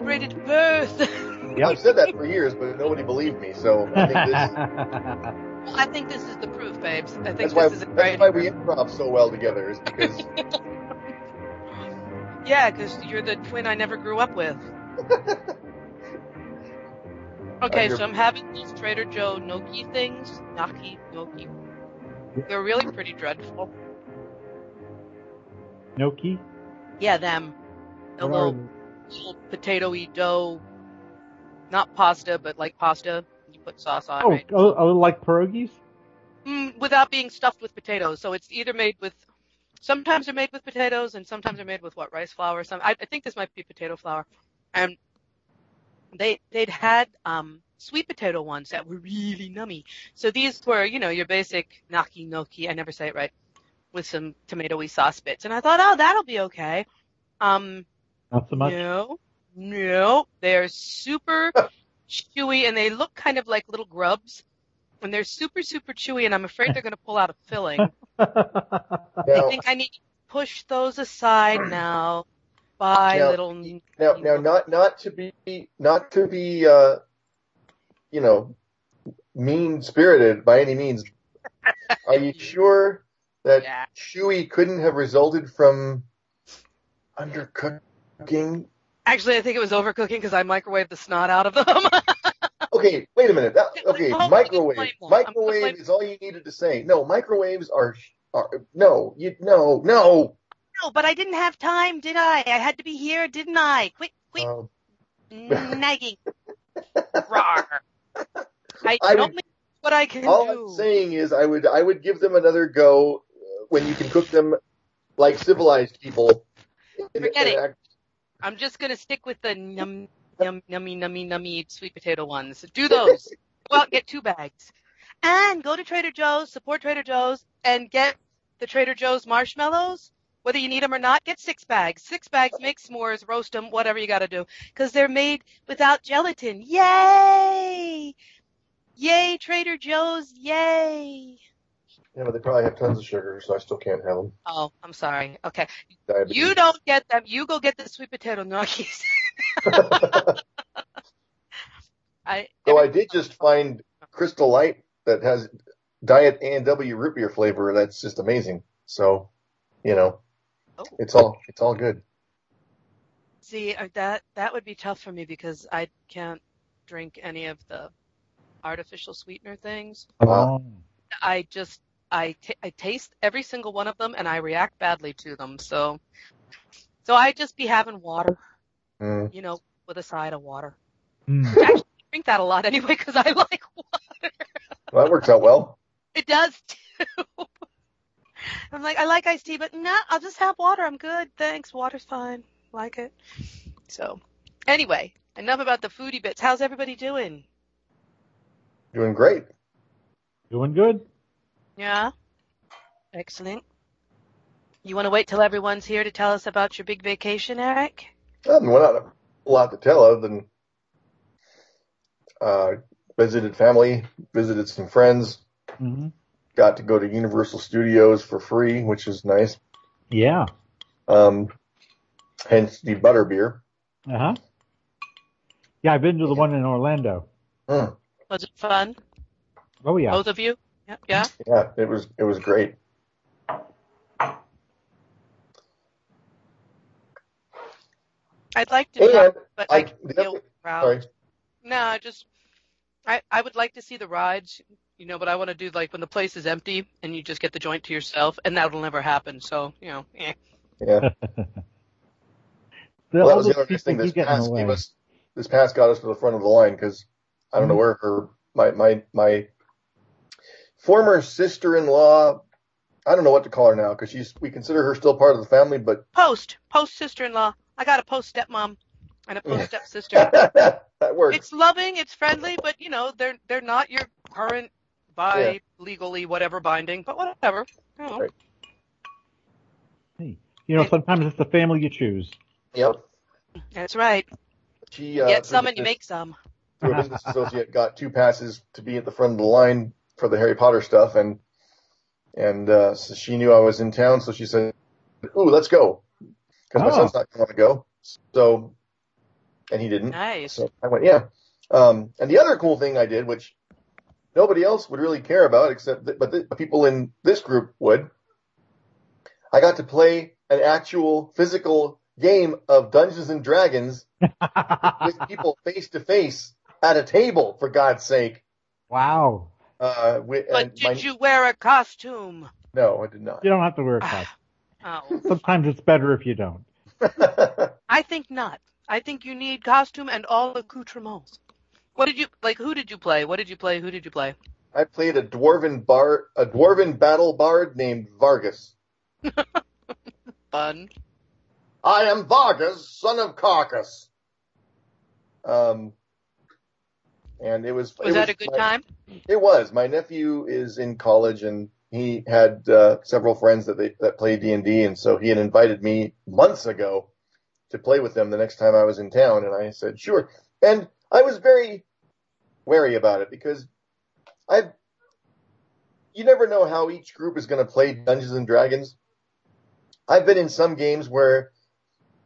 Twins separated at. I've said that for years, but nobody believed me. So I think this, I think this is the proof, babes. I think that's this why is a that's why we improv so well together is because Yeah, because you're the twin I never grew up with. Okay, you're- so I'm having these Trader Joe Noki things. Gnocchi, Noki. They're really pretty dreadful. Noki? Yeah, them. The little, little potato-y dough. Not pasta, but like pasta. You put sauce on, Oh, right? oh, oh, like pierogies? Mm, without being stuffed with potatoes. So it's either made with, sometimes they're made with potatoes and sometimes they're made with what, rice flour or something. I, I think this might be potato flour. And they, they'd had, um, sweet potato ones that were really nummy. So these were, you know, your basic gnocchi gnocchi. I never say it right. With some tomatoey sauce bits. And I thought, oh, that'll be okay. Um, Not so much. no, no, they're super chewy and they look kind of like little grubs. And they're super, super chewy and I'm afraid they're going to pull out a filling. I think I need to push those aside now. By Now- little. now, now, not not to be not to be uh, you know mean spirited by any means. Are you sure that Yeah. Chewy couldn't have resulted from Actually, I think it was overcooking because I microwaved the snot out of them. Okay, wait a minute. That, okay, Oh, microwave. blame them. I'm Microwave is all you needed to say. No, microwaves are are no, you no, no. no, but I didn't have time, did I? I had to be here, didn't I? Quit, quit Um, nagging. Rawr. I, I don't would- what I can all do. All I'm saying is, I would I would give them another go when you can cook them like civilized people. Forget it. I'm just gonna stick with the num num nummy nummy nummy sweet potato ones. Do those. go out and get two bags. And go to Trader Joe's, support Trader Joe's, and get the Trader Joe's marshmallows. Whether you need them or not, get six bags. Six bags, make s'mores, roast them, whatever you gotta do. Cause they're made without gelatin. Yay! Yay, Trader Joe's, yay! Yeah, but they probably have tons of sugar, so I still can't have them. Oh, I'm sorry. Okay. Diabetes. You don't get them. You go get the sweet potato gnocchis. I, Though I did just find Crystal Light that has Diet A and W root beer flavor. That's just amazing. So, you know, Oh. it's all it's all good. See, uh, that that would be tough for me because I can't drink any of the artificial sweetener things. Wow. Oh. I just I I taste every single one of them and I react badly to them. So so I just be having water, Mm. you know, with a side of water. Hmm. I actually drink that a lot anyway because I like water. Well, that works out well. It does too. I'm like I like iced tea, but no, I'll just have water. I'm good. Thanks. Water's fine. Like it. So anyway, enough about the foodie bits. How's everybody doing? Doing great. Doing good? Yeah. Excellent. You want to wait till everyone's here to tell us about your big vacation, Eric? Um, well, not a lot to tell other than uh, visited family, visited some friends, mm-hmm. got to go to Universal Studios for free, which is nice. Yeah. Um, hence the butterbeer. Uh huh. Yeah, I've been to the one in Orlando. Mm. Was it fun? Oh yeah. Both of you? Yeah. Yeah. Yeah, it was it was great. I'd like to, And talk, but I, I, can feel proud. sorry, No, I just I I would like to see the rides, you know, but I want to do like when the place is empty and you just get the joint to yourself, and that'll never happen. So you know, eh. yeah. The Well, that was the other nice thing. This get pass gave us this pass got us to the front of the line because I don't know Mhm. where her my my my former sister-in-law. I don't know what to call her now because she's we consider her still part of the family, but Post, post sister-in-law. I got a post stepmom and a post stepsister. that works. it's loving, it's friendly, but you know they're they're not your current by Yeah. legally whatever binding, but whatever. You know. Right. Hey, you know, sometimes it's the family you choose. Yep. That's right. She uh, Get some and you make some. through a business associate got two passes to be at the front of the line for the Harry Potter stuff, and and uh, so she knew I was in town, so she said, "Ooh, let's go," because my Oh. son's not going to go. So, and he didn't. Nice. So I went, yeah. Um, and the other cool thing I did, which nobody else would really care about, except that, but the people in this group would, I got to play an actual physical game of Dungeons and Dragons with people face to face at a table, for God's sake. wow. Uh, with, But and did my- you wear a costume? No, I did not. You don't have to wear a costume. Oh, Sometimes it's better if you don't. I think not. I think you need costume and all accoutrements. What did you like? Who did you play? What did you play? Who did you play? I played a dwarven bard, a dwarven battle bard named Vargas. Fun. I am Vargas, son of Carcass. Um, and it was. Was it that a good my- time? It was. My nephew is in college, and he had uh, several friends that they that played D and D, and so he had invited me months ago to play with them the next time I was in town, and I said sure. And I was very wary about it because I, you never know how each group is going to play Dungeons and Dragons. I've been in some games where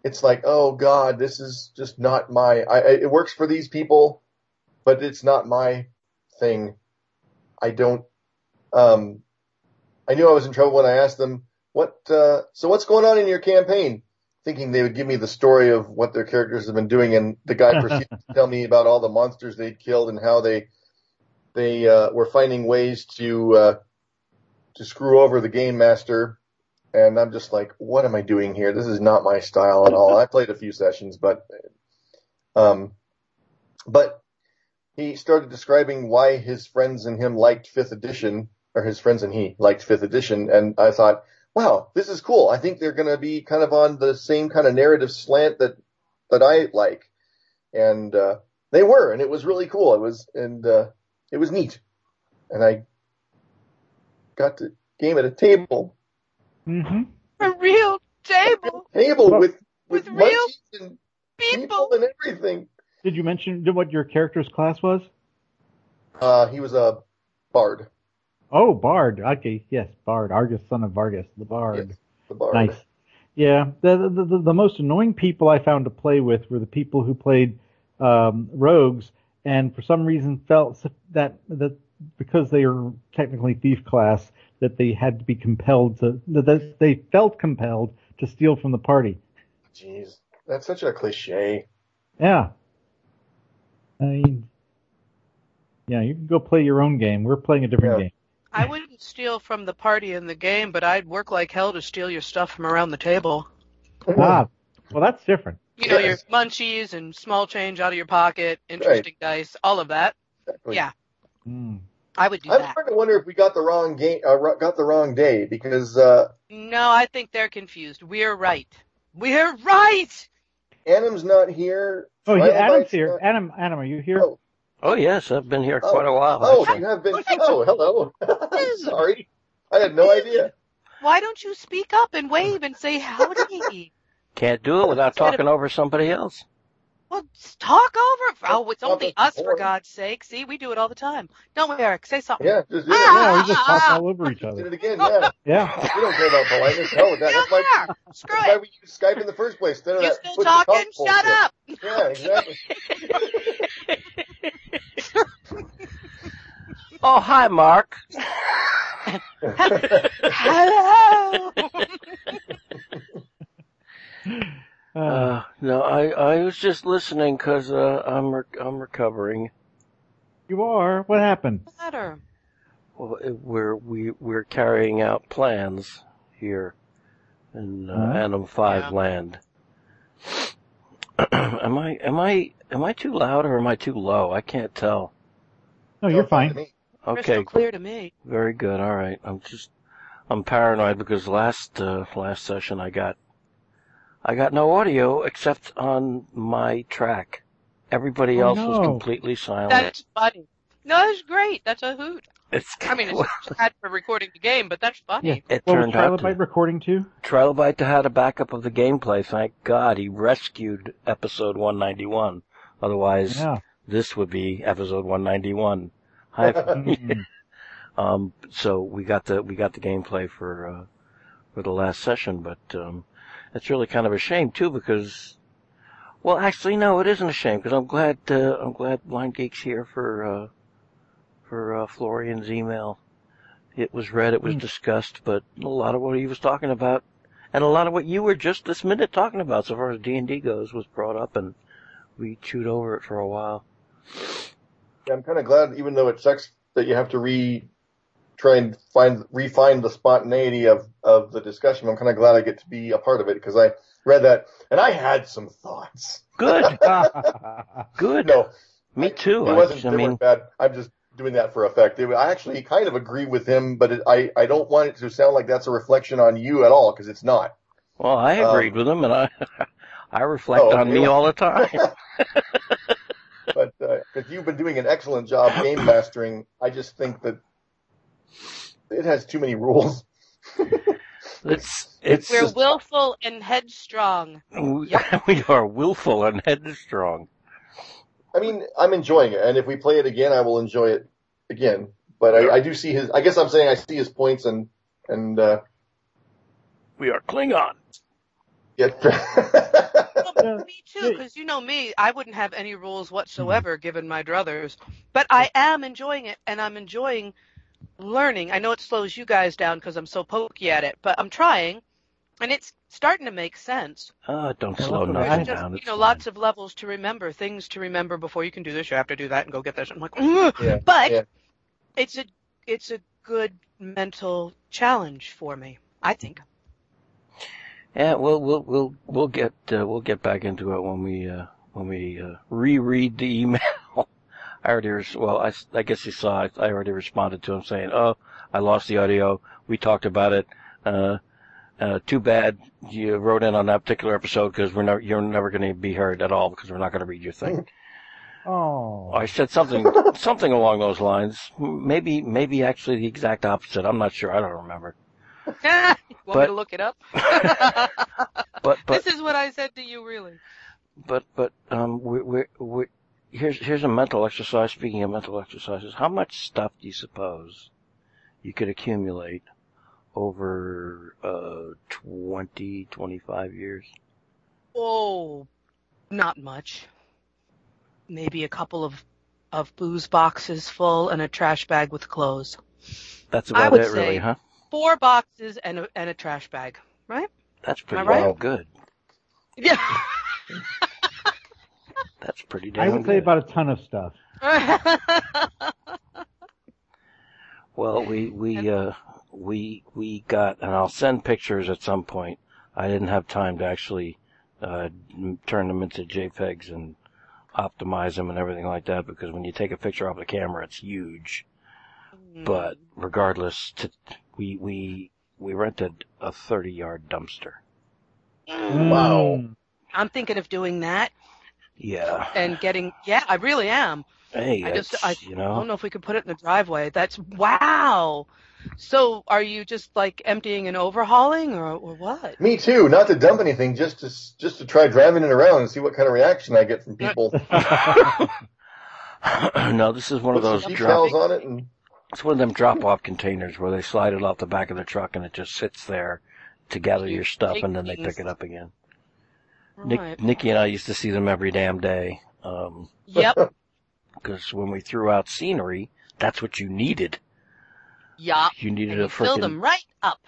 it's like, oh God, this is just not my. I, it works for these people, but it's not my thing. I don't. Um, I knew I was in trouble when I asked them what. Uh, so what's going on in your campaign? Thinking they would give me the story of what their characters have been doing, and the guy proceeded to tell me about all the monsters they'd killed and how they they uh, were finding ways to uh, to screw over the game master. And I'm just like, what am I doing here? This is not my style at all. I played a few sessions, but um, but he started describing why his friends and him liked fifth edition, or his friends and he liked fifth edition, and I thought, wow, this is cool. I think they're going to be kind of on the same kind of narrative slant that that I like, and uh, they were, and it was really cool. It was and uh, it was neat, and I got to game at a table, hmm A real table table with with, with real munchies and people. people and everything. Did you mention what your character's class was? Uh, he was a bard, Oh, Bard. Okay, yes, Bard. Argus, son of Vargas, the Bard. Yes. the bard. Nice. Yeah, the, the the the most annoying people I found to play with were the people who played um, rogues, and for some reason felt that that because they were technically thief class, that they had to be compelled to that they felt compelled to steal from the party. Jeez, that's such a cliche. Yeah. I mean, yeah, you can go play your own game. We're playing a different Yeah. game. I wouldn't steal from the party in the game, but I'd work like hell to steal your stuff from around the table. Ah, well, that's different. You know, Yes. your munchies and small change out of your pocket, interesting dice, all of that. Exactly. Yeah. Mm. I would do that. I'm starting to wonder if we got the wrong game, uh, got the wrong day because uh, No, I think they're confused. We're right. We're right. Adam's not here. Oh, yeah, Adam's here. not- Adam, Adam, are you here? Oh, Oh yes, I've been here Oh. quite a oh. while. oh, actually. you have been. Oh, hello. Sorry, I had no idea. Why don't you speak up and wave and say howdy? Can't do it without Instead of- talking over somebody else. Well, talk over. Oh, it's only over us, for. God's sake. See, we do it all the time. Don't we, Eric? Say something. Yeah, just did it. Yeah, we ah, just ah, talk ah. all over each Did other. it again. Yeah, Yeah. we don't care about politeness. Hell with that. That's why, Yeah, Screw that's why it. we use Skype in the first place. Instead of You that still push to talk talking? Shut bullshit. up. Yeah, exactly. Oh, hi, Mark. Hello. Uh, Uh, no, I I was just listening because uh, I'm re- I'm recovering. you are. What happened? Matter. Well, it- we're we we're carrying out plans here in uh, Huh? Anim Five Yeah. land. am I am I am I too loud or am I too low? I can't tell. No, you're fine fine. to me. Okay. Crystal clear to me. Very good. All right. I'm just I'm paranoid because last uh, last session I got I got no audio except on my track. Everybody Oh, else was completely silent. That's funny. No, that's great. That's a hoot. it's I mean, it's bad for recording the game, but that's funny. Yeah. it What was turned out to Trilobite recording too? Trilobite had a backup of the gameplay. Thank God he rescued episode 191. Otherwise, Yeah. this would be episode 191. Mm. um, so we got the we got the gameplay for uh, for the last session, but um, it's really kind of a shame too because, well, actually no, it isn't a shame because I'm glad uh, I'm glad Blindgeek's here for uh, for uh, Florian's email. It was read, it was Mm. discussed, but a lot of what he was talking about, and a lot of what you were just this minute talking about, so far as D and D goes, was brought up, and we chewed over it for a while. Yeah, I'm kind of glad, even though it sucks that you have to re try and find refine the spontaneity of of the discussion. I'm kind of glad I get to be a part of it because I read that and I had some thoughts. Good, good. No, Me too. it I, wasn't. I mean, bad. I'm just doing that for effect. It, I actually kind of agree with him, but it, I I don't want it to sound like that's a reflection on you at all because it's not. well, I um, agreed with him, and I I reflect Oh, on me all the time. but because you've been doing an excellent job game mastering, I just think that it has too many rules. It's it's We're just- willful and headstrong. we, we are willful and headstrong. I mean, I'm enjoying it, and if we play it again, I will enjoy it again. But I, I do see his. I guess I'm saying I see his points, and and uh, We are Klingon. get. Well, me too, because you know me, I wouldn't have any rules whatsoever given my druthers. But I am enjoying it, and I'm enjoying learning. I know it slows you guys down because I'm so pokey at it, but I'm trying, and it's starting to make sense. Uh, don't Well, slow that's what nothing I- just down. you It's know fine. lots of levels to remember, things to remember before you can do this. You have to do that and go get this. I'm like, Yeah, but yeah. it's a it's a good mental challenge for me. I think. Yeah, we'll we'll we'll we'll get uh, we'll get back into it when we uh, when we uh, reread the email. I already res- well I guess you saw it. I already responded to him saying, "Oh, I lost the audio. We talked about it. Uh, uh, too bad you wrote in on that particular episode because we're never you're never going to be heard at all because we're not going to read your thing." oh. I said something something along those lines. Maybe maybe actually the exact opposite. I'm not sure. I don't remember. you want me to look it up? But but this is what I said to you, really. but but um we we we here's here's a mental exercise speaking of mental exercises how much stuff do you suppose you could accumulate over uh 20 25 years Oh, not much. Maybe a couple of of booze boxes full and a trash bag with clothes. that's I about would it really say- huh Four boxes and a and a trash bag, right? that's pretty well right? good Yeah. that's pretty damn I damn would say about a ton of stuff. well we we uh we we got and i'll send pictures at some point. I didn't have time to actually uh turn them into jpegs and optimize them and everything like that because when you take a picture off the camera it's huge. But regardless t we we we rented a 30 yard dumpster. Wow. Mm. I'm thinking of doing that yeah and getting. Yeah, I really am. hey I just- I you I know don't know if we could put it in the driveway. That's wow. So, are you just like emptying and overhauling, or, or what? Me too. Not to dump anything, just to just to try driving it around and see what kind of reaction I get from people. no this is one of those some drop on it, and It's one of them drop off containers where they slide it off the back of the truck and it just sits there to gather You your stuff and then they things. pick it up again. Nick, Right. Nikki and I used to see them every damn day. Um, Yep. cause when we threw out scenery, that's what you needed. Yup. You needed And a you fill them right up.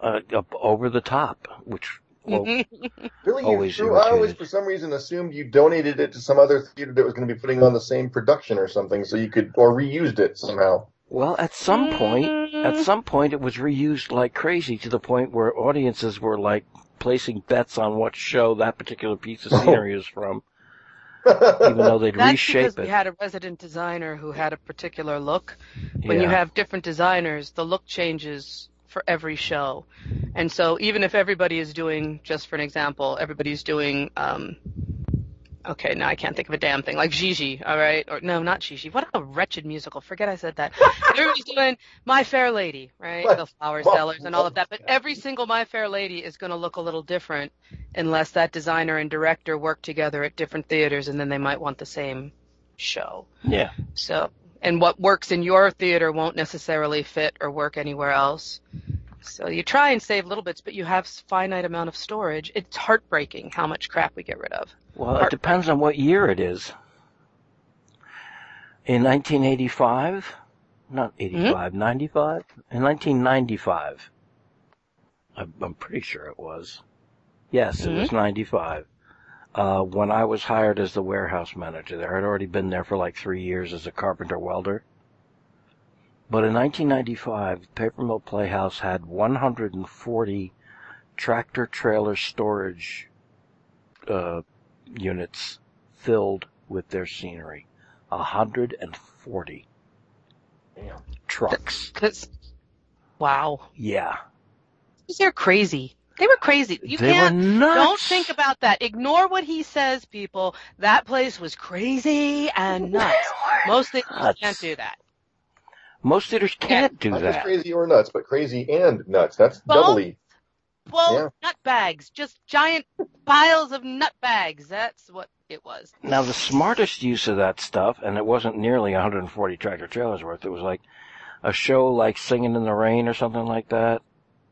uh, up over the top, which, well, really, you Always threw, I always, for some reason, assumed you donated it to some other theater that was going to be putting on the same production or something, so you could or reused it somehow. well, at some point, at some point it was reused like crazy to the point where audiences were like placing bets on what show that particular piece of scenery is from. even though they'd That's reshape because it. we had a resident designer who had a particular look. When you have different designers, the look changes for every show. And so even if everybody is doing, just for an example, everybody's doing, um, okay, now I can't think of a damn thing, like Gigi, alright? Or, no, not Gigi. What a wretched musical. Forget I said that. Everybody's doing My Fair Lady, right? What? The flower Well, sellers and all of that. But every single My Fair Lady is going to look a little different unless that designer and director work together at different theaters and then they might want the same show. yeah. So, and what works in your theater won't necessarily fit or work anywhere else. So you try and save little bits, but you have finite amount of storage. It's heartbreaking how much crap we get rid of. Well, it depends on what year it is. In 1985, not 85, 95? In 1995, I'm, pretty sure it was. Yes, it was 95. Uh, when I was hired as the warehouse manager there, I'd already been there for like three years as a carpenter welder. But in 1995, Paper Mill Playhouse had 140 tractor trailer storage uh, units filled with their scenery. 140 Damn. trucks. Cause, wow. Yeah. They're crazy. They were crazy. You they can't, were nuts. don't think about that. Ignore what he says, people. That place was crazy and nuts. Most things nuts. can't do that. Most theaters can't do Not just that. crazy or nuts, but crazy and nuts. That's Both? doubly. Well, Yeah. nut bags, just giant piles of nut bags. That's what it was. Now the smartest use of that stuff, and it wasn't nearly 140 tractor trailers worth. It was like a show like Singing in the Rain or something like that,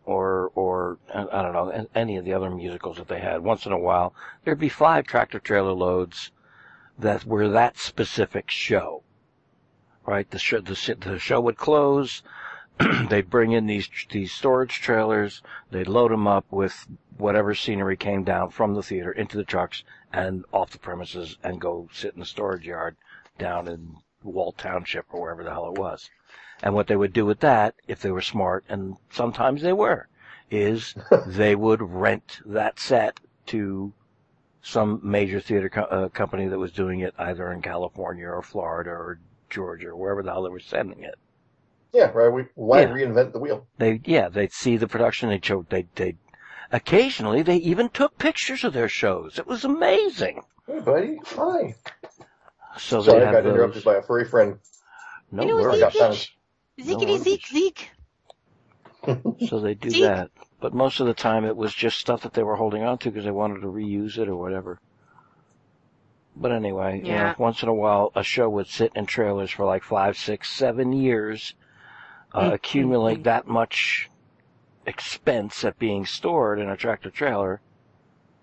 or or I I don't know any of the other musicals that they had. Once in a while, there'd be five tractor trailer loads that were that specific show. Right, the show the, the show would close. they'd bring in these these storage trailers. They'd load them up with whatever scenery came down from the theater into the trucks and off the premises and go sit in the storage yard down in Wall Township or wherever the hell it was. And what they would do with that, if they were smart, and sometimes they were, is they would rent that set to some major theater co- uh, company that was doing it either in California or Florida or Georgia or wherever the hell they were sending it. Yeah, right. We, why Yeah. reinvent the wheel? They, yeah, they'd see the production. They'd show, they, they, occasionally they even took pictures of their shows. It was amazing. Hey, buddy. Hi. So they I got those. interrupted by a furry friend. No You know, I worries. got found. Zekity zeek zeek. So they do See? that. But most of the time it was just stuff that they were holding on to because they wanted to reuse it or whatever. But anyway, you know, Yeah. once in a while a show would sit in trailers for like five, six, seven years, uh, Mm, accumulate that much expense at being stored in a tractor trailer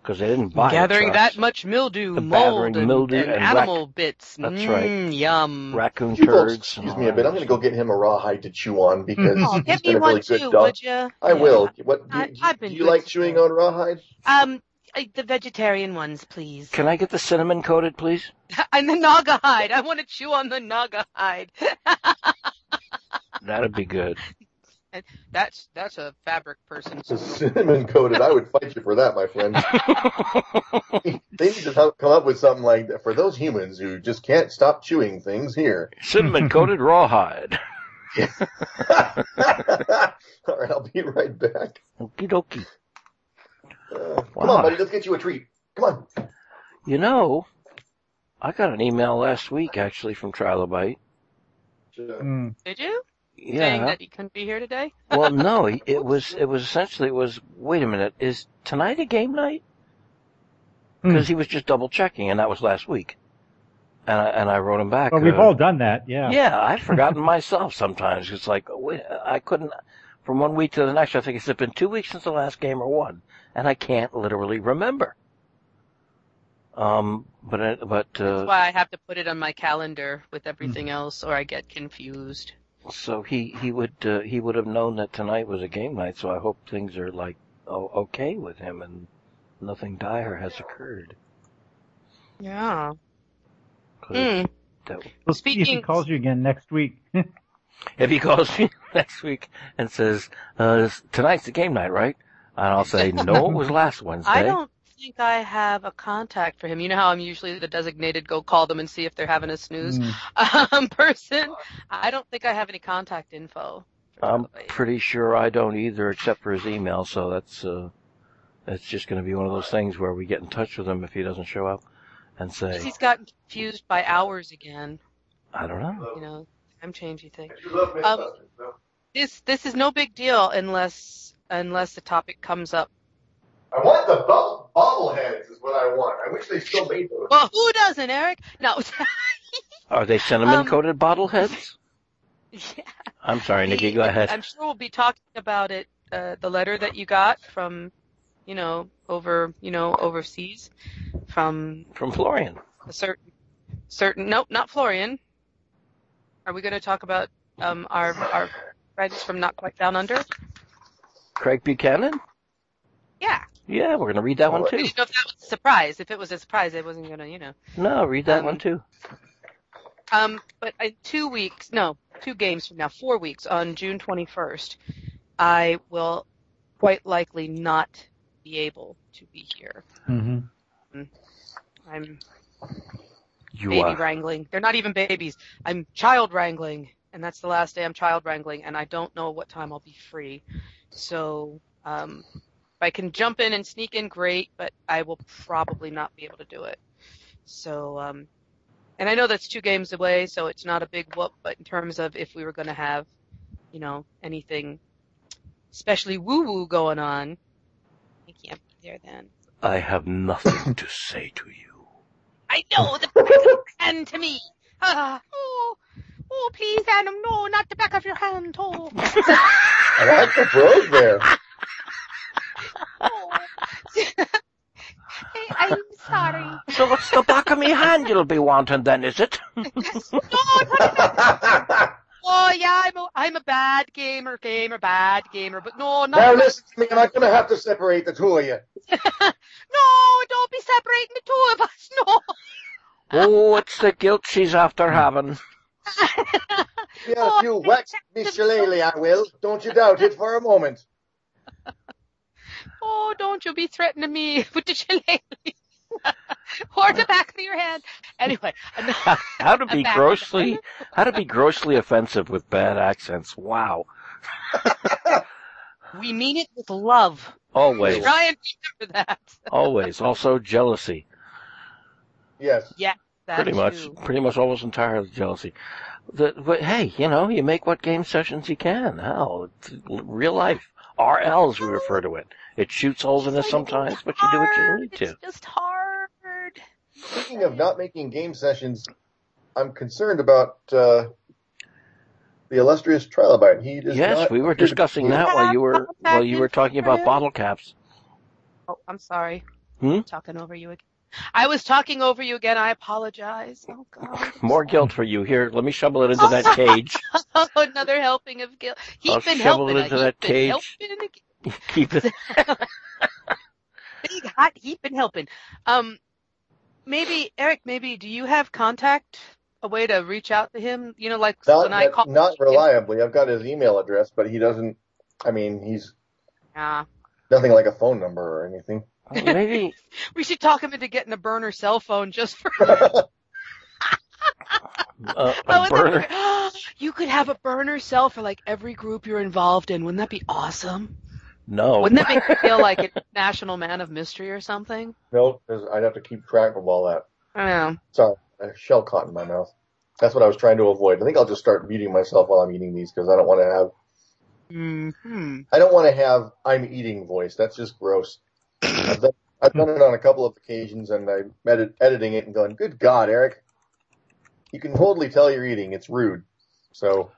because they didn't buy the Gathering trucks. that much mildew, The mold, and, mildew and and animal bits. That's mm, right. Yum. raccoon You turds. and excuse me a bit. I'm going to go get him a rawhide to chew on because Oh, he's get been a really good too, dog. would you? I will. What do, I- do, I've been do you like chewing on rawhide? Um, the vegetarian ones, please. Can I get the cinnamon coated, please? and the Naugahyde. I want to chew on the Naugahyde. That'd be good. that's that's a fabric person. The cinnamon coated. I would fight you for that, my friend. they need to come come up with something like that for those humans who just can't stop chewing things here. cinnamon coated rawhide. All right, I'll be right back. Okie dokie. Uh, Come on, buddy. Let's get you a treat. Come on. You know, I got an email last week actually from Trilobite. Mm. Did you? Saying Yeah. that he couldn't be here today? well, no, it was it was essentially it was. Wait a minute, is tonight a game night? Because he was just double checking, and that was last week. And I and I wrote him back. Well, we've uh, all done that. Yeah. Yeah, I've forgotten myself sometimes. It's like wait, I couldn't. From one week to the next, I think it's been two weeks since the last game or one, and I can't literally remember. Um, but I- but That's uh, why I have to put it on my calendar with everything Mm. else, or I get confused. So he he would uh, he would have known that tonight was a game night. So I hope things are like oh, okay with him and nothing dire has occurred. Yeah. Mm. that- We'll see if he calls you again next week. if he calls me next week and says uh, tonight's the game night, right? And I'll say no, it was last Wednesday. I don't think I have a contact for him. You know how I'm usually the designated go call them and see if they're having a snooze Mm. um, person. I don't think I have any contact info. I'm Charlie. pretty sure I don't either, except for his email. So that's uh, that's just going to be one of those things where we get in touch with him if he doesn't show up, and say, He's gotten confused by hours again. I don't know. You know, time changey thing. You love Um, This this is no big deal unless unless the topic comes up. I want the bu- bobbleheads is what I want. I wish they still made those. Well, who doesn't, Eric? No. Are they cinnamon Um, coated bottleheads? yeah. I'm sorry, Nikki. Go ahead. I'm sure we'll be talking about it. Uh, the letter that you got from, you know, over, you know, overseas, from From Florian. a certain, certain. Nope, not Florian. Are we going to talk about um our our friends from Not Quite Down Under? Craig Buchanan? Yeah. Yeah, we're going to read that one I too. didn't know if that was a surprise. If it was a surprise, I wasn't going to, you know. No, read that Um, one too. Um, but in two weeks, no, two games from now, four weeks on June 21st, I will quite likely not be able to be here. Mm-hmm. I'm You baby are. wrangling. They're not even babies. I'm child wrangling, and that's the last day I'm child wrangling, and I don't know what time I'll be free. So, um, if I can jump in and sneak in, great, but I will probably not be able to do it. So, um, and I know that's two games away, so it's not a big whoop, but in terms of if we were going to have, you know, anything especially woo woo going on, I can't be there then. I have nothing to say to you. I know the back of your hand to me. Ah, oh, oh, please, Adam, no, not the back of your hand. Oh, I like the brogue there. oh. Hey, I'm sorry. So it's the back of me hand you'll be wanting then, is it? No, Oh yeah, I'm a, I'm a bad gamer, gamer, bad gamer, but no, not. now listen to me, I'm not going to have to separate the two of you. no, don't be separating the two of us. No. Oh, it's the guilt she's after having. Yeah, if you oh, whack me shillelagh, I will. Don't you doubt it for a moment. Oh, don't you be threatening me with the shillelagh. or the back of your hand. Anyway, How, how to be grossly, how to be grossly offensive with bad accents. Wow. we mean it with love. Always, Try and remember that. always. Also jealousy. Yes. That Pretty much, pretty much almost entirely jealousy. The, but hey, you know, you make what game sessions you can. Hell, real life. RLs we refer to it. It shoots holes in us sometimes, but you do what you need to. It's just hard. Speaking of not making game sessions, I'm concerned about uh, the illustrious Trilobite. He does Yes, not we were appear to discussing that while you were while you were talking about bottle caps. Oh, I'm sorry. Hmm? Talking over you again. I was talking over you again. I apologize. Oh God. More guilt for you. Here, let me shovel it into that cage. Oh, another helping of guilt. He's I'll been shovel helping. it into He's that cage. helping. Keep it. Big hot. He's been helping. Um, maybe Eric. Maybe do you have contact? A way to reach out to him? You know, like Not, when I call. not reliably. I've got his email address, but he doesn't. I mean, he's Yeah. nothing like a phone number or anything. Maybe We should talk him into getting a burner cell phone just for uh, Oh, a wouldn't that burner. You could have a burner cell for like every group you're involved in. Wouldn't that be awesome? No. Wouldn't that make you feel like a national man of mystery or something? no, 'cause I'd have to keep track of all that. I know. Sorry, a shell caught in my mouth. That's what I was trying to avoid. I think I'll just start muting myself while I'm eating these because I don't want to have. hmm I don't want to have I'm eating voice. That's just gross. I've done, I've done it on a couple of occasions, and I'm edit, editing it and going, "Good God, Eric, you can totally tell you're eating. It's rude." So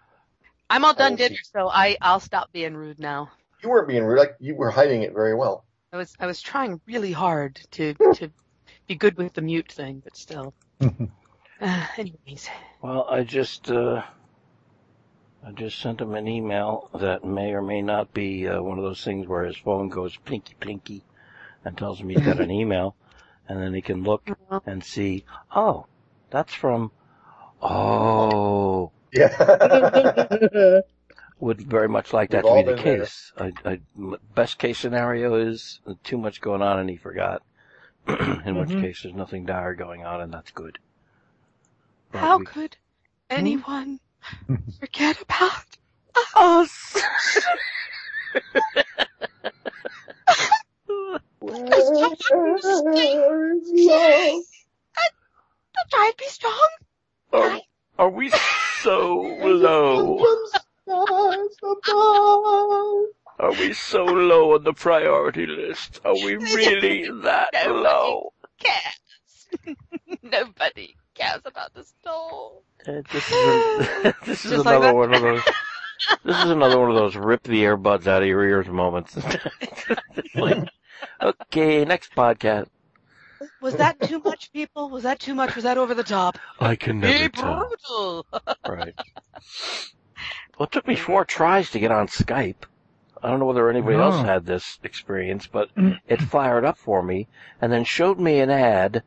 I'm all done dinner, so I I'll stop being rude now. you weren't being rude. Like you were hiding it very well. I was I was trying really hard to to be good with the mute thing, but still. Uh, anyways, Well, I just uh, I just sent him an email that may or may not be uh, one of those things where his phone goes plinky plinky and tells him he's got an email, and then he can look and see. Oh, that's from. Oh, Yeah. would very much like that We've to be the been there. case. I, I, m- best case scenario is too much going on and he forgot. in which Mhm. case there's nothing dire going on, and that's good. But How we- could anyone forget about us? Try to be strong. Are, are we so low? Are we so low on the priority list? Are we really that No. low? Cares. Nobody cares about the stole. Uh, This is, a, this is Just like another that. one of those. This is another one of those rip the earbuds out of your ears moments. Like, okay, next podcast. Was that too much, people? Was that too much? Was that over the top? I can Be never tell. brutal. Right. Well, it took me four tries to get on Skype. I don't know whether anybody else Oh. had this experience, but it fired up for me and then showed me an ad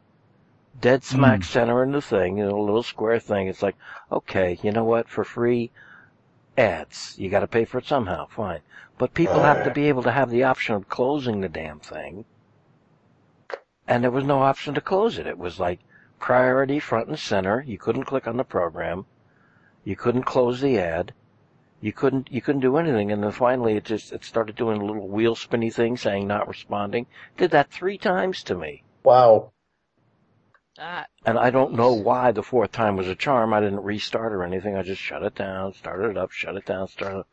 dead smack Mm. center in the thing, you know, a little square thing. It's like, okay, you know what? For free ads. You gotta pay for it somehow. Fine. But people have to be able to have the option of closing the damn thing. And there was no option to close it. It was like priority front and center. You couldn't click on the program. You couldn't close the ad. You couldn't you couldn't do anything, and then finally it just it started doing a little wheel spinny thing saying not responding. Did that three times to me, Wow. That. and I don't know why the fourth time was a charm. I didn't restart or anything. I just shut it down, started it up, shut it down, started. It.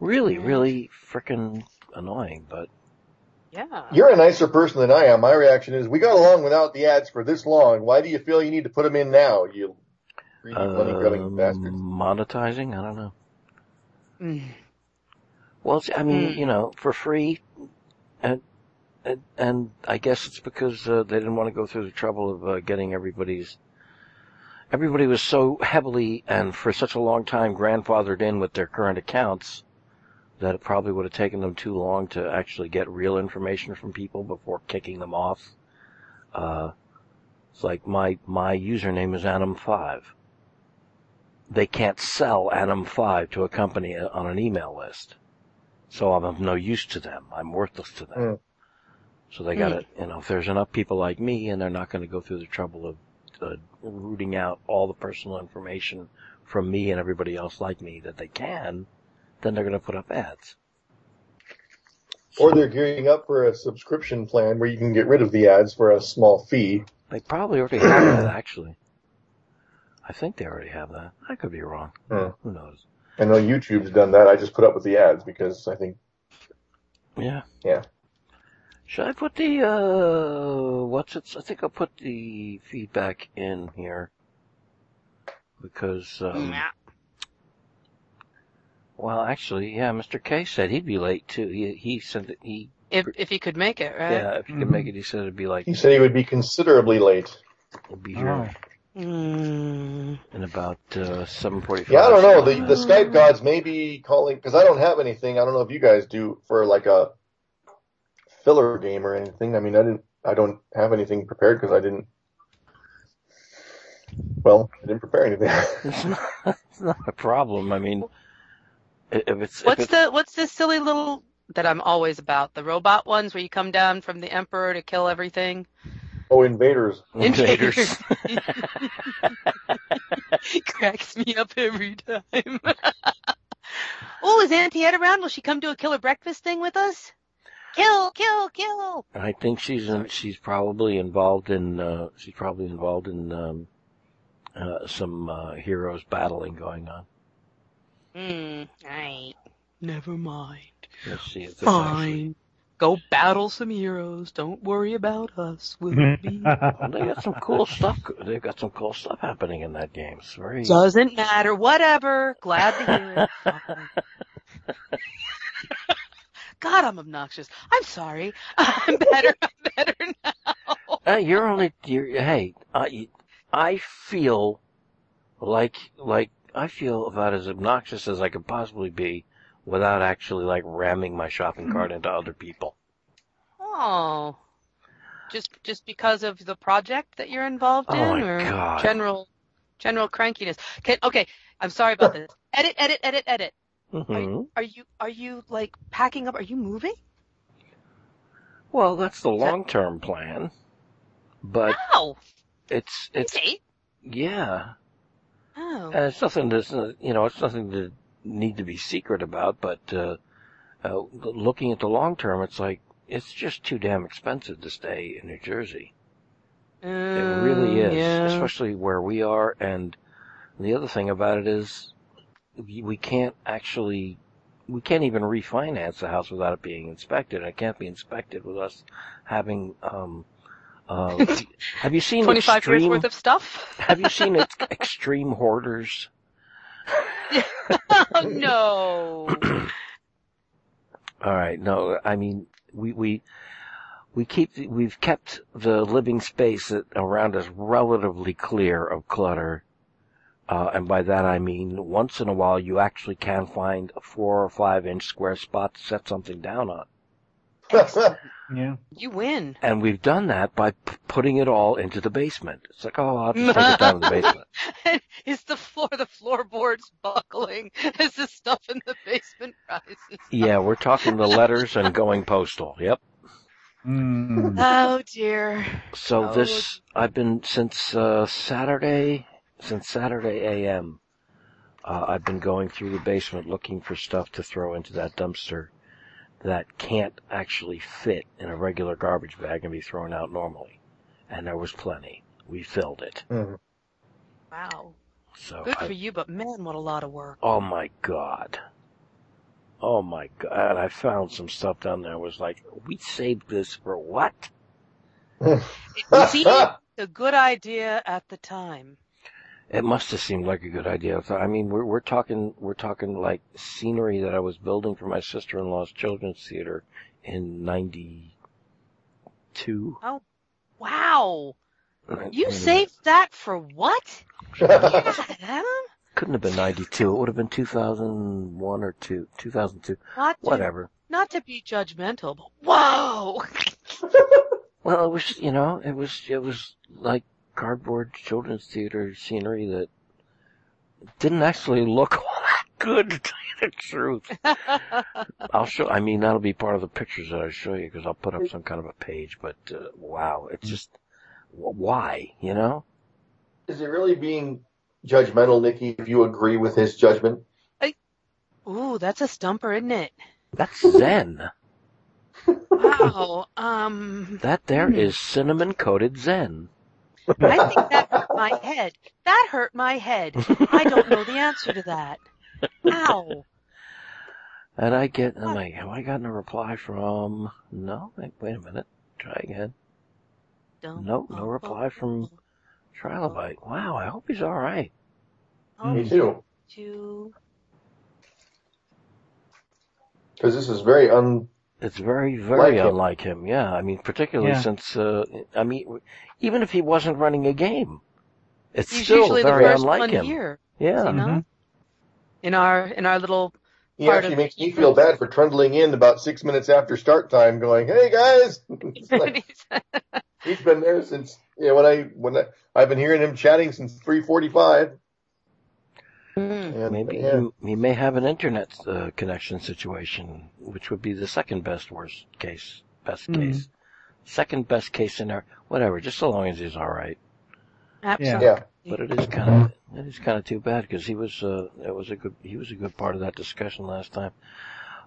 Really, really freaking annoying, but Yeah. You're a nicer person than I am. My reaction is, we got along without the ads for this long. Why do you feel you need to put them in now? You greedy money grubbing um, bastards. monetizing. I don't know. Mm. Well, I mean, Hmm. you know, for free, and and, and I guess it's because uh, they didn't want to go through the trouble of uh, getting everybody's. Everybody was so heavily and for such a long time grandfathered in with their current accounts that it probably would have taken them too long to actually get real information from people before kicking them off. Uh, it's like my my username is Anim5. They can't sell Anim5 to a company on an email list. So I'm of no use to them. I'm worthless to them. Mm. So they got to, you know, if there's enough people like me and they're not going to go through the trouble of uh, rooting out all the personal information from me and everybody else like me that they can, then they're going to put up ads. Or they're gearing up for a subscription plan where you can get rid of the ads for a small fee. They probably already have that actually. I think they already have that. I could be wrong. Hmm. Who knows? I know YouTube's done that. I just put up with the ads because I think, Yeah. Yeah. Should I put the, uh, what's it? I think I'll put the feedback in here. Because, um, Yeah. well, actually, yeah, Mr. K said he'd be late too. He, he said that he, If if he could make it, right? yeah, if he could Mhm. make it, he said it'd be like, he said he would be considerably late. it'd be Oh. here Mm. in about, uh, 745. Yeah, I don't know. The, the Skype gods may be calling, because I don't have anything. I don't know if you guys do for like a filler game or anything. I mean, I didn't, I don't have anything prepared because I didn't, well, I didn't prepare anything. It's not, it's not a problem. I mean, if it's, if What's it's, the what's this silly little that I'm always about? The robot ones where you come down from the emperor to kill everything. oh, invaders. invaders. Cracks me up every time. oh, is Auntie Ed around? Will she come to a killer breakfast thing with us? Kill, kill, kill. I think she's in, she's probably involved in uh, she's probably involved in um, uh, some uh, heroes battling going on. Hmm. Right. Never mind. Let's see if this actually. Fine. Go battle some heroes. Don't worry about us. We'll be. Well, they got some cool stuff. They've got some cool stuff happening in that game. It's very. Doesn't matter. Whatever. Glad to hear it. God, I'm obnoxious. I'm sorry. I'm better. I'm better now. Uh, you're only. You're, hey, I I feel like like I feel about as obnoxious as I could possibly be without actually like ramming my shopping cart into other people. Oh. Just just because of the project that you're involved in, Oh or God. general general crankiness? Can, okay, I'm sorry about this. Edit, edit, edit, edit. Hmm Are you are you like packing up? Are you moving? Well, that's the long term plan. but Wow. it's it's yeah, Oh. and it's nothing that's uh, you know it's nothing to need to be secret about. But uh, uh, looking at the long term, it's like it's just too damn expensive to stay in New Jersey. It really is, Mm, Yeah. especially where we are. And the other thing about it is we, we can't actually, we can't even refinance the house without it being inspected. It can't be inspected with us having, um, uh, have you seen 25 extreme, years worth of stuff? have you seen ex- extreme hoarders? oh, no. All right. No, I mean, we, we, we keep, we've kept the living space around us relatively clear of clutter. Uh, and by that I mean once in a while you actually can find a four or five inch square spot to set something down on. Yeah. You win. And we've done that by p- putting it all into the basement. It's like, oh, I'll just take it down in the basement. Is the floor, the floorboards buckling as the stuff in the basement rises? Yeah, we're talking the letters and going postal. Yep. Mm. Oh dear. So Oh. this, I've been since uh, Saturday, since Saturday AM. Uh, I've been going through the basement looking for stuff to throw into that dumpster that can't actually fit in a regular garbage bag and be thrown out normally. And there was plenty. We filled it. Mhm. Wow. So, Good I, for you, but man, what a lot of work. oh my god. Oh my god. I found some stuff down there. I was like, we saved this for what? It seemed a good idea at the time. It must have seemed like a good idea. I mean, we're we're talking we're talking like scenery that I was building for my sister-in-law's children's theater in '92. Oh, Wow. You saved that for what? Yeah, Couldn't have been '92. It would have been 2001 or two, 2002. Not to, Whatever. not to be judgmental, but whoa! Well, it was you know it was it was like cardboard children's theater scenery that didn't actually look all that good to tell you the truth. I'll show. I mean, that'll be part of the pictures that I show you because I'll put up some kind of a page. But uh, wow, it's just why, you know? Is it really being judgmental, Nikki, if you agree with his judgment? Ooh, that's a stumper, isn't it? That's Zen. Wow. Um, That there is cinnamon coated Zen. I think that hurt my head. That hurt my head. I don't know the answer to that. Ow. And I get, I'm like, have I gotten a reply from? No. Wait, wait a minute. Try again. Dum, Nope, no reply from bum, Trilobite. Wow, I hope he's all right. bum, Me too. Because this is very un. It's very, very Like unlike him. Yeah, I mean, particularly Yeah. since, uh, I mean, even if he wasn't running a game, it's He's still usually the very first unlike one him. here. Yeah. You know? Mhm. In our in our little He Part actually of- makes me feel bad for trundling in about six minutes after start time, going, "Hey guys!" It's like, he's been there since you know when I when I, I've been hearing him chatting since three forty-five. Mm. And Maybe yeah, he, he may have an internet uh, connection situation, which would be the second best worst case, best Mhm. case, second best case scenario, whatever. Just so long as he's all right. Absolutely. yeah. But it is kind of it is kind of too bad because he was uh it was a good he was a good part of that discussion last time.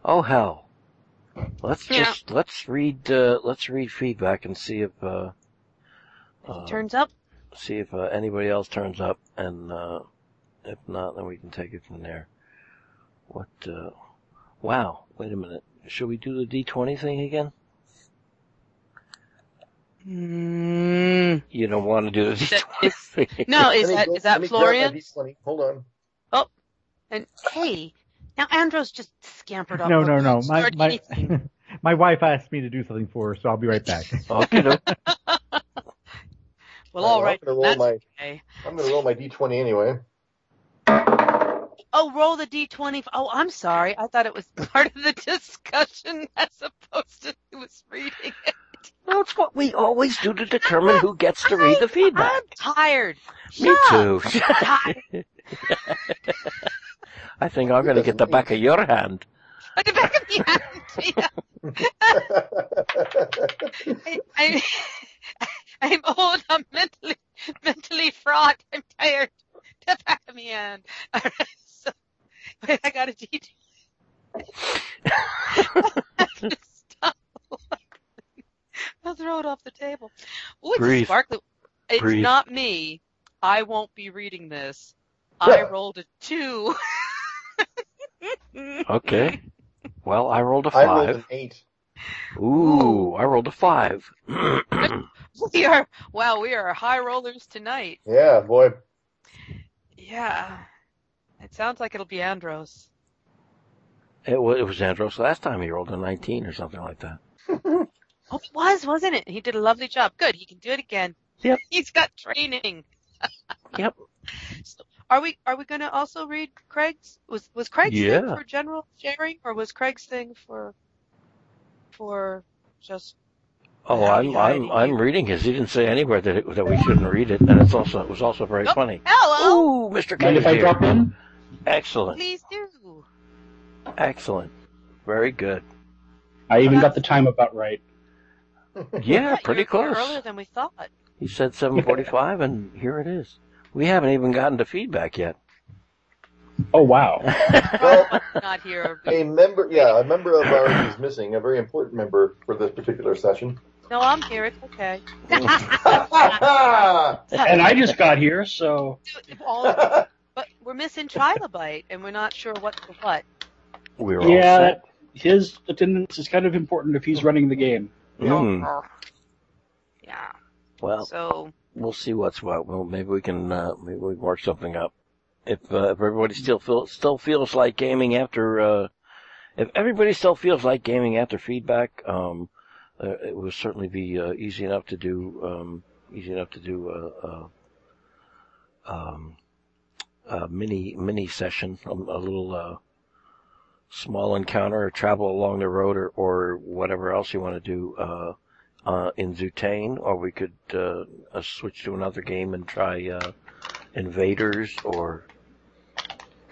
Oh hell, let's Yeah. just let's read uh let's read feedback and see if uh, If uh he turns up, see if uh, anybody else turns up and uh if not then we can take it from there. What uh wow wait a minute should we do the D twenty thing again? mm, You don't want to do the D That twenty thing? no, is Let that go- is that let me grab Florian? my D20. Hold on. Oh, and hey, now Andros just scampered off. No, no, no. My my my wife asked me to do something for her, so I'll be right back. Okay, no. Well, all right. I'm gonna roll That's my. okay. I'm gonna roll my D20 anyway. Oh, roll the d20. Oh, I'm sorry. I thought it was part of the discussion as opposed to who was reading it. That's what we always do to determine who gets to read the feedback. I'm tired. Me Shut too. up. I'm tired. I think I'm going to get the back of your hand. At the back of the hand. Yeah. I, I, I'm old. I'm mentally mentally fraught. I'm tired. The back of me, hand. all right, so, wait, I got a detail. Stop. I'll throw it off the table. Ooh, it's Breathe. sparkly. It's Breathe. not me. I won't be reading this. I rolled a two. Okay. Well, I rolled a I rolled five. an eight. Ooh, I rolled a five. We are wow, we are high rollers tonight. Yeah, boy. Yeah. It sounds like it'll be Andros. it, was, it was Andros last time he rolled a 19 or something like that. Oh, it was, wasn't it? He did a lovely job. Good. He can do it again. Yep. He's got training. Yep. So, are we are we going to also read Craig's? Was was Craig's Yeah. thing for general sharing, or was Craig's thing for for just? Oh, I'm I'm hiding I'm reading his. He didn't say anywhere that it, that we shouldn't read it, and it's also it was also very Nope. funny. Hello. Ooh, Mr. Mind if I drop in? Excellent, Please do. excellent, very good. I even got the time about right. Yeah, pretty close. Earlier than we thought. He said 7:45, and here it is. We haven't even gotten to feedback yet. Oh wow. Well, Not here. a member, yeah, a member of ours is missing, a very important member for this particular session. No, I'm here. It's okay. and I just got here, so All of- but we're missing Trilobite, and we're not sure what the what. We're all yeah, set. his attendance is kind of important if he's running the game. Mm. Yeah. Well, So we'll see what's what. Well, maybe we can uh, maybe we can work something up. If uh, if everybody still feels still feels like gaming after uh, if everybody still feels like gaming after feedback, um, uh, it will certainly be uh, easy enough to do um, easy enough to do a, a, um, a mini mini session, a, a little uh, small encounter, or travel along the road, or or whatever else you want to do. Uh, uh, in Zutane, or we could uh, uh, switch to another game and try uh, Invaders, or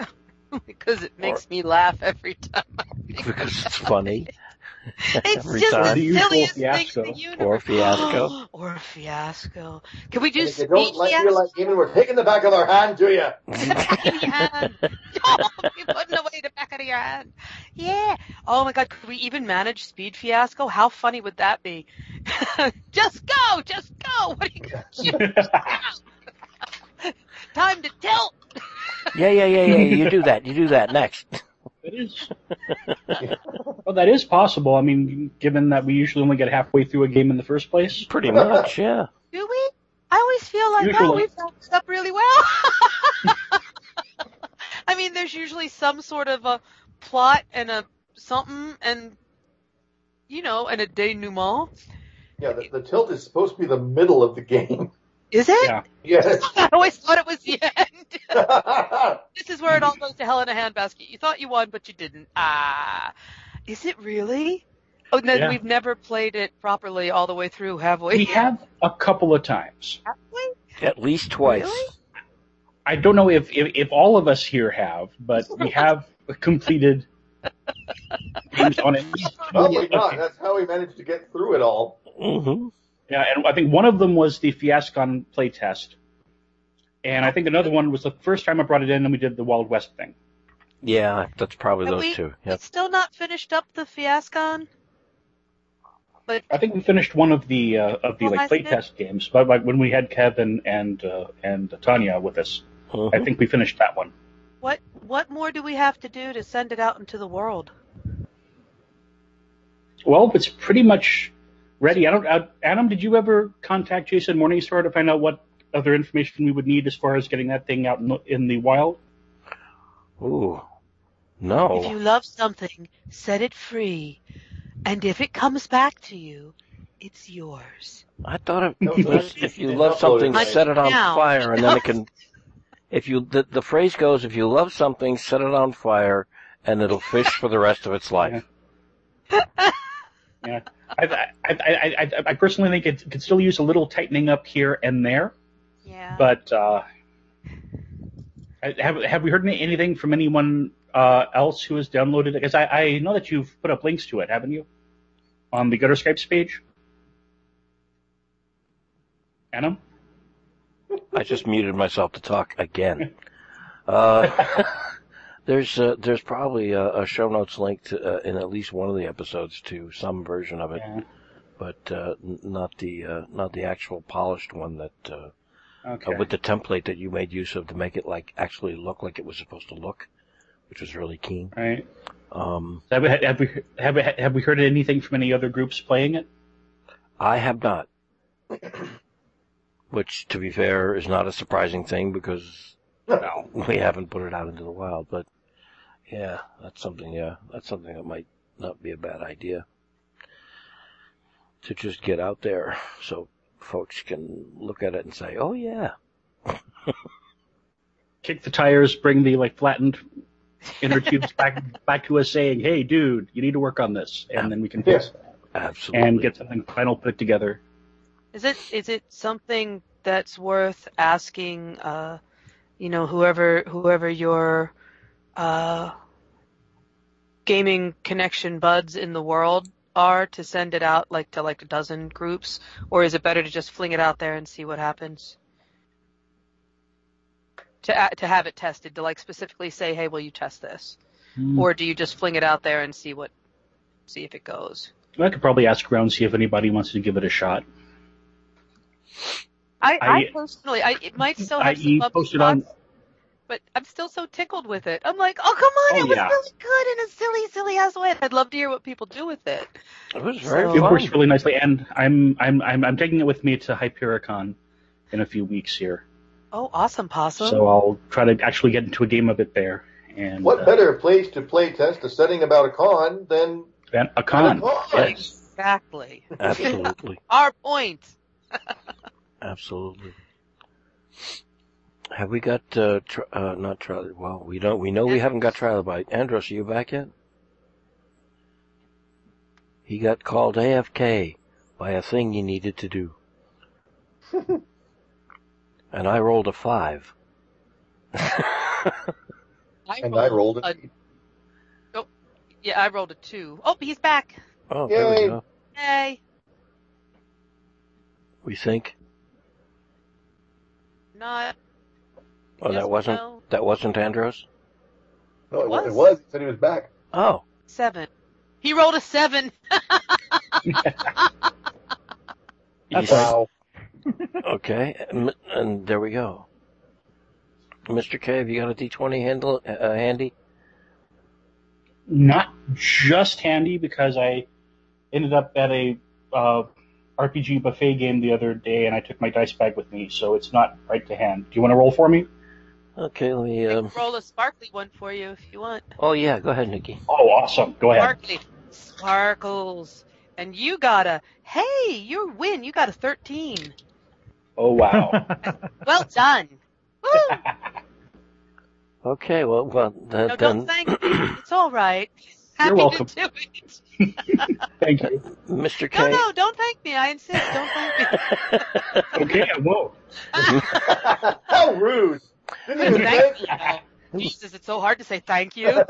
because it makes me laugh every time. Because it's funny, It's every just time. the The usual silliest thing in fiasco. the universe. Or fiasco. or fiasco. Can we do And if you speed don't like fiasco? feel like gaming, we're taking the back of our hand to you. in your hand. Oh, you're putting away the back of your hand. Yeah. Oh my god, could we even manage speed fiasco? How funny would that be? just go, just go. What are you gonna do? Time to tilt. yeah, yeah, yeah, yeah. You do that. You do that next. That is. well, that is possible. I mean, given that we usually only get halfway through a game in the first place. Pretty much, yeah. Do we? I always feel like oh, we've wrapped it up really well. I mean, there's usually some sort of a plot and a something, and you know, and a denouement. Yeah, the, the tilt is supposed to be the middle of the game. Is it? Yeah. Yes. I always thought it was the end. this is where it all goes to hell in a handbasket. You thought you won, but you didn't. Ah, is it really? Oh, then Yeah. we've never played it properly all the way through, have we? We have a couple of times. Have we? At least twice. Really? I don't know if, if, if all of us here have, but we have completed games on it. Probably not. That's how we managed to get through it all. hmm Yeah, and I think one of them was the Fiascon playtest. And I think another one was the first time I brought it in and we did the Wild West thing. Yeah, that's probably Have those we, two. we Yep. still not finished up the Fiascon? But I think we finished one of the uh, of the like playtest games, but like when we had Kevin and uh, and Tanya with us, I Mhm. think we finished that one. what what more do we have to do to send it out into the world? Well, it's pretty much ready. I don't. Uh, Adam, did you ever contact Jason Morningstar to find out what other information we would need as far as getting that thing out in the, in the wild? Ooh. No. If you love something, set it free, and if it comes back to you, it's yours. I thought it No, was if you love something, set it on Now. fire, and then it can. If you the the phrase goes, if you love something, set it on fire, and it'll fish for the rest of its life. Yeah, I, I, I, I, I personally think it could still use a little tightening up here and there, Yeah. but uh, have have we heard any- anything from anyone uh, else who has downloaded it? Because I, I know that you've put up links to it, haven't you, on the Gutter Skypes page? Adam? I just muted myself to talk again. Uh, there's uh, there's probably a, a, show notes link to, uh, in at least one of the episodes to some version of it, Yeah. but uh, n- not the uh, not the actual polished one that uh, Okay. uh, with the template that you made use of to make it like actually look like it was supposed to look, which was really keen. Right. Um, Have we, have we have we have we heard anything from any other groups playing it? I have not. Which, to be fair, is not a surprising thing because well, we haven't put it out into the wild. But yeah, that's something. Yeah, that's something that might not be a bad idea to just get out there so folks can look at it and say, "Oh yeah, Kick the tires, bring the like flattened inner tubes back back to us, saying, "Hey, dude, you need to work on this," and then we can fix it absolutely." and get something final put together. Is it is it something that's worth asking? Uh, you know, whoever whoever your uh, gaming connection buds in the world are to send it out like to like a dozen groups, or is it better to just fling it out there and see what happens? To to have it tested, to like specifically say, hey, will you test this, or do you just fling it out there and see what see if it goes? I could probably ask around see if anybody wants to give it a shot. I, I, I- personally, I it might still have I some posted on- spots, but I'm still so tickled with it. I'm like, oh come on, Oh, it was yeah. really good in a silly, silly ass way. I'd love to hear what people do with it. it was very So- It works really nicely, and I'm I'm I'm I'm taking it with me to Hypericon in a few weeks here, Oh, awesome, possum. so I'll try to actually get into a game of it there. And What uh, better place to play test a setting about a con than than a con? a con? Yes. exactly. Absolutely. Our point. Absolutely. Have we got uh, tr- uh not trial? Well, we don't. We know we haven't got Trilobite. Andros, are you back yet? He got called AFK by a thing he needed to do, and I rolled a five. I And I rolled a, it. oh, yeah, I rolled a two. Oh, he's back. oh, there we go. Hey, We think. not. Oh, that wasn't no? that wasn't Andros. No, it, Was? it was. He said he was back. Oh, seven. He rolled a seven. That's Wow. okay, and, and there we go. Mr. K, have you got a D twenty handle uh, handy? Not just handy because I ended up at a uh, RPG buffet game the other day, and I took my dice bag with me, so it's not right to hand. Do you want to roll for me? Okay, let me. I Um, can roll a sparkly one for you if you want. oh yeah, go ahead, Nikki. Oh, awesome! Go ahead. Sparkly. Sparkles. And you got a, hey, you win. You got a 13. Oh wow! Well done. Woo! Okay, well, well, then, No, don't thank me. It's all right. Happy welcome. to do it. Thank you. Mr. K. No, no, don't thank me. I insist. Don't thank me. Okay, I won't. How rude. Didn't even Thank thank you. Jesus, it's so hard to say thank you.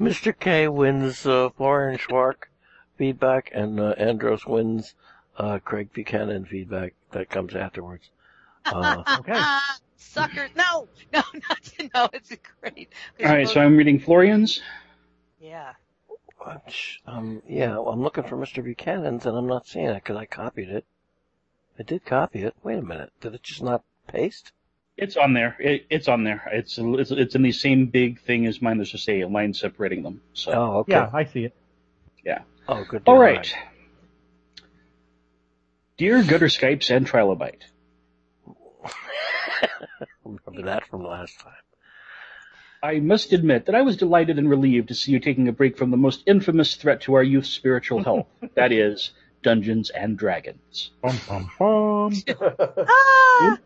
Mr. K wins uh, Florian Schwark feedback, and uh, Andros wins uh, Craig Buchanan feedback that comes afterwards. Uh, Okay. Suckers. No, no, not no. It's great. All right, so I'm reading Florian's. yeah. which, um, yeah, well, I'm looking for Mr. Buchanan's, and I'm not seeing it because I copied it. I did copy it. Wait a minute, did it just not paste? It's on there. It, it's on there. It's, it's it's in the same big thing as mine. There's just a line separating them. So Oh, okay. Yeah, I see it. Yeah. Oh, good. All deal. right. Dear Gutter Skypes and Trilobite, Remember that from last time. I must admit that I was delighted and relieved to see you taking a break from the most infamous threat to our youth's spiritual health. that is, Dungeons and Dragons. Bum, bum, bum. Ah!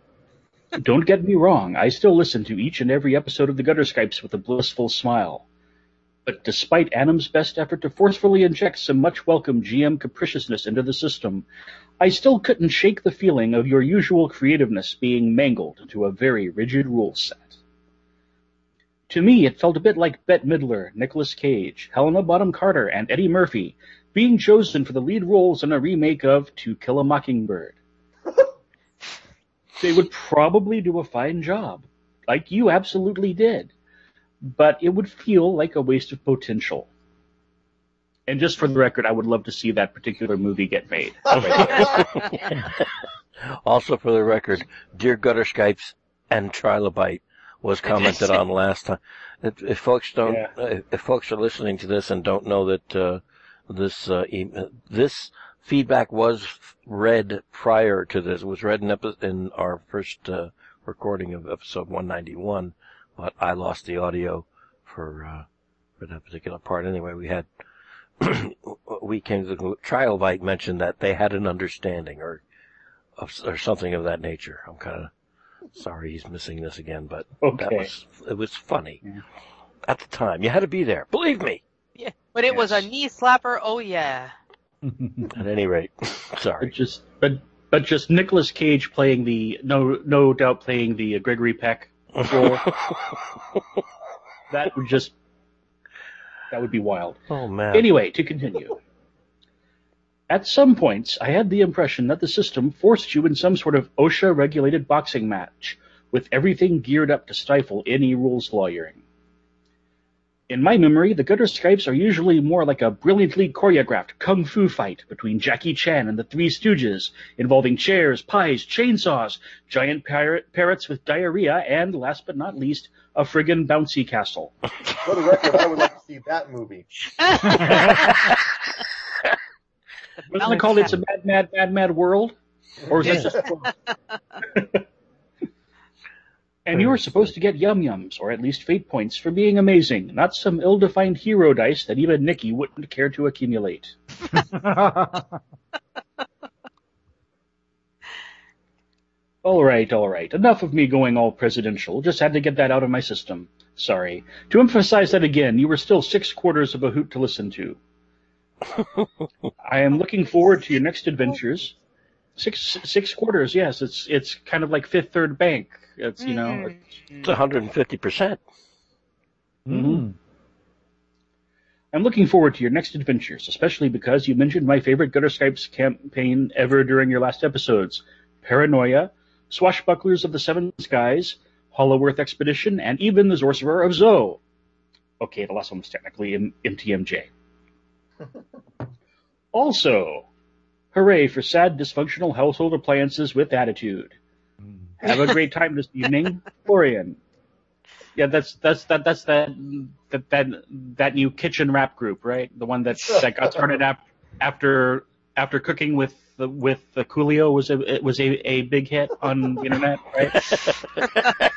Don't get me wrong, I still listen to each and every episode of the Gutter Skypes with a blissful smile. But despite Adam's best effort to forcefully inject some much welcome GM capriciousness into the system, I still couldn't shake the feeling of your usual creativeness being mangled into a very rigid rule set. To me, it felt a bit like Bette Midler, Nicolas Cage, Helena Bonham Carter, and Eddie Murphy being chosen for the lead roles in a remake of To Kill a Mockingbird. They would probably do a fine job, like you absolutely did. But it would feel like a waste of potential. And just for the record, I would love to see that particular movie get made. also for the record, dear Gutter Skypes and Trilobite was commented on last time. If, if folks don't, yeah. uh, if folks are listening to this and don't know that uh, this uh, e- this feedback was read prior to this, it was read in, epi- in our first uh, recording of episode 191, but I lost the audio for uh, for that particular part. Anyway, we had we came to the trial. Trilobite mentioned that they had an understanding or or something of that nature. I'm kind of sorry he's missing this again, but okay. that was it was funny yeah. at the time. You had to be there, believe me. Yeah, but it yes. was a knee slapper. Oh yeah. at any rate, sorry. But just but but just Nicolas Cage playing the no no doubt playing the uh, Gregory Peck role. that would just that would be wild. Oh man. Anyway, to continue. At some points, I had the impression that the system forced you in some sort of OSHA regulated boxing match, with everything geared up to stifle any rules lawyering. In my memory, the Gutter Skypes are usually more like a brilliantly choreographed kung fu fight between Jackie Chan and the Three Stooges, involving chairs, pies, chainsaws, giant parrot, parrots with diarrhea, and last but not least, a friggin' bouncy castle. For the record, I would like to see that movie. Wasn't it called It's a Mad, Mad, Mad, Mad World? Or is that just And you were supposed to get yum yums, or at least fate points, for being amazing, not some ill defined hero dice that even Nikki wouldn't care to accumulate. all right, all right. Enough of me going all presidential. Just had to get that out of my system. Sorry. To emphasize that again, you were still six quarters of a hoot to listen to. I am looking forward to your next adventures. Six six quarters, yes. It's it's kind of like Fifth Third Bank. It's you know mm-hmm. it's 150 percent. Mm-hmm. I'm looking forward to your next adventures, especially because you mentioned my favorite Gutter Skypes campaign ever during your last episodes: Paranoia, Swashbucklers of the Seven Skies, Hollow Earth Expedition, and even the Sorcerer of Zo. Okay, the last one was technically M- MTMJ. also, hooray for sad dysfunctional household appliances with attitude. Mm. Have a great time this evening, Florian. Yeah, that's that's that that's that that that that new kitchen rap group, right? The one that that got started ap- after after cooking with the, with the Coolio was a it was a, a big hit on the internet, right?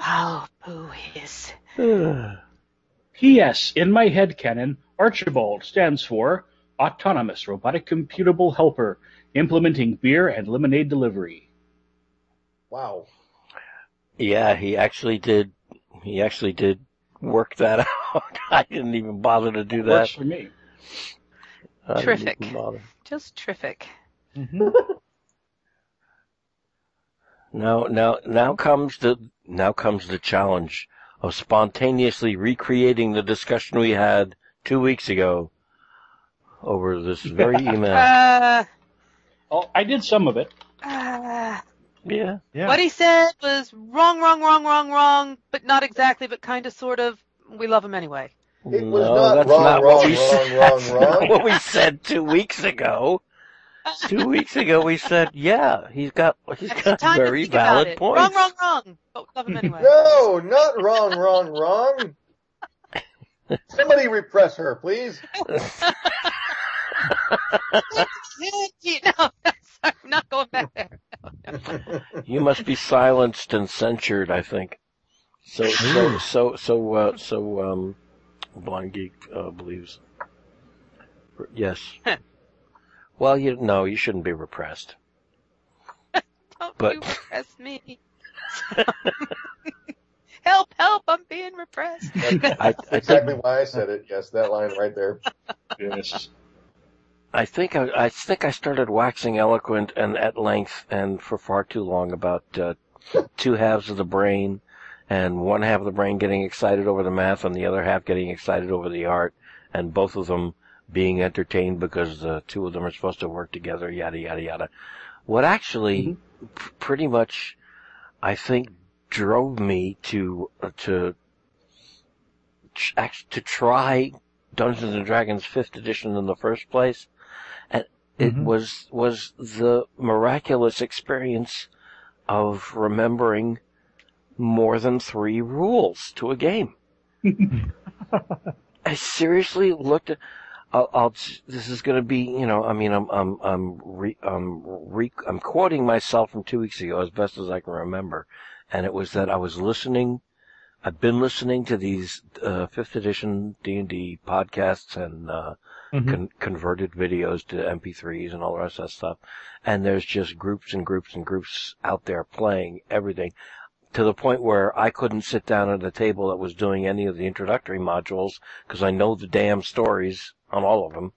oh, boo hiss. P.S. In my head canon, Archibald stands for Autonomous Robotic Computable Helper, implementing beer and lemonade delivery. Wow. Yeah, he actually did. He actually did work that out. I didn't even bother to do that. Works for me. I terrific. Just terrific. Mm-hmm. now, now, now comes the now comes the challenge of spontaneously recreating the discussion we had two weeks ago over this very email. Uh, oh, I did some of it. Uh, yeah. Yeah. What he said was wrong, wrong, wrong, wrong, wrong, but not exactly, but kind of, sort of. We love him anyway. It was no, not that's wrong, not wrong, what we wrong, said. wrong, that's wrong. Not what we said two weeks ago. two weeks ago we said, yeah, he's got he's got very valid points. Wrong, wrong, wrong. But we love him anyway. No, not wrong, wrong, wrong. Somebody repress her, please. No, sorry, I'm not going back there. you must be silenced and censured, I think. So, so, so, so, uh, so, um, Blindgeek, uh, believes. Yes. well, you, no, you shouldn't be repressed. Don't But- you repress me. help, help, I'm being repressed. I, I exactly why I said it. Yes, that line right there. Yes. I think I, I think I started waxing eloquent and at length and for far too long about uh, two halves of the brain, and one half of the brain getting excited over the math and the other half getting excited over the art, and both of them being entertained because the two of them are supposed to work together. Yada yada yada. What actually pretty much, I think, drove me to uh, to to try Dungeons and Dragons Fifth Edition in the first place, it mm-hmm. was was the miraculous experience of remembering more than three rules to a game. I seriously looked at. I'll, I'll this is going to be, you know, I mean, I'm, I'm, I'm, re, I'm, re, I'm quoting myself from two weeks ago as best as I can remember, and it was that I was listening. I've been listening to these uh, fifth edition D and D podcasts and uh, mm-hmm. con- converted videos to MP3s and all the rest of that stuff, and there's just groups and groups and groups out there playing everything to the point where I couldn't sit down at a table that was doing any of the introductory modules because I know the damn stories on all of them.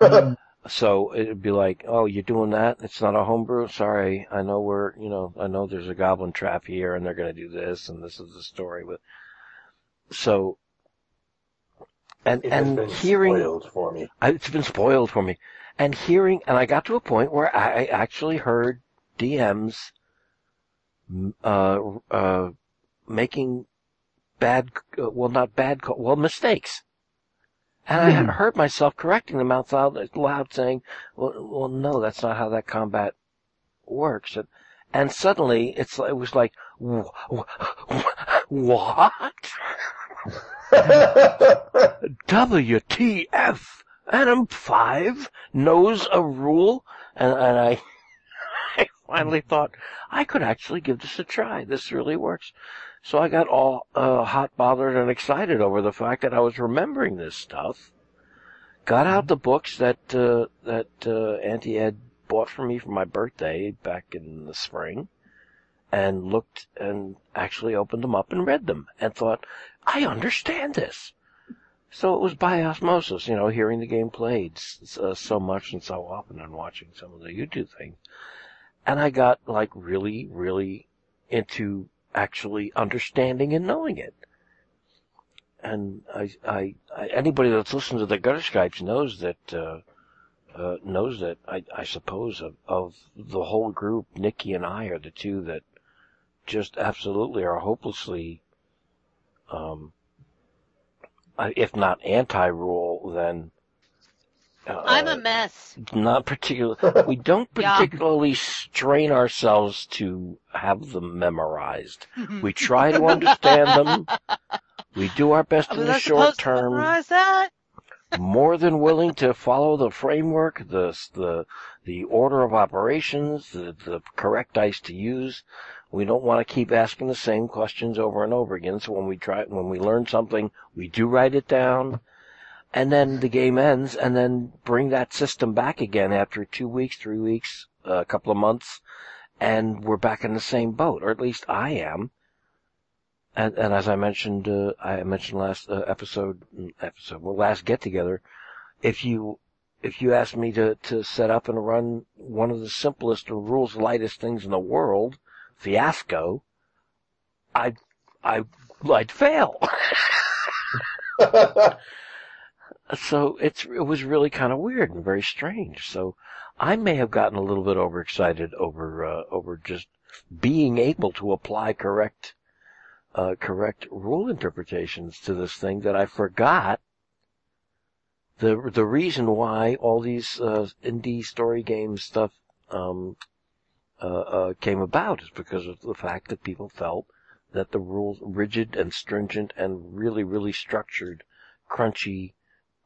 Um, so it'd be like, oh, you're doing that? It's not a homebrew? Sorry. I know we're, you know, I know there's a goblin trap here and they're going to do this and this is the story. But so, and, it and hearing, spoiled for me. I, it's been spoiled for me. And hearing, and I got to a point where I actually heard DMs uh, uh, making bad, uh, well, not bad, well, mistakes. And I had heard myself correcting them out loud, saying, well, well, no, that's not how that combat works. And, and suddenly, it's, it was like, what? WTF? Adam 5 knows a rule? And, and I, I finally thought, I could actually give this a try. This really works. So I got all uh, hot, bothered, and excited over the fact that I was remembering this stuff. Got out the books that uh, that uh, Auntie Ed bought for me for my birthday back in the spring, and looked and actually opened them up and read them, and thought, I understand this. So it was by osmosis, you know, hearing the game played uh, so much and so often and watching some of the YouTube things and I got like really, really into actually understanding and knowing it. And I, I, I anybody that's listened to the Gutter Skypes knows that, uh, uh, knows that I, I suppose of, of the whole group, Nikki and I are the two that just absolutely are hopelessly, um, if not anti-rule, then uh, I'm a mess. Not particular. we don't particularly yeah. strain ourselves to have them memorized. we try to understand them. We do our best in the short term. More than willing to follow the framework, the the the order of operations, the the correct dice to use. We don't want to keep asking the same questions over and over again. So when we try, when we learn something, we do write it down and then the game ends, and then bring that system back again after two weeks, three weeks, a couple of months, and we're back in the same boat, or at least I am. And, and as I mentioned, uh, I mentioned last uh, episode, episode, well, last get together, if you, if you asked me to, to set up and run one of the simplest and rules lightest things in the world, Fiasco, I'd, I, I'd fail. so it's it was really kind of weird and very strange. So I may have gotten a little bit overexcited over uh, over just being able to apply correct uh, correct rule interpretations to this thing that I forgot the the reason why all these uh, indie story game stuff um, came about is because of the fact that people felt that the rules rigid and stringent and really really structured, crunchy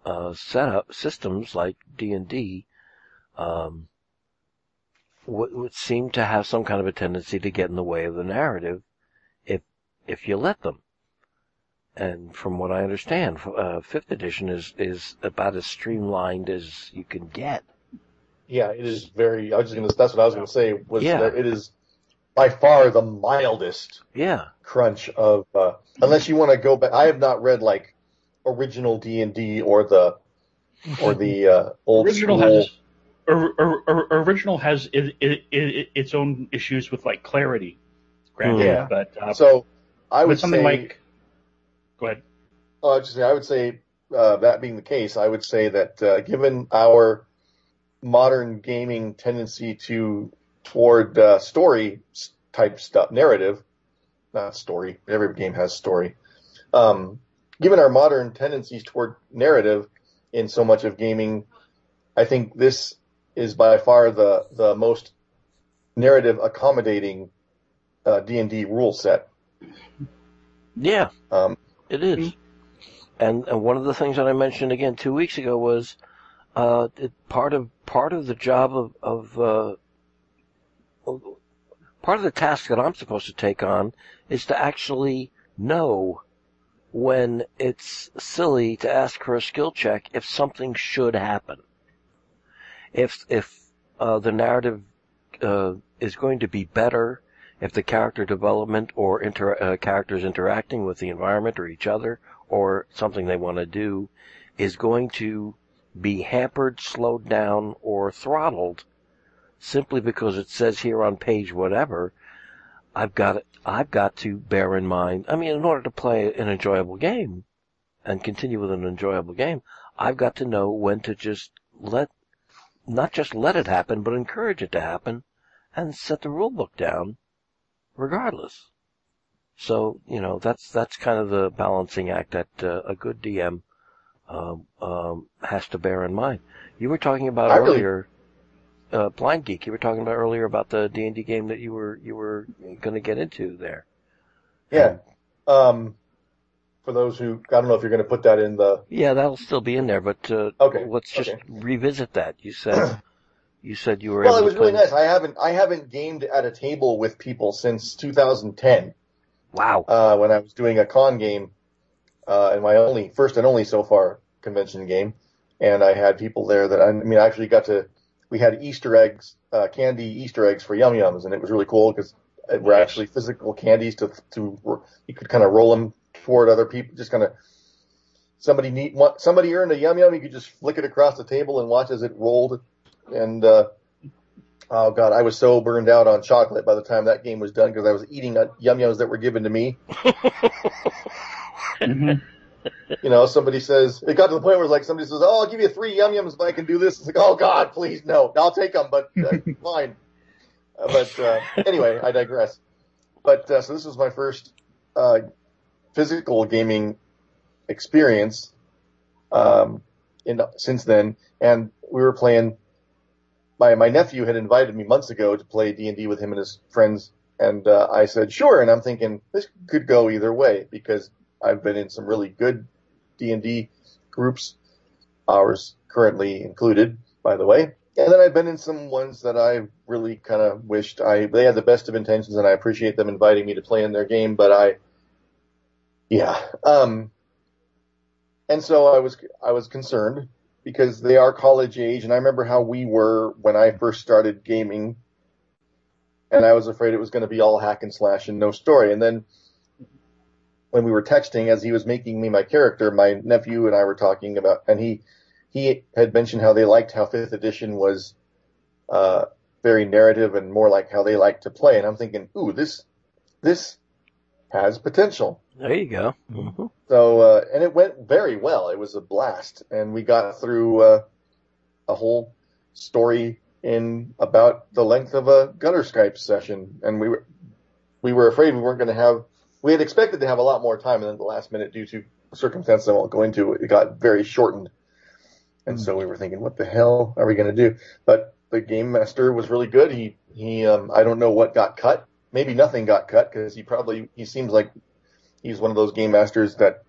uh, setup systems like D and D um, would, would seem to have some kind of a tendency to get in the way of the narrative if if you let them. And from what I understand, uh, fifth edition is is about as streamlined as you can get. Yeah, it is very. I was just gonna. That's what I was gonna say. Was yeah. that it is by far the mildest. Yeah. Crunch of uh, unless you want to go back. I have not read like original D and D or the or the uh, old original school. Has, or, or, or, original has it, it, it, its own issues with like clarity. Granted, yeah. But uh, so I would something say, like. Go ahead. Oh, I, just say, I would say uh, that being the case, I would say that uh, given our modern gaming tendency to toward uh, story type stuff, narrative, not story. Every game has story. Um, given our modern tendencies toward narrative in so much of gaming, I think this is by far the the most narrative accommodating uh, D and D rule set. Yeah, Um, it is. And, and one of the things that I mentioned again two weeks ago was uh, it, part of part of the job of, of uh, part of the task that I'm supposed to take on is to actually know when it's silly to ask for a skill check if something should happen. If if uh, the narrative uh, is going to be better, if the character development or inter- uh, characters interacting with the environment or each other or something they want to do is going to be hampered, slowed down, or throttled simply because it says here on page whatever, I've got I've got to bear in mind. I mean, in order to play an enjoyable game and continue with an enjoyable game, I've got to know when to just let, not just let it happen, but encourage it to happen and set the rule book down regardless. So, you know, that's, that's kind of the balancing act that uh, a good DM um, um, has to bear in mind. You were talking about I really- earlier, uh, Blindgeek. You were talking about earlier about the D and D game that you were you were going to get into there. yeah. Um, for those who, I don't know if you're going to put that in the, Yeah, that'll still be in there, but uh, Okay, let's just okay. revisit that. You said you said you were well, it was really nice. I haven't, I haven't gamed at a table with people since 2010. Wow. uh, when I was doing a con game, uh, in my only first and only so far convention game, and I had people there that I, I mean, I actually got to. We had Easter eggs, uh, candy Easter eggs for Yum Yums, and it was really cool because they were actually physical candies to to you could kind of roll them toward other people, just kind of. Somebody need want, somebody earned a yum yum. You could just flick it across the table and watch as it rolled. And uh, oh god, I was so burned out on chocolate by the time that game was done because I was eating uh, yum yums that were given to me. Mhm. you know, somebody says it got to the point where like somebody says, "Oh, I'll give you three yum yums if I can do this." It's like, "Oh God, please no, I'll take them, but uh, fine." Uh, but uh, anyway, I digress. But uh, so this was my first uh, physical gaming experience um, in since then, and we were playing. My my nephew had invited me months ago to play D and D with him and his friends, and uh, I said sure. And I'm thinking this could go either way because I've been in some really good D and D groups, ours currently included, by the way. And then I've been in some ones that I really kind of wished I they had the best of intentions, and I appreciate them inviting me to play in their game, but I, yeah, um, and so I was I was concerned because they are college age, and I remember how we were when I first started gaming, and I was afraid it was going to be all hack and slash and no story, and then when we were texting as he was making me my character, my nephew and I were talking about, and he he had mentioned how they liked how fifth edition was uh, very narrative and more like how they like to play, and I'm thinking, ooh, this this has potential. There you go. hmm So uh, and it went very well. It was a blast, and we got through uh, a whole story in about the length of a gutter Skype session, and we were we were afraid we weren't going to have. We had expected to have a lot more time, and then the last minute, due to circumstances I won't go into, it got very shortened. And so we were thinking, what the hell are we going to do? But the game master was really good. He he um, I don't know what got cut. Maybe nothing got cut because he probably he seems like he's one of those game masters that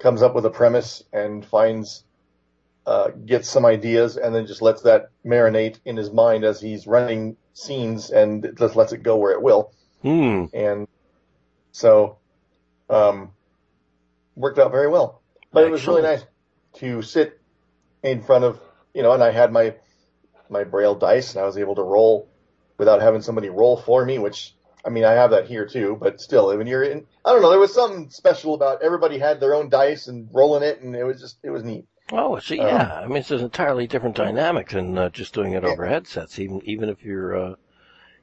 comes up with a premise and finds uh, gets some ideas and then just lets that marinate in his mind as he's running scenes and just lets it go where it will. Hmm. And so um, worked out very well. But it was really nice to sit in front of you know, and I had my my braille dice and I was able to roll without having somebody roll for me, which I mean I have that here too, but still when you're in I don't know, there was something special about everybody had their own dice and rolling it and it was just it was neat. Oh, so Um, yeah. I mean, it's an entirely different dynamic than uh, just doing it Yeah. over headsets. Even even if you're uh,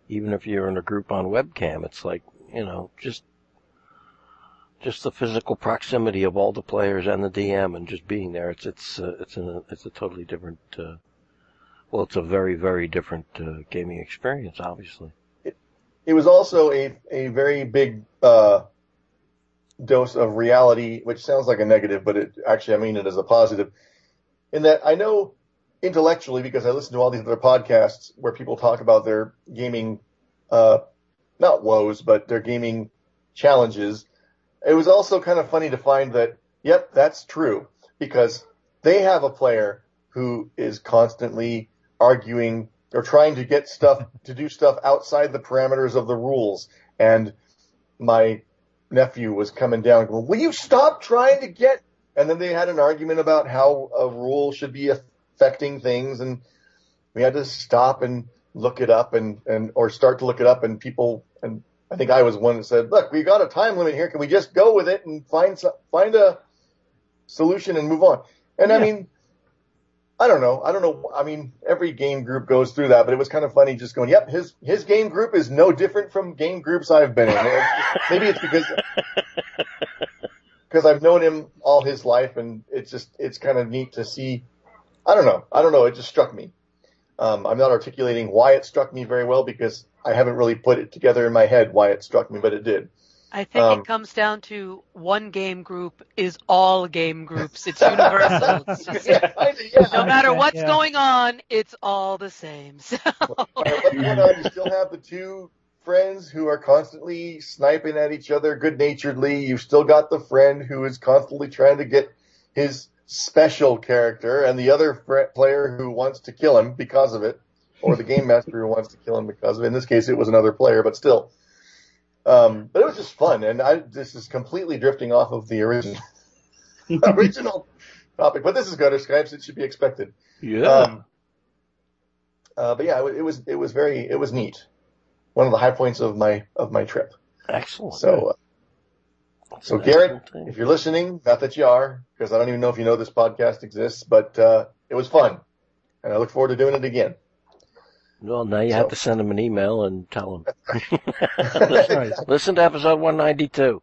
even if you're in a group on webcam, it's like you know just just the physical proximity of all the players and the DM and just being there. It's it's uh, it's a it's a totally different uh, Well, it's a very, very different uh, gaming experience, obviously. It, it was also a a very big uh, dose of reality, which sounds like a negative, but it actually I mean it as a positive. In that I know intellectually because I listen to all these other podcasts where people talk about their gaming, uh, not woes, but their gaming challenges. It was also kind of funny to find that, yep, that's true because they have a player who is constantly arguing or trying to get stuff to do stuff outside the parameters of the rules. And my nephew was coming down going, will you stop trying to get, and then they had an argument about how a rule should be affecting things and we had to stop and look it up and, and, or start to look it up and people, and I think I was one that said, look, we've got a time limit here. Can we just go with it and find, some, find a solution and move on? And yeah. I mean, I don't know. I don't know. I mean, every game group goes through that, but it was kind of funny just going, yep, his, his game group is no different from game groups I've been in. Maybe it's because, because I've known him all his life and it's just, it's kind of neat to see. I don't know. I don't know. It just struck me. Um, I'm not articulating why it struck me very well because I haven't really put it together in my head why it struck me, but it did. I think um, it comes down to one game group is all game groups. It's universal. It's just, yeah, yeah, no matter what's yeah. going on, it's all the same. So. what's going on, you still have the two friends who are constantly sniping at each other good naturedly. You've still got the friend who is constantly trying to get his special character and the other fr- player who wants to kill him because of it, or the game master who wants to kill him because of it. In this case, it was another player, but still um, but it was just fun, and I this is completely drifting off of the original original topic. But this is gutter Skypes; it should be expected. Yeah. Um, uh, but yeah, it, it, was it was very it was neat. One of the high points of my of my trip. Excellent. So, uh, so Garrett, if you're listening, not that you are, because I don't even know if you know this podcast exists, but uh, it was fun, and I look forward to doing it again. Well, now you so. have to send him an email and tell him. listen, listen, to episode 192.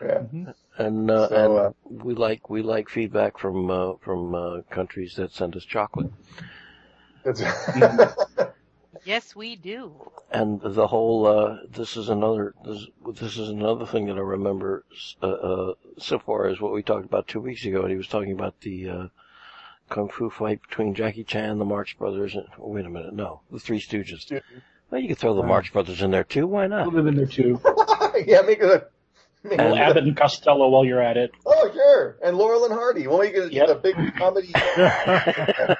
Yeah. Mm-hmm. And uh, so, and uh, we like we like feedback from uh, from uh, countries that send us chocolate. yes, we do. And the whole uh, this is another this, this is another thing that I remember uh, uh, so far as what we talked about two weeks ago. And he was talking about the uh, kung fu fight between Jackie Chan, and the Marx Brothers, and wait a minute, no, the Three Stooges. Well, you could throw the Marx Brothers in there too. Why not? Put them in there too. yeah, make it. Make and Abbott and Costello while you're at it. Oh sure, and Laurel and Hardy. We'll make it yep. a big comedy.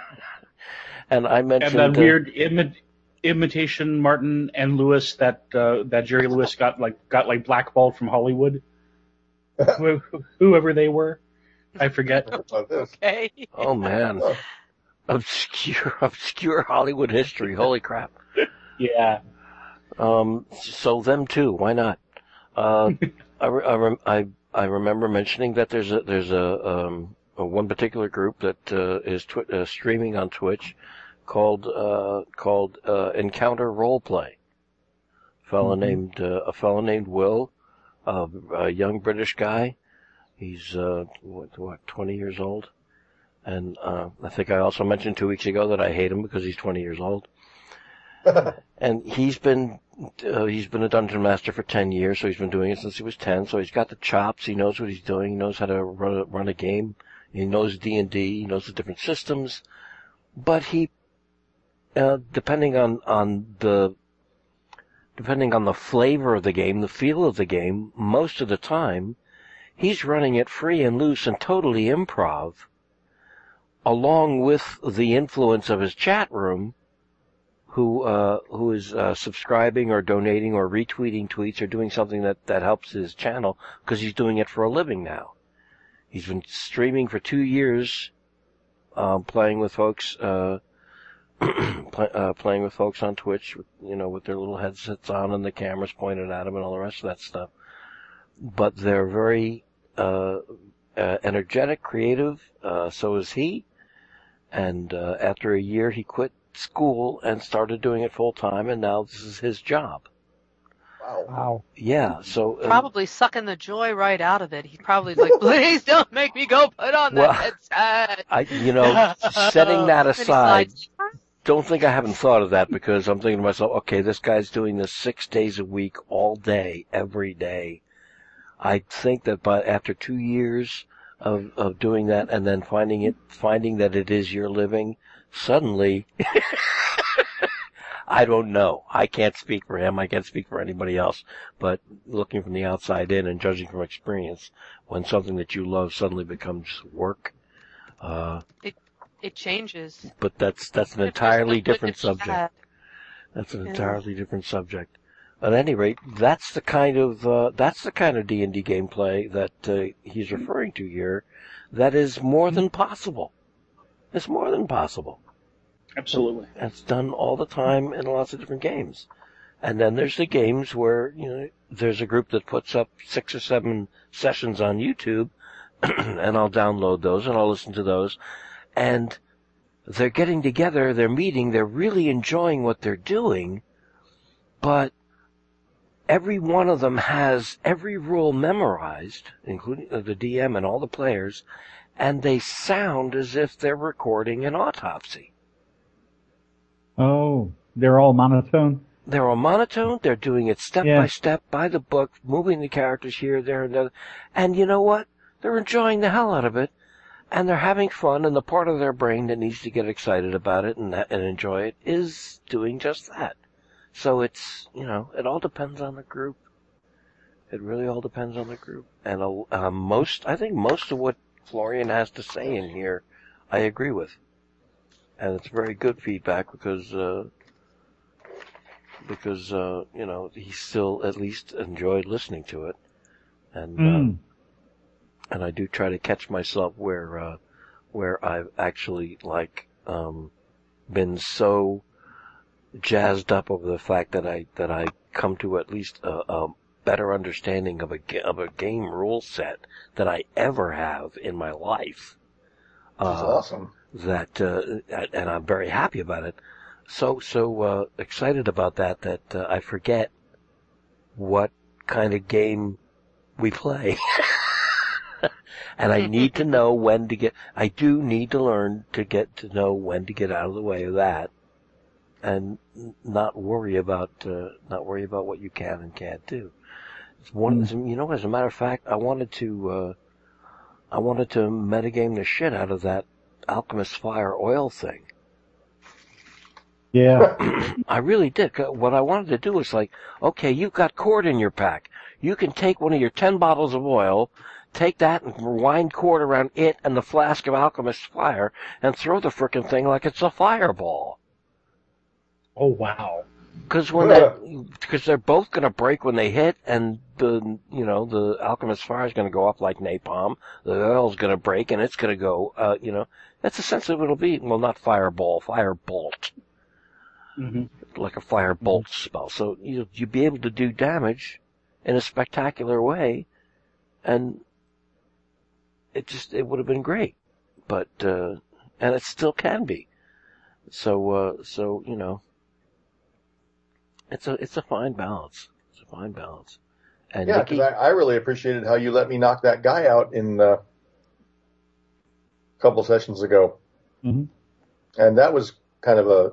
and I mentioned and that uh, weird imi- imitation Martin and Lewis that uh, that Jerry Lewis got like got like blackballed from Hollywood. Whoever they were. I forget. okay. Oh man. Obscure, obscure Hollywood history. Holy crap. Yeah. Um, so them too. Why not? Uh, I, I, I, I remember mentioning that there's a, there's a, um, a one particular group that, uh, is twi- uh, streaming on Twitch called, uh, called, uh, Encounter Roleplay. A fellow mm-hmm. named, uh, a fellow named Will, a young British guy, He's uh, what, what 20 years old, and uh, I think I also mentioned two weeks ago that I hate him because he's 20 years old. and he's been uh, he's been a dungeon master for 10 years, so he's been doing it since he was 10. So he's got the chops. He knows what he's doing. He knows how to run a, run a game. He knows D and D. He knows the different systems. But he, uh, depending on on the depending on the flavor of the game, the feel of the game, most of the time He's running it free and loose and totally improv, along with the influence of his chat room, who uh, who is uh, subscribing or donating or retweeting tweets or doing something that that helps his channel because he's doing it for a living now. He's been streaming for two years, um, playing with folks, uh, uh, playing with folks on Twitch, you know, with their little headsets on and the cameras pointed at them and all the rest of that stuff. But they're very uh, uh, energetic, creative. Uh, so is he. And uh, after a year, he quit school and started doing it full time, and now this is his job. Wow. Wow. Yeah. So uh, probably sucking the joy right out of it. He probably like, please don't make me go put on well, that headset. I, you know, setting that aside, don't think I haven't thought of that because I'm thinking to myself, okay, this guy's doing this six days a week, all day, every day. I think that by after two years of of doing that and then finding it, finding that it is your living, suddenly, I don't know. I can't speak for him. I can't speak for anybody else. But looking from the outside in and judging from experience, when something that you love suddenly becomes work, uh, it it changes. But that's that's an entirely different subject. That's an entirely different subject. At any rate, that's the kind of uh, that's the kind of D and D gameplay that uh, he's referring to here. That is more than possible. It's more than possible. Absolutely. It's done all the time in lots of different games. And then there's the games where you know there's a group that puts up six or seven sessions on YouTube, and I'll download those and I'll listen to those, and they're getting together, they're meeting, they're really enjoying what they're doing, but every one of them has every rule memorized, including uh, the DM and all the players, and they sound as if they're recording an autopsy. Oh, they're all monotone? They're all monotone, they're doing it step Yeah. by step by the book, moving the characters here, there, and there. And you know what? They're enjoying the hell out of it, and they're having fun, and the part of their brain that needs to get excited about it and, and enjoy it is doing just that. So it's, you know, it all depends on the group. It really all depends on the group. And uh, most, I think most of what Florian has to say in here, I agree with. And it's very good feedback because, uh, because, uh, you know, he still at least enjoyed listening to it. And, uh, Mm. and I do try to catch myself where, uh, where I've actually, like, um, been so jazzed up over the fact that I, that I come to at least a, a better understanding of a, of a game rule set than I ever have in my life. That's Uh, awesome. that uh, and I'm very happy about it. So so uh, excited about that that uh, I forget what kind of game we play. and I need to know when to get I do need to learn to get to know when to get out of the way of that and not worry about uh, not worry about what you can and can't do. It's one you know as a matter of fact I wanted to uh, I wanted to metagame the shit out of that Alchemist Fire oil thing. Yeah. I really did. What I wanted to do was like, okay, you've got cord in your pack. You can take one of your ten bottles of oil, take that and wind cord around it and the flask of Alchemist Fire, and throw the frickin' thing like it's a fireball. Oh wow. Because when that, because they're both going to break when they hit, and the you know the alchemist fire is going to go off like napalm. The oil's going to break, and it's going to go. Uh, you know, that's essentially what it'll be. Well, not fireball, firebolt, hmm like a firebolt spell. So you you'd be able to do damage in a spectacular way, and it just it would have been great, but uh, and it still can be. So uh, so you know, it's a it's a fine balance. It's a fine balance. And Yeah, because I, I really appreciated how you let me knock that guy out in uh, a couple sessions ago, hmm and that was kind of a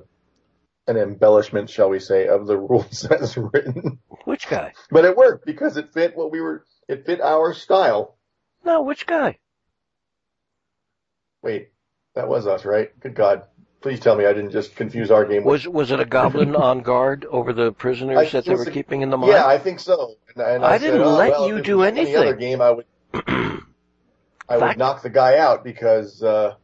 an embellishment, shall we say, of the rules as written. which guy? But it worked because it fit what we were. It fit our style. No, which guy? Wait, that was us, right? Good God! Please tell me I didn't just confuse our game. with Was was it a goblin on guard over the prisoners I- that they were a- keeping in the mine? Yeah, I think so. And, and I I, didn't said, oh, let well, you if it do was Any other game, I would I would Fact- knock the guy out because uh,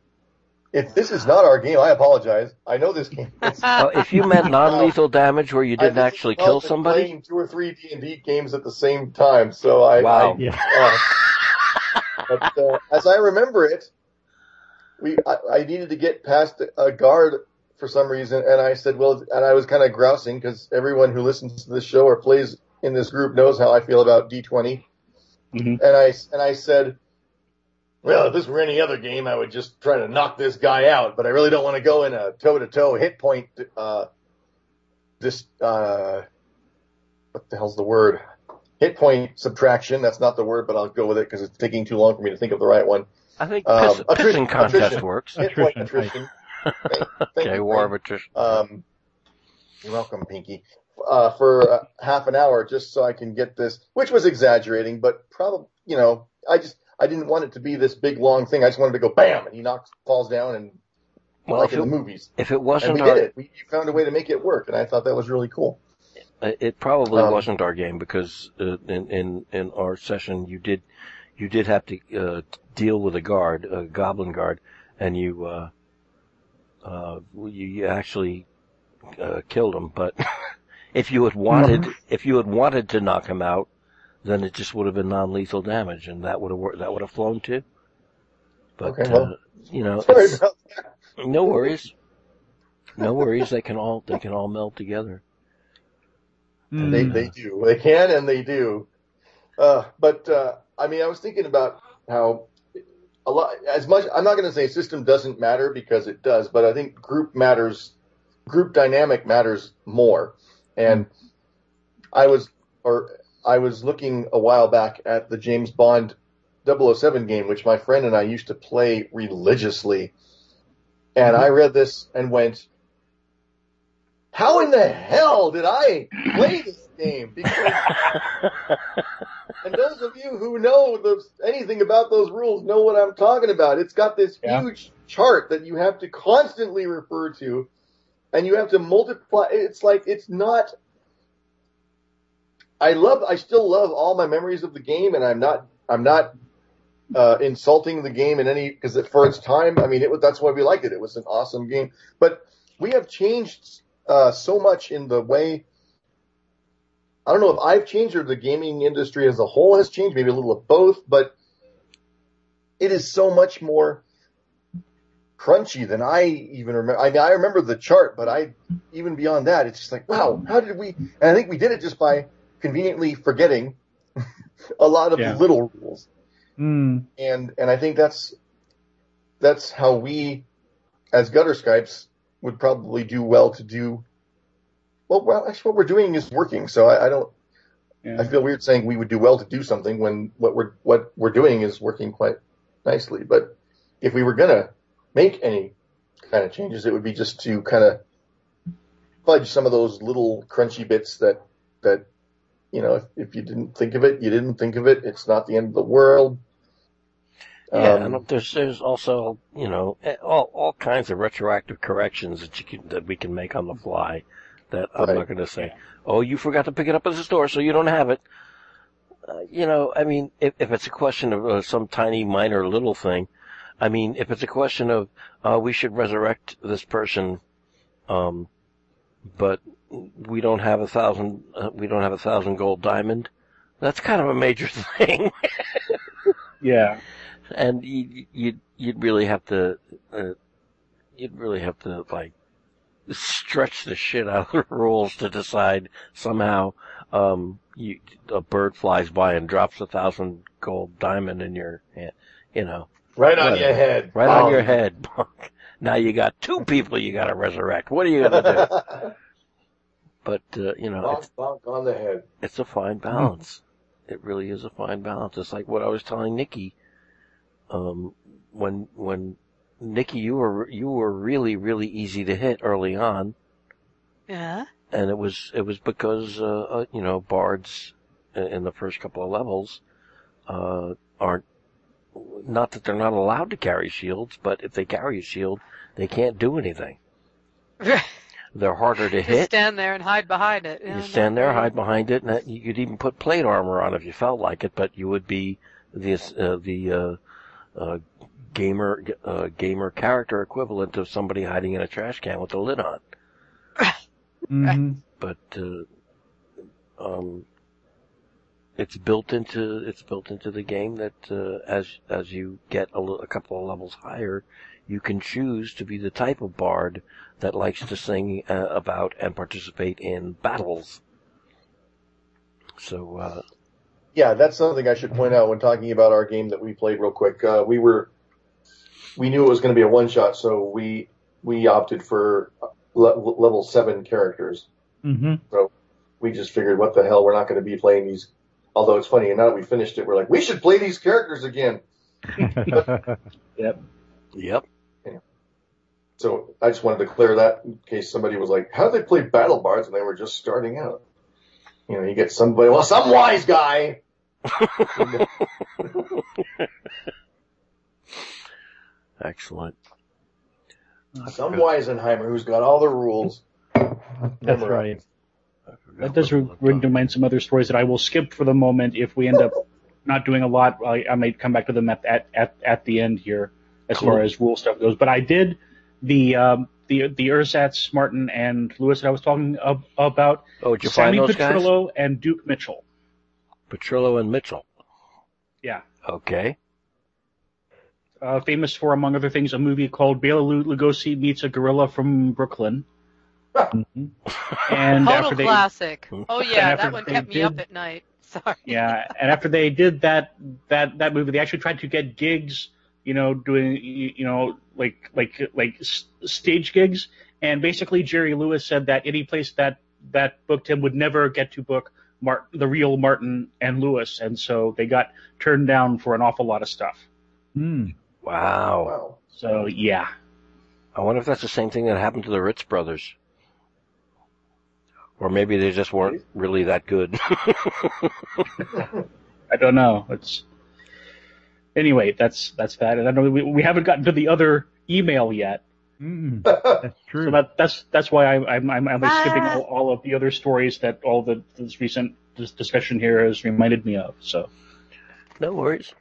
if this is not our game, I apologize. I know this game. Uh, if you meant non-lethal damage where you didn't actually well, kill I've been somebody, Playing two or three D and D games at the same time, so I. Wow. I- Yeah. uh, but uh, as I remember it, we I, I needed to get past a guard for some reason, and I said, well, and I was kind of grousing because everyone who listens to this show or plays in this group knows how I feel about D twenty, Mhm. and I and I said. Well, if this were any other game, I would just try to knock this guy out, but I really don't want to go in a toe-to-toe hit point, uh, this, uh, what the hell's the word? Hit point subtraction. That's not the word, but I'll go with it because it's taking too long for me to think of the right one. I think Um, piss, attrition- pissing contest attrition. works. Hit point Attrition, attrition. Thank okay, you, war of attrition. Um, you're welcome, Pinky. Uh, for uh, half an hour, just so I can get this, which was exaggerating, but probably, you know, I just I didn't want it to be this big long thing. I just wanted to go bam, and he knocks, falls down, and Well, like if in the movies. if it wasn't we our, did it. We found a way to make it work, and I thought that was really cool. It it probably Um, wasn't our game because uh, in in in our session you did you did have to uh, deal with a guard, a goblin guard, and you uh, uh, you, you actually uh, killed him. But if you had wanted if you had wanted to knock him out, then it just would have been non-lethal damage, and that would have wor- that would have flown too. But Okay, well, uh, you know, Sorry it's- about that. no worries, no worries. They can all they can all meld together. Hmm. They they do. They can and they do. Uh, but uh, I mean, I was thinking about how a lot as much. I'm not going to say system doesn't matter because it does, but I think group matters. Group dynamic matters more. And I was or I was looking a while back at the James Bond 007 game, which my friend and I used to play religiously. And I read this and went, how in the hell did I play this game? Because, and those of you who know the, anything about those rules know what I'm talking about. It's got this Yeah. huge chart that you have to constantly refer to, and you have to multiply. It's like it's not. I love. I still love all my memories of the game, and I'm not. I'm not uh, insulting the game in any because for its time, I mean, it that's why we liked it. It was an awesome game, but we have changed uh, so much in the way. I don't know if I've changed or the gaming industry as a whole has changed, maybe a little of both, but it is so much more crunchy than I even remember. I mean, I remember the chart, but I even beyond that, it's just like, wow, how did we? And I think we did it just by conveniently forgetting a lot of Yeah. little rules Hmm. and and I think that's that's how we as gutter skypes would probably do well to do well well actually what we're doing is working so I, I don't Yeah. I feel weird saying we would do well to do something when what we're what we're doing is working quite nicely but if we were gonna make any kind of changes it would be just to kind of fudge some of those little crunchy bits that that you know if, if you didn't think of it you didn't think of it it's not the end of the world Yeah, Um, and there's there's also you know all all kinds of retroactive corrections that you can that we can make on the fly. That I'm Right. not going to say, oh, you forgot to pick it up at the store, so you don't have it. Uh, you know, I mean, if if it's a question of uh, some tiny minor little thing, I mean, if it's a question of uh, we should resurrect this person, um, but we don't have a thousand uh, we don't have a thousand gold diamond. That's kind of a major thing. Yeah. and you you you'd really have to uh, you'd really have to like stretch the shit out of the rules to decide somehow um you a bird flies by and drops a thousand gold diamond in your hand you know Right on your head. right on your head now you got two people you got to resurrect what are you gonna do but uh, you know bonk, it's, bonk on the head. it's a fine balance. It really is a fine balance. It's like what I was telling Nikki. Um, when when Nikki, you were you were really really easy to hit early on, Yeah. and it was it was because uh, uh you know bards in the first couple of levels uh aren't not that they're not allowed to carry shields, but if they carry a shield, they can't do anything. They're harder to hit. stand there and hide behind it. You stand there, hide behind it, and that, you could even put plate armor on if you felt like it. But you would be the uh, the uh, uh, gamer uh, gamer character equivalent of somebody hiding in a trash can with the lid on. hmm But uh, um, it's built into it's built into the game that uh, as as you get a, couple of levels higher, you can choose to be the type of bard that likes to sing uh, about and participate in battles. So uh, Yeah, that's something I should point out when talking about our game that we played real quick. Uh, we were, we knew it was going to be a one shot, so we, we opted for le- level seven characters. hmm We just figured, what the hell, we're not going to be playing these. Although it's funny, and now that we finished it, we're like, we should play these characters again. Yep. Yep. So I just wanted to clear that in case somebody was like, how do they play Battle Bards when they were just starting out? You know, you get somebody, well, some wise guy. Excellent. Some Weisenheimer who's got all the rules. That's right. That does bring to mind some other stories that I will skip for the moment. If we end up not doing a lot, I, I might come back to them at at at, at the end here, as Cool. far as rule stuff goes. But I did the um, the the Ersatz, Martin, and Lewis that I was talking ab- about. Oh, did you Sammy find those guys? Petrillo and Duke Mitchell. Petrillo and Mitchell. Yeah. Okay. Uh, famous for, among other things, a movie called Bela Lugosi meets a gorilla from Brooklyn. Mhm. And Total after they, classic. Oh yeah, after that one they kept me up at night. Sorry. yeah, and after they did that that that movie, they actually tried to get gigs, you know, doing you you know like like like stage gigs, and basically Jerry Lewis said that any place that that booked him would never get to book Mart the real Martin and Lewis, and so they got turned down for an awful lot of stuff. Hmm. Wow. Wow. So yeah, I wonder if that's the same thing that happened to the Ritz brothers. Or maybe they just weren't really that good. I don't know. It's anyway. That's that's that, and I know we we haven't gotten to the other email yet. Mm. That's true. So that, that's that's why I, I'm I'm, I'm Ah. skipping all, all of the other stories that all the this recent dis- discussion here has reminded me of. So no worries.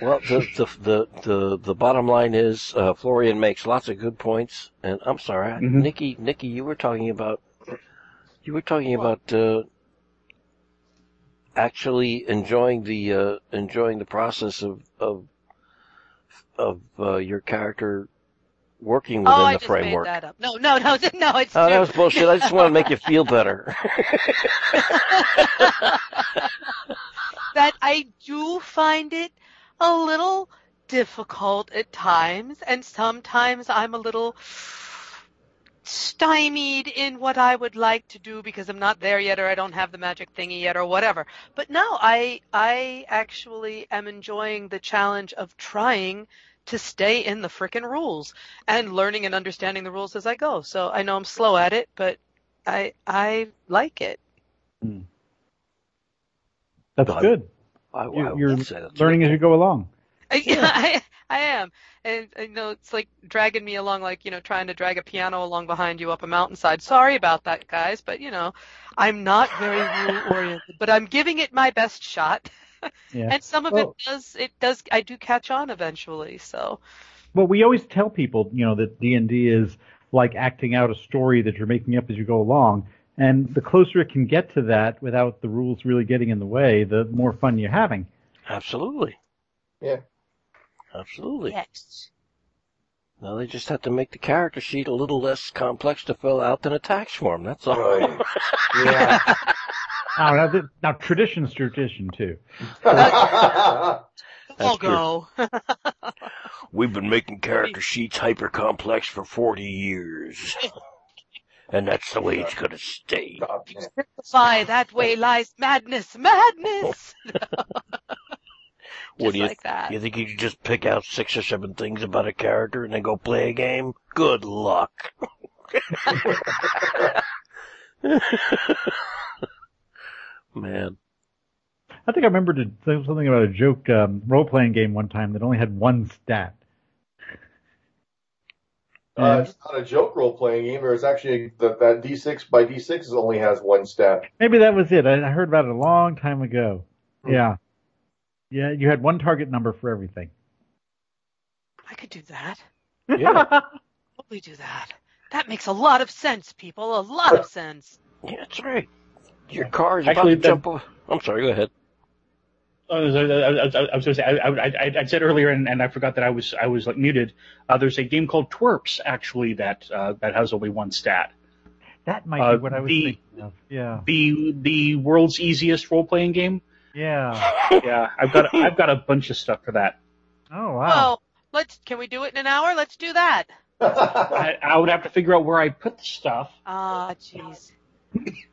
Well, the the the the, the bottom line is uh, Florian makes lots of good points, and I'm sorry, Mhm. Nikki. Nikki, you were talking about you were talking about uh, actually enjoying the uh, enjoying the process of of of uh, your character working within Oh, I the just framework. made that up. No, no, no, no. It's Oh, that was bullshit. I just want to make you feel better. that I do find it a little difficult at times, and sometimes I'm a little stymied in what I would like to do because I'm not there yet or I don't have the magic thingy yet or whatever. But no, I I actually am enjoying the challenge of trying to stay in the frickin' rules and learning and understanding the rules as I go. So I know I'm slow at it, but I I like it. Hmm. That's God. good. I, You- I you're would uh, say that's Learning as you go along. I, I, I am. And, you know, it's like dragging me along, like, you know, trying to drag a piano along behind you up a mountainside. Sorry about that, guys, but, you know, I'm not very rule oriented, but I'm giving it my best shot. Yeah. And some of Well- it does, it does, I do catch on eventually, so. Well, we always tell people, you know, that D and D is like acting out a story that you're making up as you go along. And the closer it can get to that without the rules really getting in the way, the more fun you're having. Absolutely. Yeah. Absolutely. Yes. Now they just have to make the character sheet a little less complex to fill out than a tax form. That's all. Right. Yeah. Now, now, th- now tradition's tradition too. I'll That's go. We've been making character sheets hyper complex for 40 years. and that's the way it's going to stay. Simplify, that way lies madness, madness! What do you, like that. you think you could just pick out six or seven things about a character and then go play a game? Good luck. Man. I think I remember something about a joke um, role playing game one time that only had one stat. Uh, it's not a joke role playing game. There's actually that that D6 by D6 only has one stat. Maybe that was it. I, I heard about it a long time ago. Hmm. Yeah. Yeah, you had one target number for everything. I could do that. Yeah. Totally do that. That makes a lot of sense, people. A lot of sense. Yeah, that's right. Your car is Actually, about to that- jump off. I'm sorry, go ahead. I was, I, I, I, I was going to say, I, I, I, I said earlier, and, and I forgot that I was, I was like muted. Uh, there's a game called Twerps actually that, uh, that has only one stat. That might Uh, be what I was the- thinking of. Yeah. The, the world's easiest role playing game. Yeah. Yeah, I've got, I've got a bunch of stuff for that. Oh wow. Well, let's. Can we do it in an hour? Let's do that. I, I would have to figure out where I put the stuff. Ah, jeez.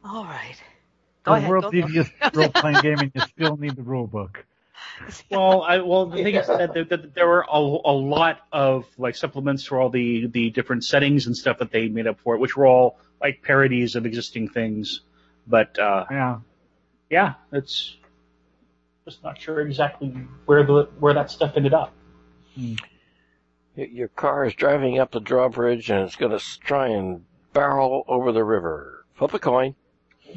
All right. Go the ahead. world's go, go. easiest role playing game, and you still need the rule book. well, I, well, the thing is that there, that there were a, a lot of like supplements for all the the different settings and stuff that they made up for it, which were all like parodies of existing things. But uh, Yeah. yeah, it's just not sure exactly where the where that stuff ended up. Y- Your car is driving up the drawbridge and it's going to try and barrel over the river. Flip a coin.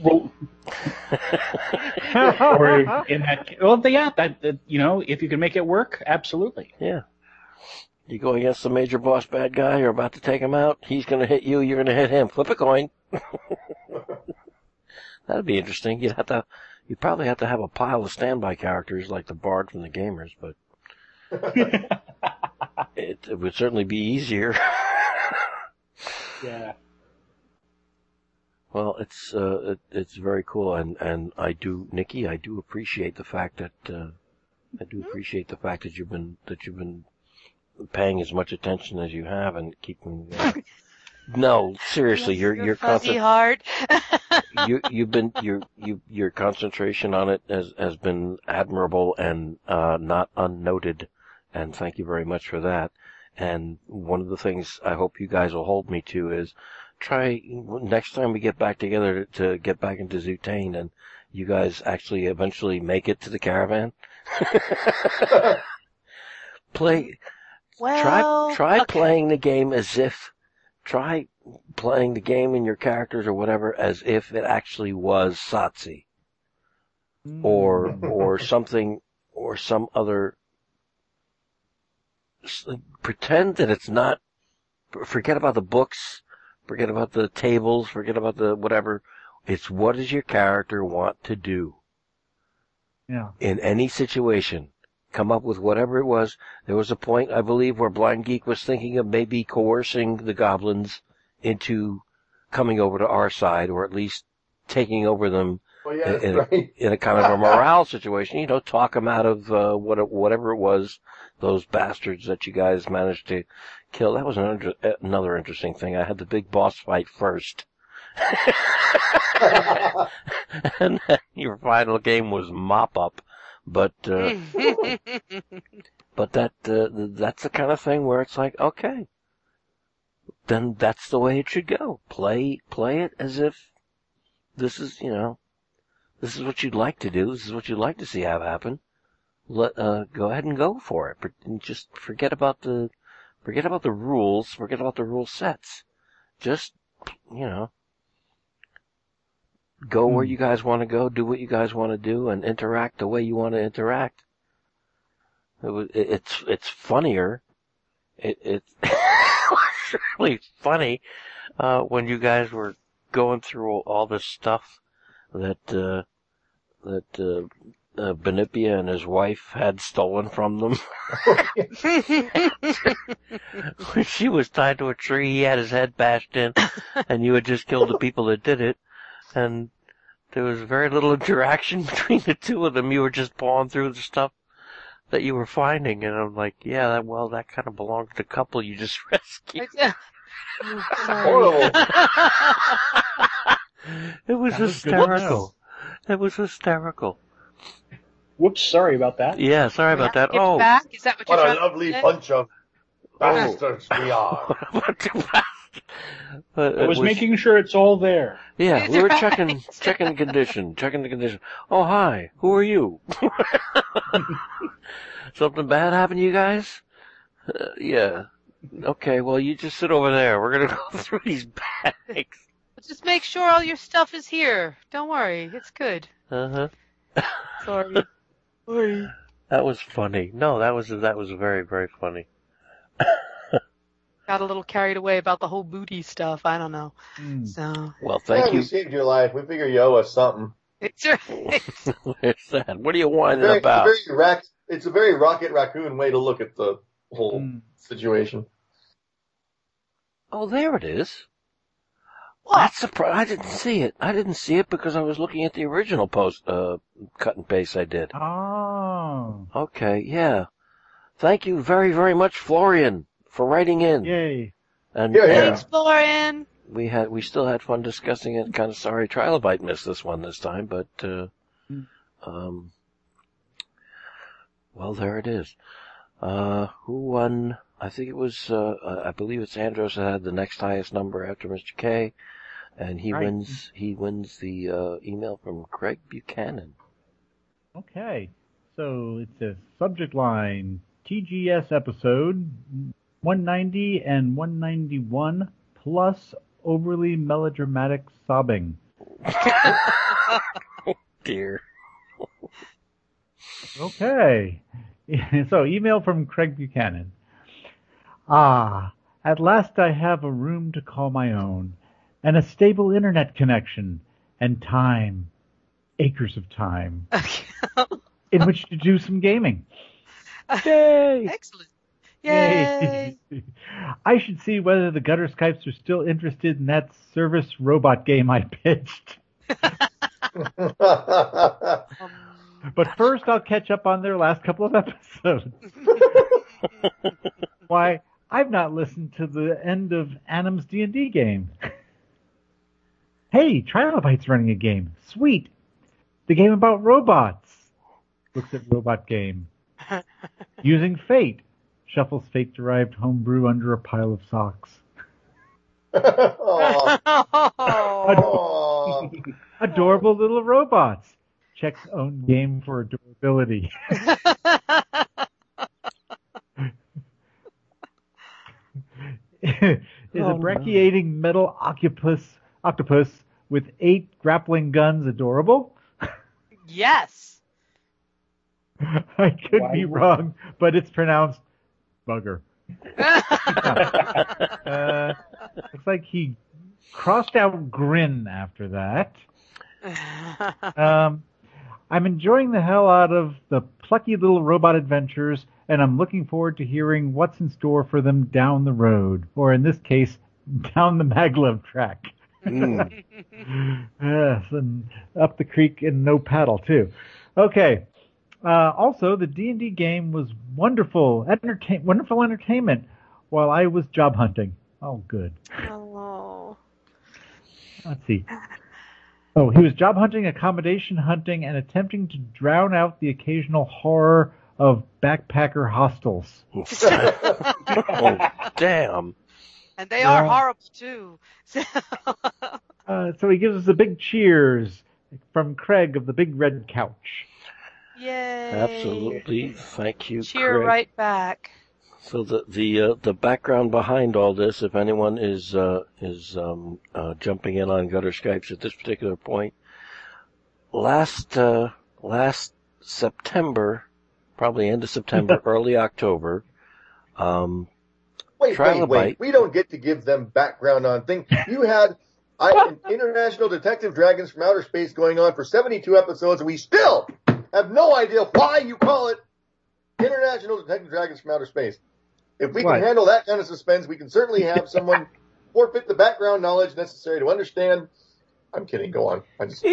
Well, or in that, well, yeah, that, that you know, if you can make it work, absolutely. Yeah. You go against the major boss bad guy, you're about to take him out, he's gonna hit you, you're gonna hit him. Flip a coin. That'd be interesting. You'd have to, you'd probably have to have a pile of standby characters like the Bard from the Gamers, but it, it would certainly be easier. Yeah. Well, it's, uh, it, it's very cool and, and I do, Nikki, I do appreciate the fact that, uh, I do appreciate the fact that you've been, that you've been paying as much attention as you have and keeping, uh, no, seriously, your, your, fuzzy concent- heart. you, you've been, your, you, your concentration on it has, has been admirable and, uh, not unnoted. And thank you very much for that. And one of the things I hope you guys will hold me to is try next time we get back together to, to get back into Zutane and you guys actually eventually make it to the caravan. Play, well, try try okay. playing the game as if try playing the game in your characters or whatever as if it actually was Satsi or mm. or something or some other pretend that it's not forget about the books forget about the tables forget about the whatever it's what does your character want to do Yeah. in any situation. Come up with whatever it was. There was a point, I believe, where Blind Geek was thinking of maybe coercing the goblins into coming over to our side, or at least taking over them Well, yeah, that's in, right. in a kind of a morale situation. You know, talk them out of uh, what, whatever it was, those bastards that you guys managed to kill. That was another, another interesting thing. I had the big boss fight first. and your final game was mop up. But uh, but that uh, that's the kind of thing where it's like, okay, then that's the way it should go. Play play it as if this is you know this is what you'd like to do. This is what you'd like to see have happen. Let uh, go ahead and go for it. But just forget about the forget about the rules. Forget about the rule sets. Just you know go where Hmm. you guys want to go, do what you guys want to do, and interact the way you want to interact. It was, it, it's it's funnier. It it's really funny uh, when you guys were going through all, all this stuff that uh, that uh, uh, Benipia and his wife had stolen from them. when she was tied to a tree, he had his head bashed in, and you had just killed the people that did it and there was very little interaction between the two of them. You were just pawing through the stuff that you were finding, and I'm like, yeah, that, well, that kind of belonged to the couple you just rescued. Horrible. It was That was hysterical. It was hysterical. Whoops, sorry about that. Yeah, sorry about that. Give Oh, back? Is that what, What you're a trying lovely to say? bunch of Oh. bastards we are. what too fast. But I it was making sure it's all there. Yeah, we were Right. checking checking the condition, checking the condition. Oh hi, who are you? Something bad happened to you guys? Uh, yeah. Okay, well you just sit over there. We're gonna go through these bags. Just make sure all your stuff is here. Don't worry, it's good. Uh huh. Sorry. Sorry. That was funny. No, that was that was very very funny. Got a little carried away about the whole booty stuff. I don't know. Hmm. So Well, yeah, thank we you. saved your life. We figure you owe us something. it's right. Where's that? What are you whining Very, about? very rac- it's a very Rocket Raccoon way to look at the whole Hmm. situation. Oh, there it is. What? That's surprised. I didn't see it. I didn't see it because I was looking at the original post, uh, cut and paste I did. Oh. Okay, yeah. Thank you very, very much, Florian, for writing in. Yay. And, Yeah, yeah. Thanks, Florian. we had, we still had fun discussing it. Kind of sorry Trilobite missed this one this time, but, uh, Hmm. um, Well, there it is. Uh, who won? I think it was, uh, I believe it's Andros that had the next highest number after Mr. K. And he Right. wins, he wins the, uh, email from Craig Buchanan. Okay, so it's a subject line TGS episode 190 and 191 plus overly melodramatic sobbing. Dear. Okay. so email from Craig Buchanan. Ah, at last I have a room to call my own, and a stable internet connection, and time, acres of time, in which to do some gaming. Yay! Excellent. Yay. I should see whether the gutter Skypes are still interested in that service robot game I pitched. Um, But first I'll catch up on their last couple of episodes. Why, I've not listened to the end of Anim's D&D game. Hey, Trilobite's running a game. Sweet. The game about robots. Looks at robot game. Using fate. Shuffles fate-derived homebrew under a pile of socks. Aw. oh. Adorable little robots. Checks own game for adorability. is Oh, a no. brachiating metal octopus octopus with eight grappling guns adorable? yes. I could Why be would- wrong, but it's pronounced bugger. Uh, looks like he crossed out grin after that. Um, I'm enjoying the hell out of the plucky little robot adventures, and I'm looking forward to hearing what's in store for them down the road, or in this case, down the maglev track. Mm. yes, and up the creek and no paddle too. Okay. Uh, also, the D and D game was wonderful, entertain, wonderful entertainment while I was job hunting. Oh, good. oh. Let's see. Oh, he was job hunting, accommodation hunting, and attempting to drown out the occasional horror of backpacker hostels. oh, damn. And they are horrible too. Uh, so he gives us a big cheers from Craig of the Big Red Couch. Yay. Absolutely. Thank you, Cheer Craig. right back. So the the uh, the background behind all this, if anyone is uh, is um, uh, jumping in on gutter Skypes at this particular point, last uh, last September, probably end of September, early October, um, Wait, wait, Trilobite. wait. We don't get to give them background on things. You had I, International Detective Dragons from Outer Space going on for 72 episodes, and we still have no idea why you call it International Detective Dragons from Outer Space. If we can Right. handle that kind of suspense, we can certainly have someone forfeit the background knowledge necessary to understand. I'm kidding. Go on. I just,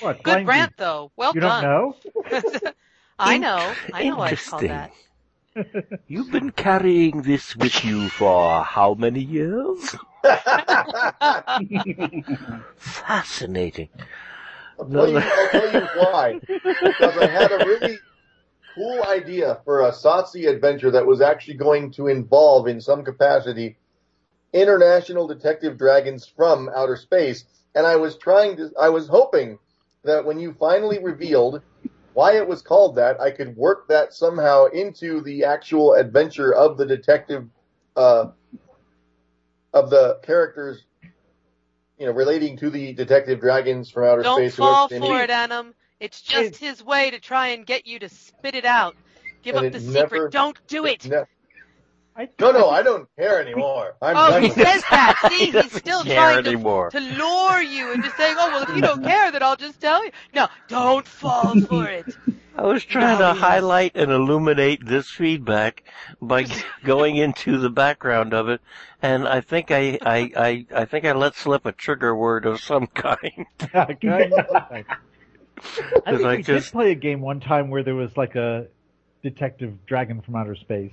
What? Good rant you? though. Well You don't done. know? I know. I know I called Interesting. that. You've been carrying this with you for how many years? Fascinating. I'll tell, you, I'll tell you why. Because I had a really cool idea for a Satsi adventure that was actually going to involve, in some capacity, international detective dragons from outer space. And I was trying to, I was hoping that when you finally revealed why it was called that, I could work that somehow into the actual adventure of the detective, uh, of the characters, you know, relating to the detective dragons from outer Don't space. who fall for it, Adam. It's just his way to try and get you to spit it out. Give And up the it secret. Don't do it. No, I, no, no, I don't care anymore. I'm Oh, done he with it. says that. See, he's doesn't still care trying to, anymore. to lure you into saying, "Oh, well, if you don't care, then I'll just tell you." No, don't fall for it. I was trying No, to highlight and illuminate this feedback by going into the background of it, and I think I, I, I, I think I let slip a trigger word of some kind. I think I we just- did play a game one time where there was like a detective dragon from outer space.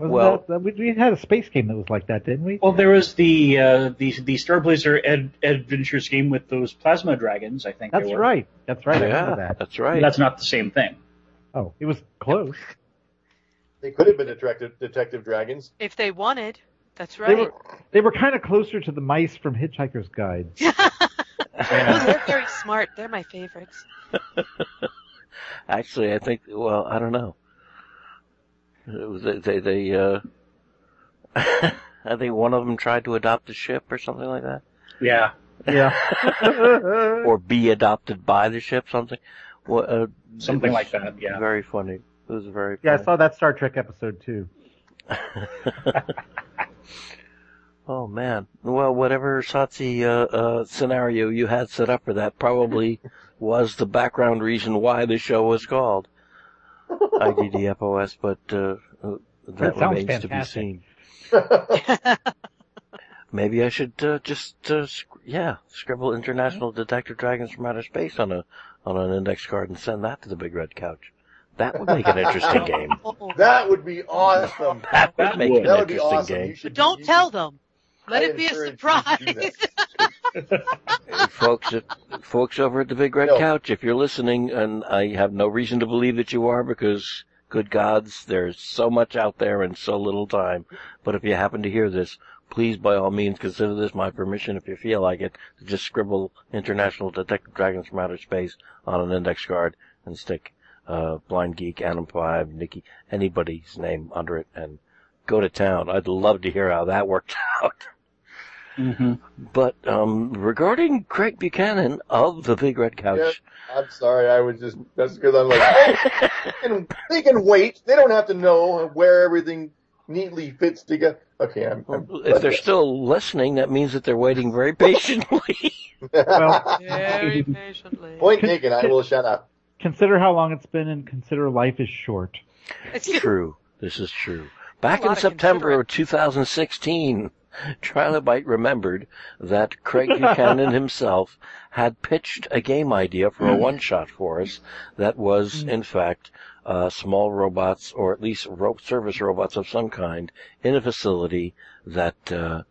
Wasn't Well- that, we, we had a space game that was like that, didn't we? Well, there was the uh, the the Star Blazer Ad- Adventures game with those plasma dragons. I think That's they were. right. That's right. Yeah, remember that. that's right. That's not the same thing. Oh, it was close. They could have been detective detective dragons. If they wanted, that's They right. were they were kind of closer to the mice from Hitchhiker's Guide. Oh, they're very smart. They're my favorites. Actually, I think. Well, I don't know. It was- They they, they uh, I think one of them tried to adopt a ship or something like that, Yeah. Yeah. or be adopted by the ship, something. Well, uh, Something like that, yeah. Very funny. It was very. yeah, I saw that Star Trek episode too. oh man. Well, whatever Satsi uh, uh, scenario you had set up for that probably was the background reason why the show was called IDDFOS, but uh, uh, that, That sounds remains to be seen. Maybe I should uh, just uh, sc- yeah scribble International Detective Dragons from Outer Space on a on an index card and send that to the Big Red Couch. That would make an interesting game. That would be awesome. That would make would. an That would be interesting awesome. game. You should, Don't tell them. Let I it be a encourage you to do surprise. folks, at, folks over at the Big Red No. Couch, if you're listening, and I have no reason to believe that you are, because good gods, there's so much out there and so little time. But if you happen to hear this, please, by all means, consider this my permission, if you feel like it, to just scribble International Detective Dragons from Outer Space on an index card and stick uh, Blind Geek, Anim Five, Nikki, anybody's name under it, and go to town. I'd love to hear how that worked out. Hmm But um, regarding Craig Buchanan of the Big Red Couch, I'm sorry. I was just that's because I'm like they, can, they can wait. They don't have to know where everything neatly fits together. Okay, I'm. I'm if they're still listening, that means that they're waiting very patiently. Well- Very patiently. Point taken. I will shut up. Consider how long it's been, and consider life is short. It's true. This is true. Back in September of 2016, Trilobite remembered that Craig Buchanan himself had pitched a game idea for a one-shot for us that was, in fact, uh, small robots, or at least ro- service robots of some kind, in a facility that uh,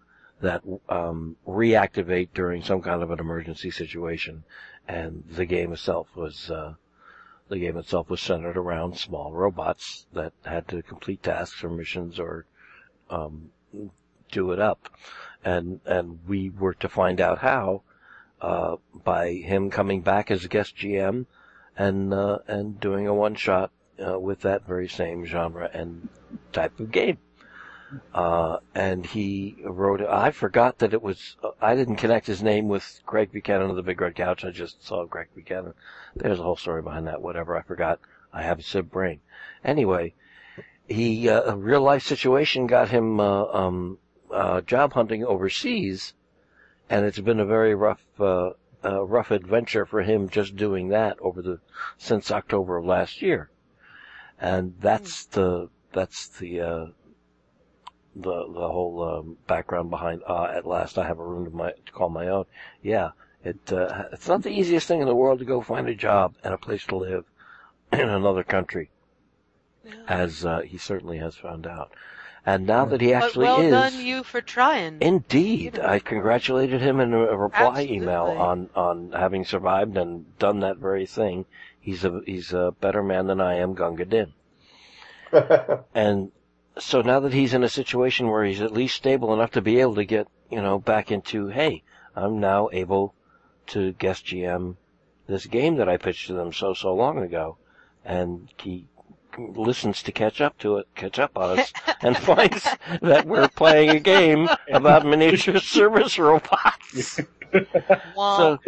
that um, reactivate during some kind of an emergency situation. And the game itself was uh, the game itself was centered around small robots that had to complete tasks or missions or um, do it up, and and we were to find out how uh, by him coming back as a guest GM and uh, and doing a one shot uh, with that very same genre and type of game. Uh, and he wrote, I forgot that it was, I didn't connect his name with Greg Buchanan of the Big Red Couch. I just saw Greg Buchanan. There's a whole story behind that, whatever. I forgot. I have a sieve brain. Anyway, he, uh, a real life situation got him, uh, um, uh, job hunting overseas. And it's been a very rough, uh, uh, rough adventure for him just doing that over the, since October of last year. And that's the, that's the, uh, the the whole um, background behind uh, at last I have a room to my to call my own. Yeah, it uh, it's not the easiest thing in the world to go find a job and a place to live in another country, as uh, he certainly has found out. And now that he But actually well is, done you for trying. indeed, I congratulated him in a, a reply email on on having survived and done that very thing. He's a he's a better man than I am, Gunga Din. And so now that he's in a situation where he's at least stable enough to be able to get, you know, back into, hey, I'm now able to guest GM this game that I pitched to them so, so long ago. And he listens to catch up to it, catch up on us, and finds that we're playing a game about miniature service robots. So,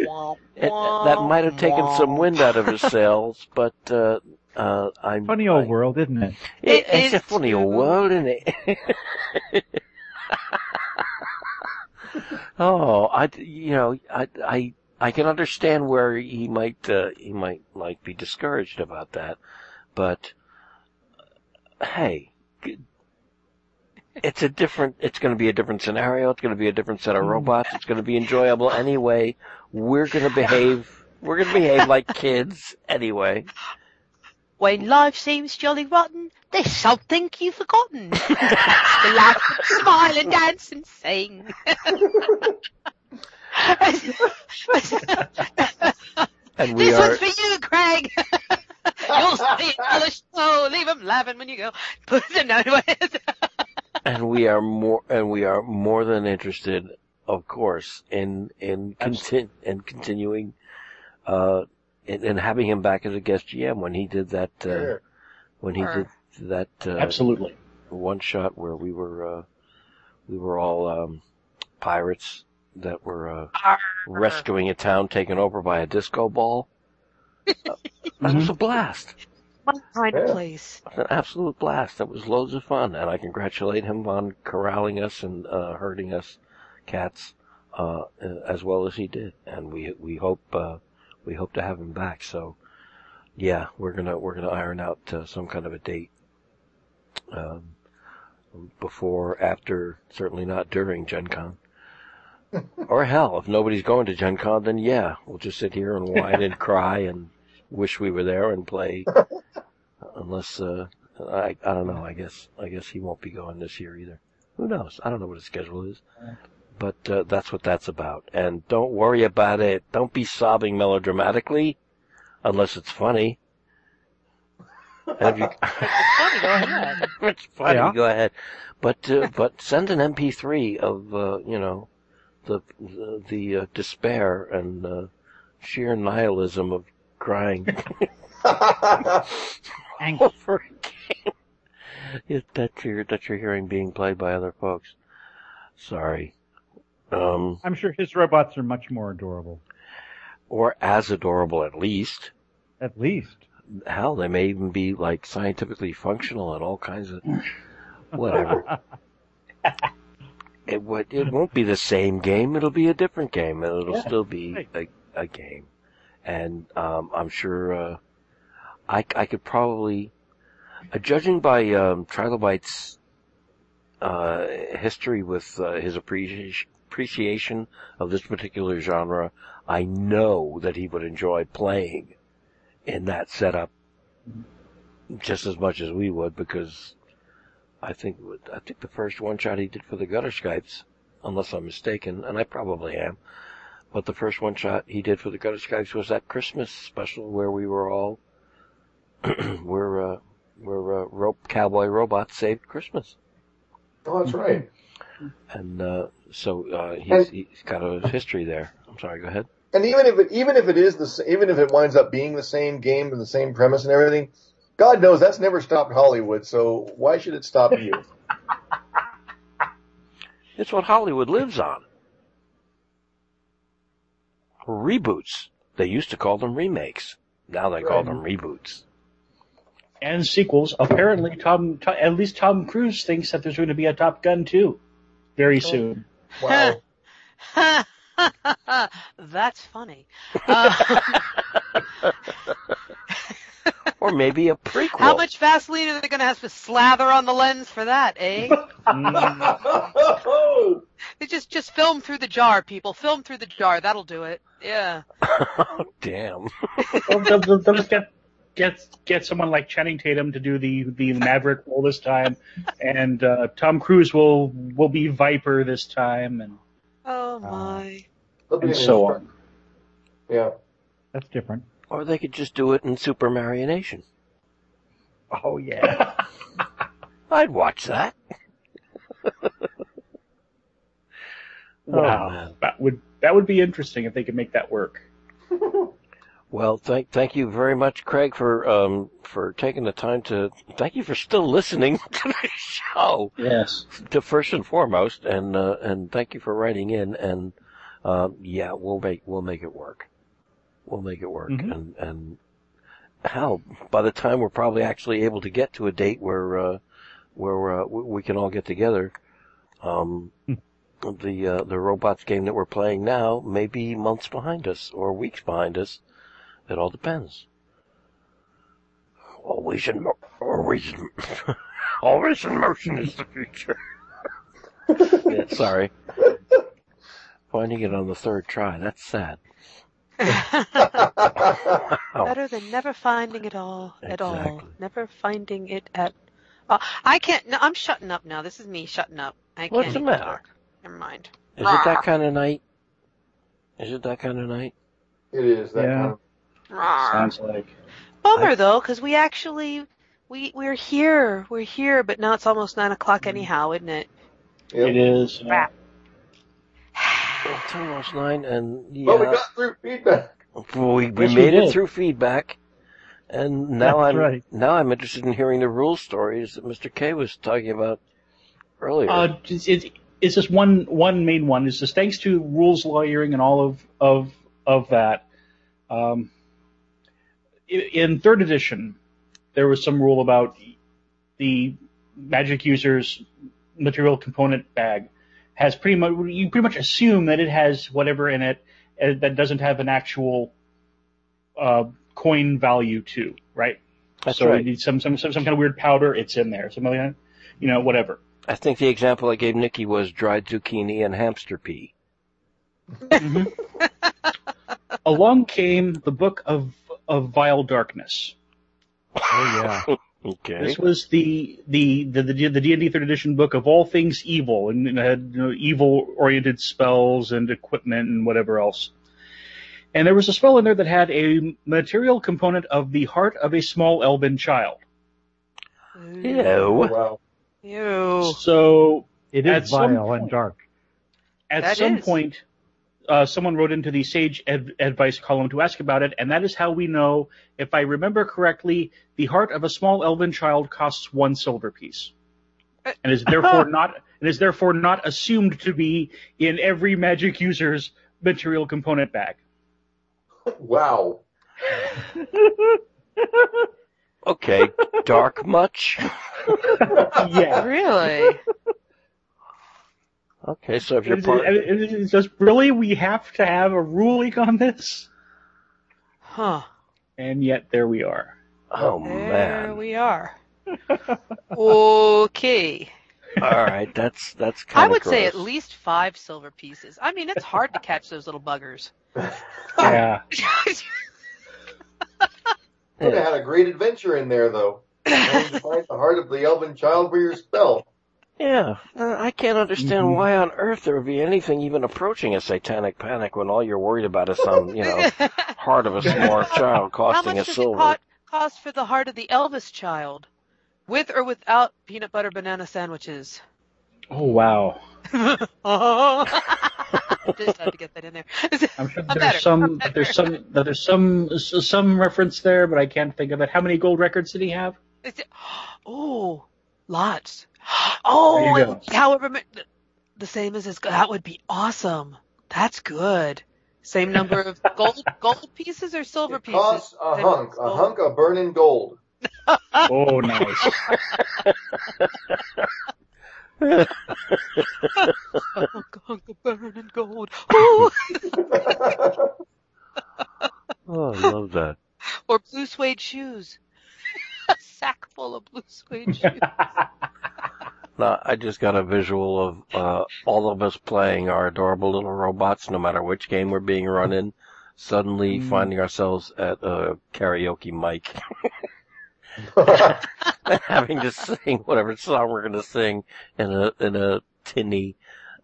It, that might have taken some wind out of his sails, but, uh, uh, I'm, Funny old I- world, isn't it? It it's a funny old world, isn't it? oh, I, you know, I, I, I can understand where he might, uh, he might like be discouraged about that, but uh, hey, it's a different, it's going to be a different scenario. It's going to be a different set of robots. It's going to be enjoyable anyway. We're going to behave, we're going to behave like kids anyway. When life seems jolly rotten, there's something you've forgotten. to laugh, and smile, and dance and sing. And we this are one's for you, Craig. You'll see another show. Leave them laughing when you go. Put them no, and we are more and we are more than interested, of course, in in conti- in continuing uh in, in having him back as a guest GM when he did that uh, Sure. when he Sure. did that uh, Absolutely. one shot where we were uh we were all um pirates that were uh rescuing a town taken over by a disco ball. Uh, that was a blast. One kind of Yeah. place. an absolute blast. That was loads of fun, and I congratulate him on corralling us and uh, herding us cats uh, as well as he did. And we we hope uh, we hope to have him back. So yeah, we're gonna we're gonna iron out uh, some kind of a date um, before, after, certainly not during Gen Con. or hell, if nobody's going to Gen Con, then yeah, we'll just sit here and whine and cry and wish we were there and play unless uh I I don't know. I guess I guess he won't be going this year either. Who knows? I don't know what his schedule is. But uh, that's what that's about. And don't worry about it. Don't be sobbing melodramatically, unless it's funny. And if you, Funny, go ahead. it's funny. Yeah. Go ahead. But uh, but send an MP3 of uh, you know the the, the uh, despair and uh, sheer nihilism of crying Angst. over a game it, that you're that you're hearing being played by other folks. Sorry. Um, I'm sure his robots are much more adorable. or as adorable at least. At least. Hell, they may even be like scientifically functional and all kinds of whatever. it would it won't be the same game. It'll be a different game, and it'll Yeah, still be a, a game. And um, I'm sure uh, I I could probably, uh, judging by um, Trilobite's uh, history with uh, his appreciation appreciation of this particular genre, I know that he would enjoy playing in that setup just as much as we would because I think I think the first one shot he did for the Gutter Skypes, unless I'm mistaken, and I probably am, but the first one shot he did for the Gutter Skypes was that Christmas special where we were all where uh, where uh, rope cowboy robots saved Christmas, oh, that's right. and uh, so uh, he's And- he's got a history there. I'm sorry, go ahead. And even if it even if it is the even if it winds up being the same game and the same premise and everything, God knows that's never stopped Hollywood. So why should it stop you? It's what Hollywood lives on. Reboots. They used to call them remakes. Now they call them reboots. And sequels. Apparently, Tom, Tom, at least Tom Cruise thinks that there's going to be a Top Gun 2 very soon. Wow. That's funny. Uh, Or maybe a prequel. how much Vaseline are they going to have to slather on the lens for that, eh? Oh, They just just film through the jar, people. Film through the jar. That'll do it. Yeah. oh, damn. They'll, they'll- they'll- they'll just get get get someone like Channing Tatum to do the the Maverick role this time, and uh, Tom Cruise will will be Viper this time, and Oh my. That'll and so on. Yeah. That's different. Or they could just do it in Supermarionation. Oh yeah. I'd watch that. Wow, Oh, that would that would be interesting if they could make that work. Well, thank thank you very much, Craig, for um for taking the time to. Thank you for still listening to the show. Yes. to first and foremost, and uh, and thank you for writing in. And uh, yeah, we'll make we'll make it work. We'll make it work. Mhm. And and hell, by the time we're probably actually able to get to a date where uh, where uh, we we can all get together, um, the uh, the robots game that we're playing now may be months behind us or weeks behind us. It all depends. Always in mo- always in, always in motion is the future. yeah, sorry. Finding it on the third try. That's sad. Better than never finding it all at all. Never finding it at. all. I can't. No, I'm shutting up now. This is me shutting up. I can't. What's the matter? talk. Never mind. Is it that ah. kind of night? Is it that kind of night? It is that Yeah. kind of. Sounds like. Bummer though, because we actually we we're here. We're here, but now it's almost nine o'clock anyhow, isn't it? Yep. It is. uh, Crap. It's almost nine, and yeah, But we got through feedback. well, we, we Yes, we made it through feedback, and now That's I'm right. now I'm interested in hearing the rule stories that Mr. K was talking about earlier. Uh, it's, it's, it's just one one main one. Is just thanks to rules lawyering and all of of of that. Um, i- in third edition, there was some rule about the magic user's material component bag has pretty much you pretty much assume that it has whatever in it uh, that doesn't have an actual uh, coin value to right. That's so right. need some, some some some kind of weird powder. It's in there. Some you know, whatever. I think the example I gave Nikki was dried zucchini and hamster pee. Along came the book of of vile darkness. Oh yeah. Okay. This was the the the the the D and D third edition book of all things evil, and it had you know, evil oriented spells and equipment and whatever else. And there was a spell in there that had a material component of the heart of a small elven child. Ew. Wow. Ew. So It At is some vile and dark. at That some is. point, uh, someone wrote into the Sage ad- advice column to ask about it, and that is how we know, if I remember correctly, the heart of a small elven child costs one silver piece, and is therefore not and is therefore not assumed to be in every magic user's material component bag. Wow. Okay. Dark much? Yeah. Really? Okay, so if you're It's, part, it's- it's just really we have to have a ruling on this, Huh. and yet there we are. oh There man. There we are. okay. All right, that's that's kind of. I of would say at least five silver pieces. I mean, it's hard to catch those little buggers. Yeah. Could have had a great adventure in there, though. Trying to find the heart of the elven child for your spell. Yeah, uh, I can't understand Mhm. why on earth there would be anything even approaching a satanic panic when all you're worried about is some, you know, heart of a small child How costing much a does silver. it co- cost for the heart of the Elvis child? With or without peanut butter banana sandwiches? Oh wow. oh. Just had to get that in there. I'm sure I'm there's better. some there's some there's some s- some reference there, but I can't think of it. How many gold records did he have? It- Oh, lots. Oh, There you it go. would be however the same as his. That would be awesome. That's good. Same number of gold gold pieces or silver It pieces? costs a Same hunk, a hunk of burning gold. Oh, nice. Hunk, hunk of burning gold. Oh, I love that. or blue suede shoes. a sack full of blue suede shoes. No, I just got a visual of uh, all of us playing our adorable little robots, no matter which game we're being run in, suddenly Mm. finding ourselves at a karaoke mic, having to sing whatever song we're going to sing in a in a tinny,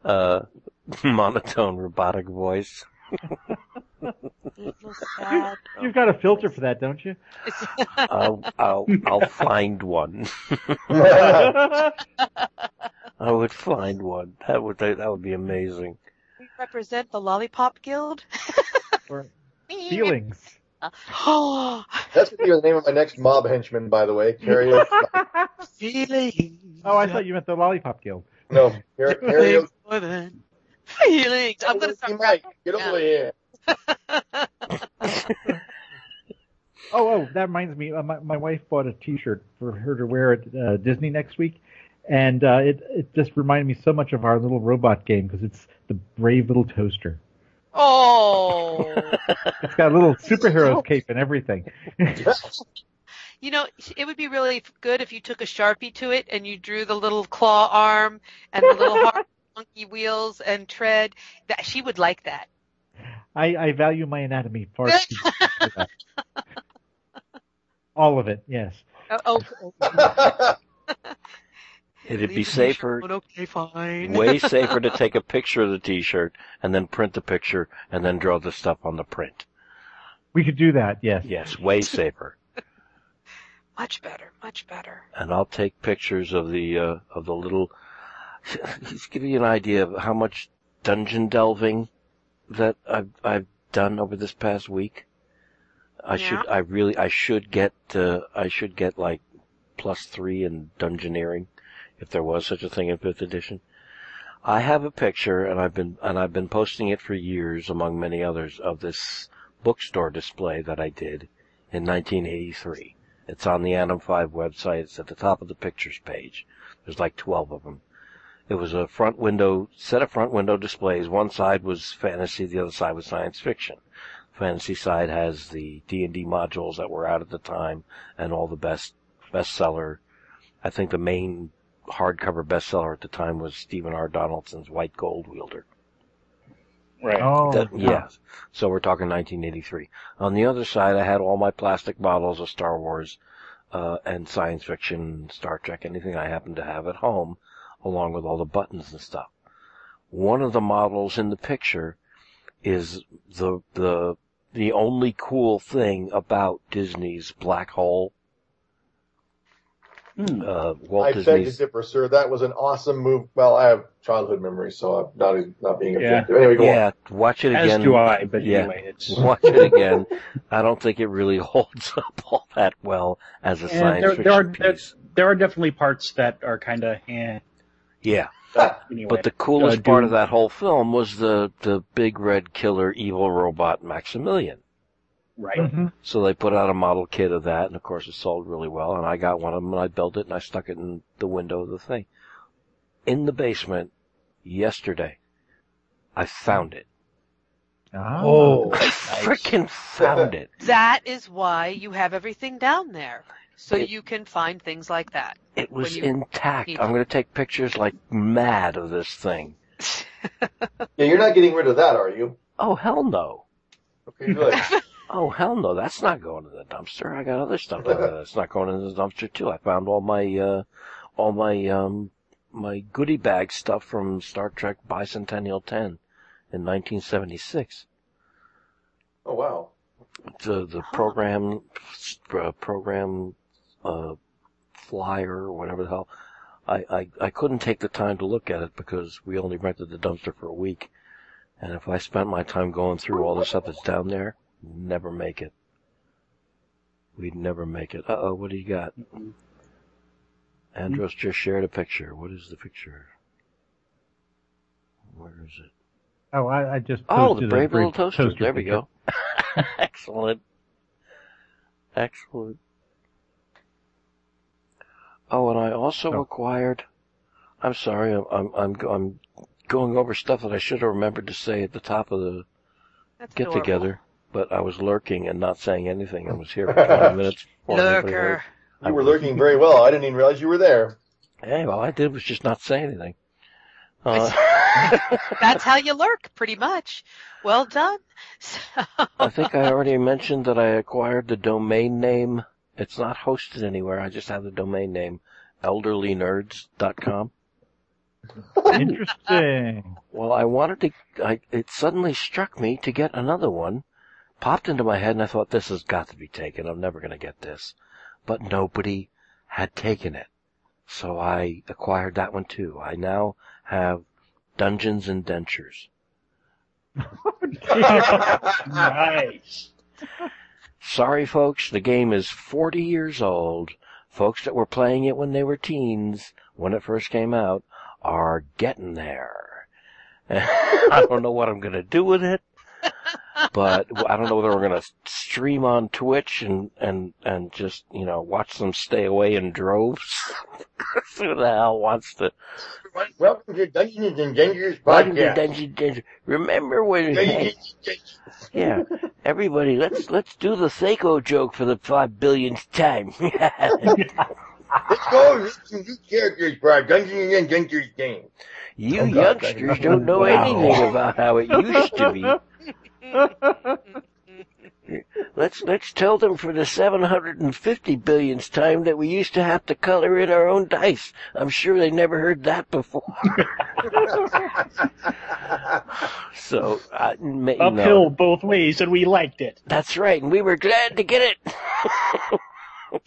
uh, monotone robotic voice. Little. You've got a filter for that, don't you? I'll I'll I'll find one. I would find one. That would that would be amazing. we represent the Lollipop Guild. Or feelings. Oh, gonna be the name of my next mob henchman, by the way. Karaoke. feelings. Oh, I thought you meant the Lollipop Guild. No, kara- karaoke. Feelings more than feelings. I'm gonna start Mike, get over here. Oh, oh, that reminds me. Uh, my, my wife bought a T-shirt for her to wear at uh, Disney next week, and uh, it it just reminded me so much of our little robot game because it's the brave little toaster. Oh. It's got a little superhero cape and everything. You know, it would be really good if you took a sharpie to it and you drew the little claw arm and the little hard monkey wheels and tread. That she would like that. I, I value my anatomy far too much for that. All of it, yes. Oh, oh, It'd be safer, Okay, fine. way safer to take a picture of the t-shirt and then print the picture and then draw the stuff on the print. We could do that, yes. Yes, way safer. much better, much better. and I'll take pictures of the uh, of the little. Just give you an idea of how much dungeon delving that I've I've done over this past week. I should I really I should get uh, I should get like plus three in dungeoneering if there was such a thing in fifth edition. I have a picture and I've been and I've been posting it for years among many others of this bookstore display that I did in 1983. It's on the Anim 5 website. It's at the top of the pictures page. There's like 12 of them. It was a front window, set of front window displays. One side was fantasy, the other side was science fiction. Fantasy side has the D&D modules that were out at the time and all the best bestseller. I think the main hardcover bestseller at the time was Stephen R. Donaldson's White Gold Wielder. Right. Oh, That, yeah. yes. So we're talking 1983. On the other side, I had all my plastic bottles of Star Wars, uh, and science fiction, Star Trek, anything I happened to have at home, along with all the buttons and stuff. One of the models in the picture is the, the, the only cool thing about Disney's Black Hole, Hmm. uh, Walt I beg to Disney's. differ, sir. That was an awesome move. Well, I have childhood memories, so I'm not not being Yeah. objective. Anyway, go on. Yeah, watch it again. As again. do I, but Yeah. anyway, it's Watch it again. I don't think it really holds up all that well as a and science there, fiction there are piece. there are definitely parts that are kind of eh. Yeah, But anyway, but the coolest Uh, part of that whole film was the the big red killer evil robot Maximilian. right. Mhm. So they put out a model kit of that, and of course it sold really well. And I got one of them, and I built it, and I stuck it in the window of the thing. In the basement, yesterday, I found it. Ah. Oh, I frickin' found it. That is why you have everything down there. So It- you can find things like that. It was you intact. I'm going to take pictures like mad of this thing. Yeah, you're not getting rid of that, are you? Oh hell no. Okay, good. Oh hell no, that's not going in the dumpster. I got other stuff down that's not going in the dumpster too. I found all my uh all my um my goodie bag stuff from Star Trek Bicentennial 10 in 1976. oh wow. The the program uh, program uh flyer or whatever the hell. I, I I couldn't take the time to look at it because we only rented the dumpster for a week. And if I spent my time going through all the stuff that's down there, never make it. We'd never make it. Uh oh, what do you got? Andros just shared a picture. What is the picture? Where is it? Oh, I, I just Oh, the a brave little brave toaster. There we picture. go. Excellent. Excellent. Oh, and I also Oh. acquired. I'm sorry, I'm I'm I'm, I'm going over stuff that I should have remembered to say at the top of the That's get adorable. together, but I was lurking and not saying anything. I was here for 20 minutes. before anybody heard. Lurker. You were lurking very well. I didn't even realize you were there. Hey, all I did was just not say anything. Uh, That's how you lurk, pretty much. Well done. So, I think I already mentioned that I acquired the domain name. It's not hosted anywhere. I just have the domain name, elderlynerds.com. Interesting. Well, I wanted to, I, it suddenly struck me to get another one. Popped into my head and I thought this has got to be taken. I'm never going to get this. But nobody had taken it. So I acquired that one too. I now have Dungeons and Dentures. nice. Sorry folks, the game is 40 years old. Folks that were playing it when they were teens, when it first came out, are getting there. I don't know what I'm gonna do with it, but I don't know whether we're gonna stream on Twitch and, and, and just, you know, watch them stay away in droves. Who the hell wants to? Welcome to Dungeons and Dentures Welcome to podcast. Dungeons Dungeons. Remember when? Dungeons Dangers. Yeah, everybody, let's let's do the Seiko joke for the five billionth time. Let's go some new characters for our Dungeons and Dentures game. you Oh, youngsters God. don't know Wow. anything about how it used to be. Let's let's tell them for the 750 billionth time that we used to have to color in our own dice. I'm sure they never heard that before. so uh, ma- Uphill no. both ways, and we liked it. That's right, and we were glad to get it.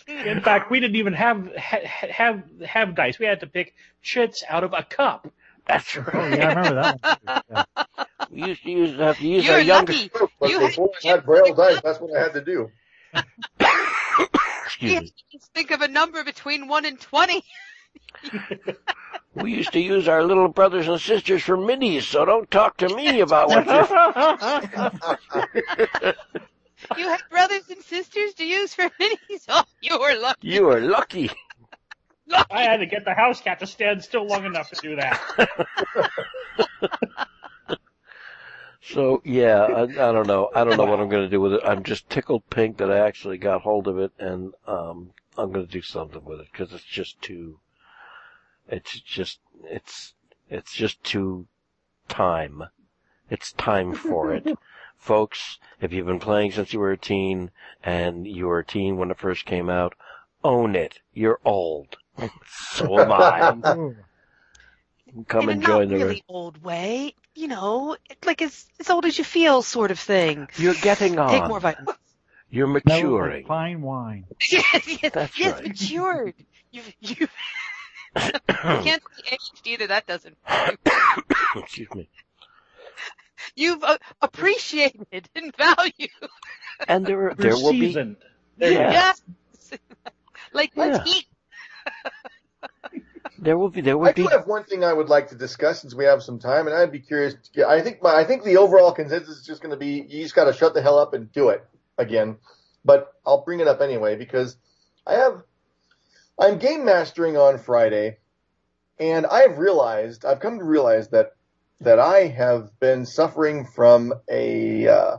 In fact, we didn't even have ha- have have dice. We had to pick chits out of a cup. That's Oh right. yeah, I remember that one. Yeah. We used to use have to use You're our younger. lucky. But You had- before I had braille dice, that's what I had to do. Excuse me. Think of a number between one and twenty. We used to use our little brothers and sisters for middies, so don't talk to me about what you. You had brothers and sisters to use for minis. Oh, you were lucky. You are lucky. I had to get the house cat to stand still long enough to do that. So yeah, I, I don't know. I don't know what I'm going to do with it. I'm just tickled pink that I actually got hold of it, and um, I'm going to do something with it because it's just too. It's just it's it's just too time. It's time for it, folks. If you've been playing since you were a teen and you were a teen when it first came out, own it. You're old. so am I. Come in and a join not the. really old way. You know, like as as old as you feel, sort of thing. You're getting on. Take more vitamins. You're maturing. like fine wine. yes, yes, That's yes, right. matured. You've you you can't be aged either. That doesn't. Excuse me. You've uh, appreciated and valued. And there, We're there will be, seasoned. There. Yeah. Yes. like let's Yeah. eat. There will be, there will I will do have one thing I would like to discuss since we have some time, and I'd be curious. To get, I think my, I think the overall consensus is just going to be you just got to shut the hell up and do it again. But I'll bring it up anyway because I have I'm game mastering on Friday, and I've realized I've come to realize that that I have been suffering from a uh,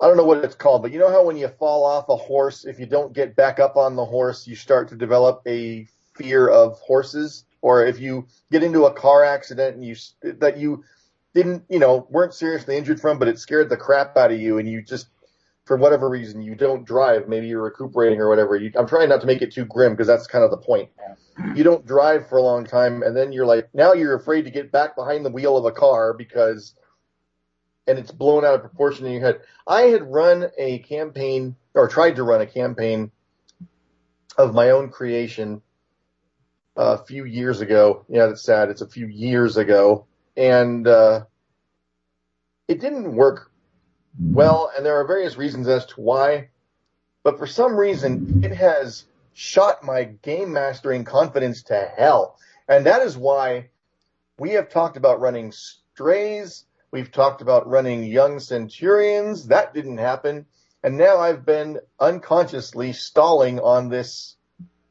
I don't know what it's called, but you know how when you fall off a horse, if you don't get back up on the horse, you start to develop a fear of horses, or if you get into a car accident and you that you didn't, you know, weren't seriously injured from, but it scared the crap out of you, and you just, for whatever reason, you don't drive. Maybe you're recuperating or whatever. You, I'm trying not to make it too grim because that's kind of the point. You don't drive for a long time, and then you're like, now you're afraid to get back behind the wheel of a car because, and it's blown out of proportion in your head. I had run a campaign, or tried to run a campaign of my own creation a few years ago. Yeah, that's sad. It's a few years ago. And, uh, it didn't work well, and there are various reasons as to why. But for some reason, it has shot my game mastering confidence to hell. And that is why we have talked about running strays. We've talked about running young centurions. That didn't happen. And now I've been unconsciously stalling on this.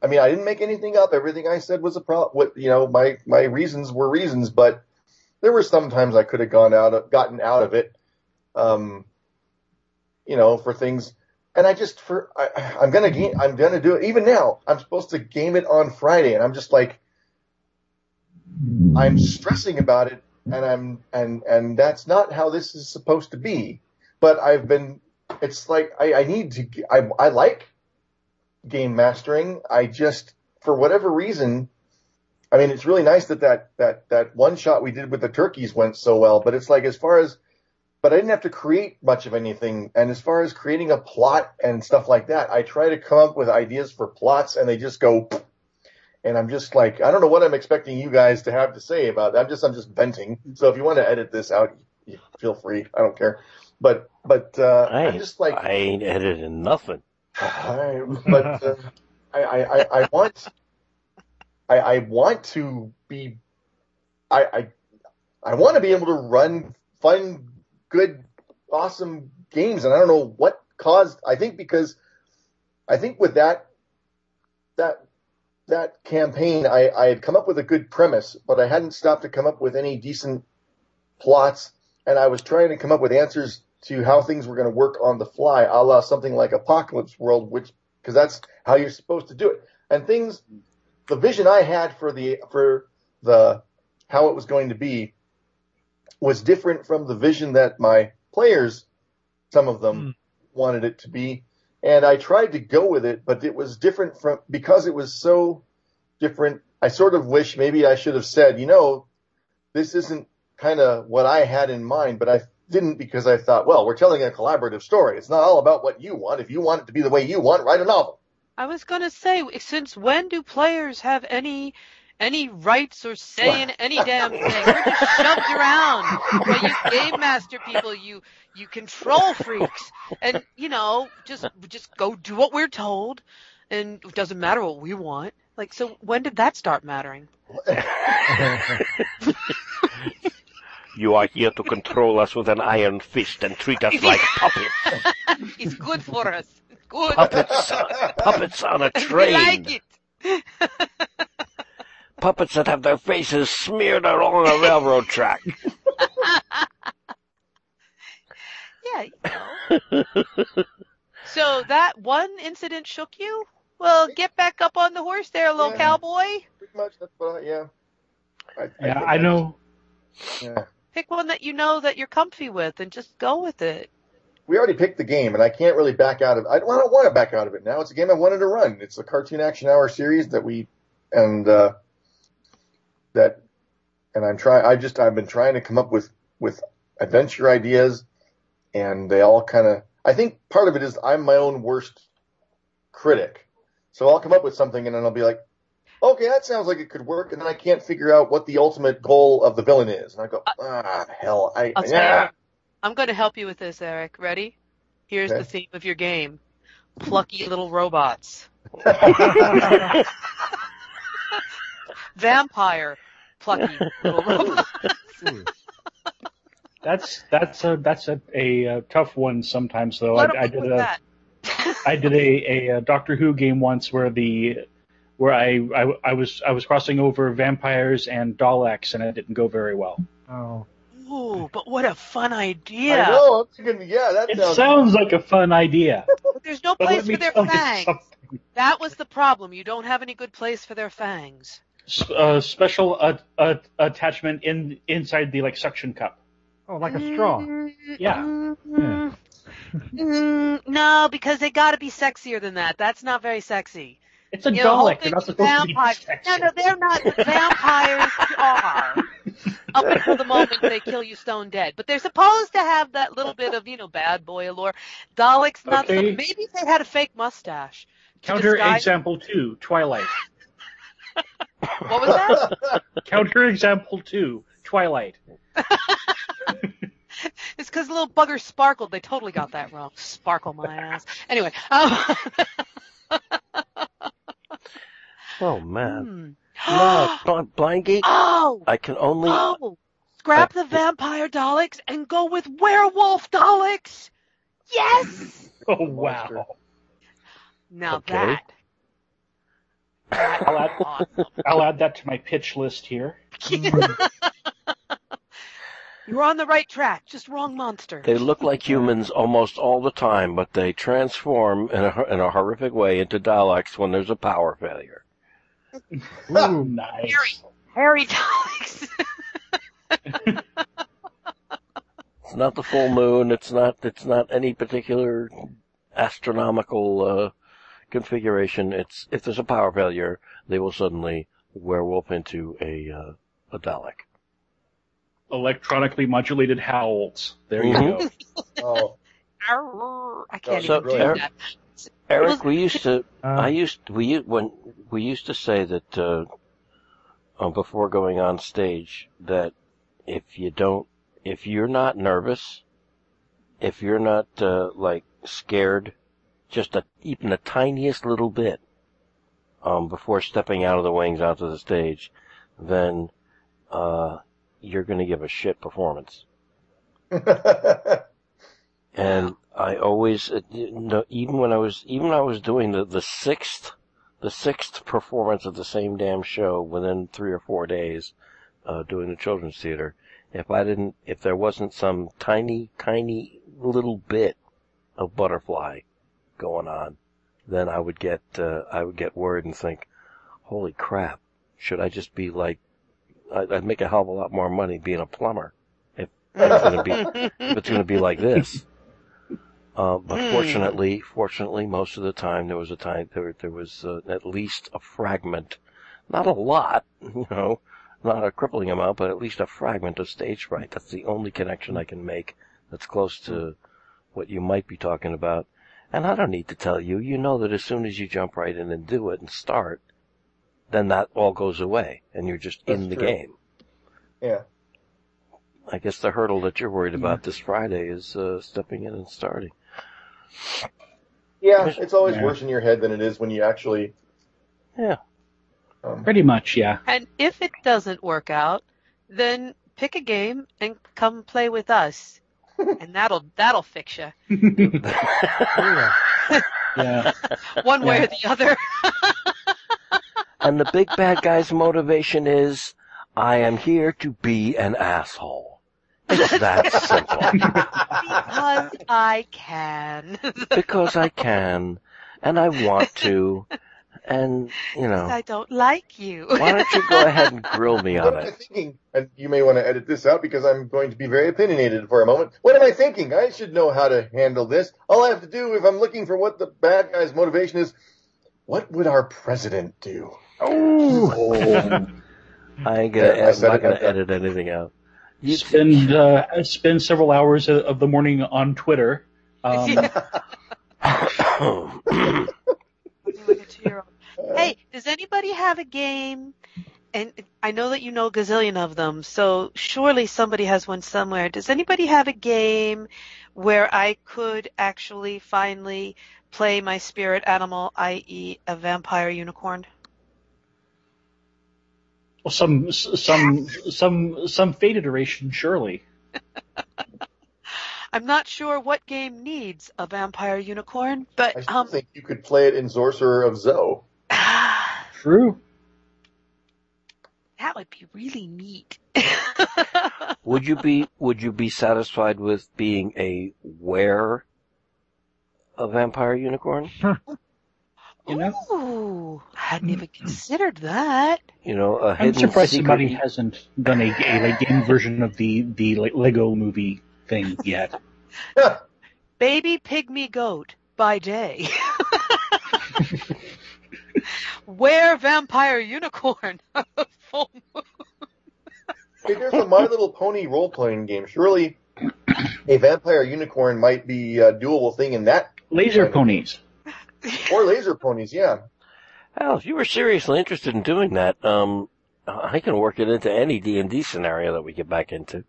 I mean, I didn't make anything up. Everything I said was a pro. What you know, my my reasons were reasons, but there were some times I could have gone out, of, gotten out of it. Um, you know, for things, and I just for I, I'm gonna game, I'm gonna do it. Even now, I'm supposed to game it on Friday, and I'm just like, I'm stressing about it, and I'm and and that's not how this is supposed to be. But I've been. It's like I, I need to. I I like game mastering. I just for whatever reason. I mean, it's really nice that that that that one shot we did with the turkeys went so well. But it's like as far as but I didn't have to create much of anything. And as far as creating a plot and stuff like that, I try to come up with ideas for plots and they just go, and I'm just like, I don't know what I'm expecting you guys to have to say about it. I'm just, I'm just venting. So if you want to edit this out, feel free. I don't care. But, but, uh, I I'm ain't, just like, I ain't editing nothing. I, but uh, I, I, I, I want, I, I want to be, I, I, I want to be able to run fun, good, awesome games, and I don't know what caused. I think because, I think with that, that, that campaign, I, I had come up with a good premise, but I hadn't stopped to come up with any decent plots, and I was trying to come up with answers to how things were going to work on the fly, a la something like Apocalypse World, which because that's how you're supposed to do it. And things, the vision I had for the for the how it was going to be was different from the vision that my players, some of them, mm. wanted it to be. And I tried to go with it, but it was different from, because it was so different. I sort of wish maybe I should have said, you know, this isn't kind of what I had in mind, but I didn't because I thought, well, we're telling a collaborative story. It's not all about what you want. If you want it to be the way you want, write a novel. I was going to say, since when do players have any any rights or say in any damn thing. We're just shoved around by you game master people, you you control freaks, and you know just just go do what we're told, and it doesn't matter what we want. Like, so when did that start mattering? you are here to control us with an iron fist and treat us like puppets. it's good for us. good. Puppets, puppets on a train. We like it. Puppets that have their faces smeared along a railroad track. yeah, you know. so that one incident shook you? Well, get back up on the horse there, little yeah, cowboy. Pretty much, that's what. I, yeah. I, I yeah, I know. Yeah. Pick one that you know that you're comfy with, and just go with it. We already picked the game, and I can't really back out of. I don't, I don't want to back out of it now. It's a game I wanted to run. It's a cartoon action hour series that we, and uh, that, and I'm trying. I just I've been trying to come up with with adventure ideas, and they all kind of. I think part of it is I'm my own worst critic, so I'll come up with something and then I'll be like, okay, that sounds like it could work, and then I can't figure out what the ultimate goal of the villain is, and I go, uh, ah, hell, I. I'll yeah. I'm going to help you with this, Eric. Ready? Here's okay. the theme of your game: plucky little robots. Vampire plucky little robots. That's that's a that's a, a, a tough one sometimes though. I, I did a that. I did a, a, Doctor Who game once where the where I, I I was I was crossing over vampires and Daleks and it didn't go very well. Oh. Ooh, but what a fun idea! I know. Thinking, yeah, that it sounds... sounds like a fun idea. But there's no place for their fangs. That was the problem. You don't have any good place for their fangs uh, special uh, uh, attachment in inside the like suction cup. Oh, like a straw. Yeah. Mm, mm, no, because they got to be sexier than that. That's not very sexy. It's a you Dalek. They're not supposed vampires. to be sexy. No, no, they're not. Vampires are. Up until the moment they kill you stone dead. But they're supposed to have that little bit of, you know, bad boy allure. Daleks, not okay. so. Maybe they had a fake mustache. Counter example two, Twilight. What was that? Counter example two, Twilight. it's because little bugger sparkled. They totally got that wrong. Sparkle my ass. Anyway. Um, oh man. Hmm. no, Blindgeek. Oh. I can only. Oh. Scrap I, the vampire Daleks and go with werewolf Daleks. Yes. Oh wow. Now okay. that I'll add, I'll add that to my pitch list here. You're on the right track, just wrong monster. They look like humans almost all the time, but they transform in a, in a horrific way into Daleks when there's a power failure. Ooh, nice. Harry, Harry Daleks. it's not the full moon. It's not. It's not any particular astronomical uh, configuration, it's if there's a power failure, they will suddenly werewolf into a uh, a Dalek. Electronically modulated howls. There you mm-hmm. go. oh. I can't so, even do Eric, that. Eric, we used to, uh, I used, we when we used to say that uh, uh, before going on stage that if you don't, if you're not nervous, if you're not uh, like scared just a, even the tiniest little bit, um, before stepping out of the wings onto the stage, then, uh, you're gonna give a shit performance. and I always, uh, even when I was, even when I was doing the, the sixth, the sixth performance of the same damn show within three or four days, uh, doing the children's theater, if I didn't, if there wasn't some tiny, tiny little bit of butterfly going on, then I would get uh, I would get worried and think, holy crap, should I just be like I'd make a hell of a lot more money being a plumber if it's going to be it's going to be like this. Uh, but Hmm. fortunately, fortunately, most of the time there was a time there there was uh, at least a fragment, not a lot, you know, not a crippling amount, but at least a fragment of stage fright. That's the only connection I can make that's close to what you might be talking about. And I don't need to tell you. You know that as soon as you jump right in and do it and start, then that all goes away and you're just in the true. game. Yeah. I guess the hurdle that you're worried about this Friday is uh, stepping in and starting. Yeah, it's always Yeah. worse in your head than it is when you actually. Yeah. Um, Pretty much, yeah. And if it doesn't work out, then pick a game and come play with us. And that'll that'll fix you yeah. one way Yeah. or the other. And the big bad guy's motivation is, I am here to be an asshole. It's that simple. because I can. because I can, and I want to, and, you know, I don't like you. why don't you go ahead and grill me on What on am I it? thinking? And you may want to edit this out because I'm going to be very opinionated for a moment. What am I thinking? I should know how to handle this. All I have to do, if I'm looking for what the bad guy's motivation is, what would our president do? Oh, I ain't gonna, Yeah, I I'm said not it gonna like that. edit anything out. You, spend uh, spend several hours of of the morning on Twitter. Um, hey, does anybody have a game? And I know that you know a gazillion of them, so surely somebody has one somewhere. Does anybody have a game where I could actually finally play my spirit animal, i.e., a vampire unicorn? well, some some some some fate iteration, surely. I'm not sure what game needs a vampire unicorn, I but still um, think you could play it in Sorcerer of Zoe. True. that would be really neat. would you be, would you be satisfied with being a were a vampire unicorn? You know? Ooh, I hadn't even considered that. You know, a I'm hidden surprised secret- somebody hasn't done a, a like, game version of the the like, Lego movie thing yet. Baby pygmy goat by day. Where vampire unicorn? Full moon. Hey, there's a My Little Pony role playing game. Surely a vampire unicorn might be a doable thing in that. Laser ponies. Or laser ponies, yeah. Hell, if you were seriously interested in doing that, um, I can work it into any D and D scenario that we get back into.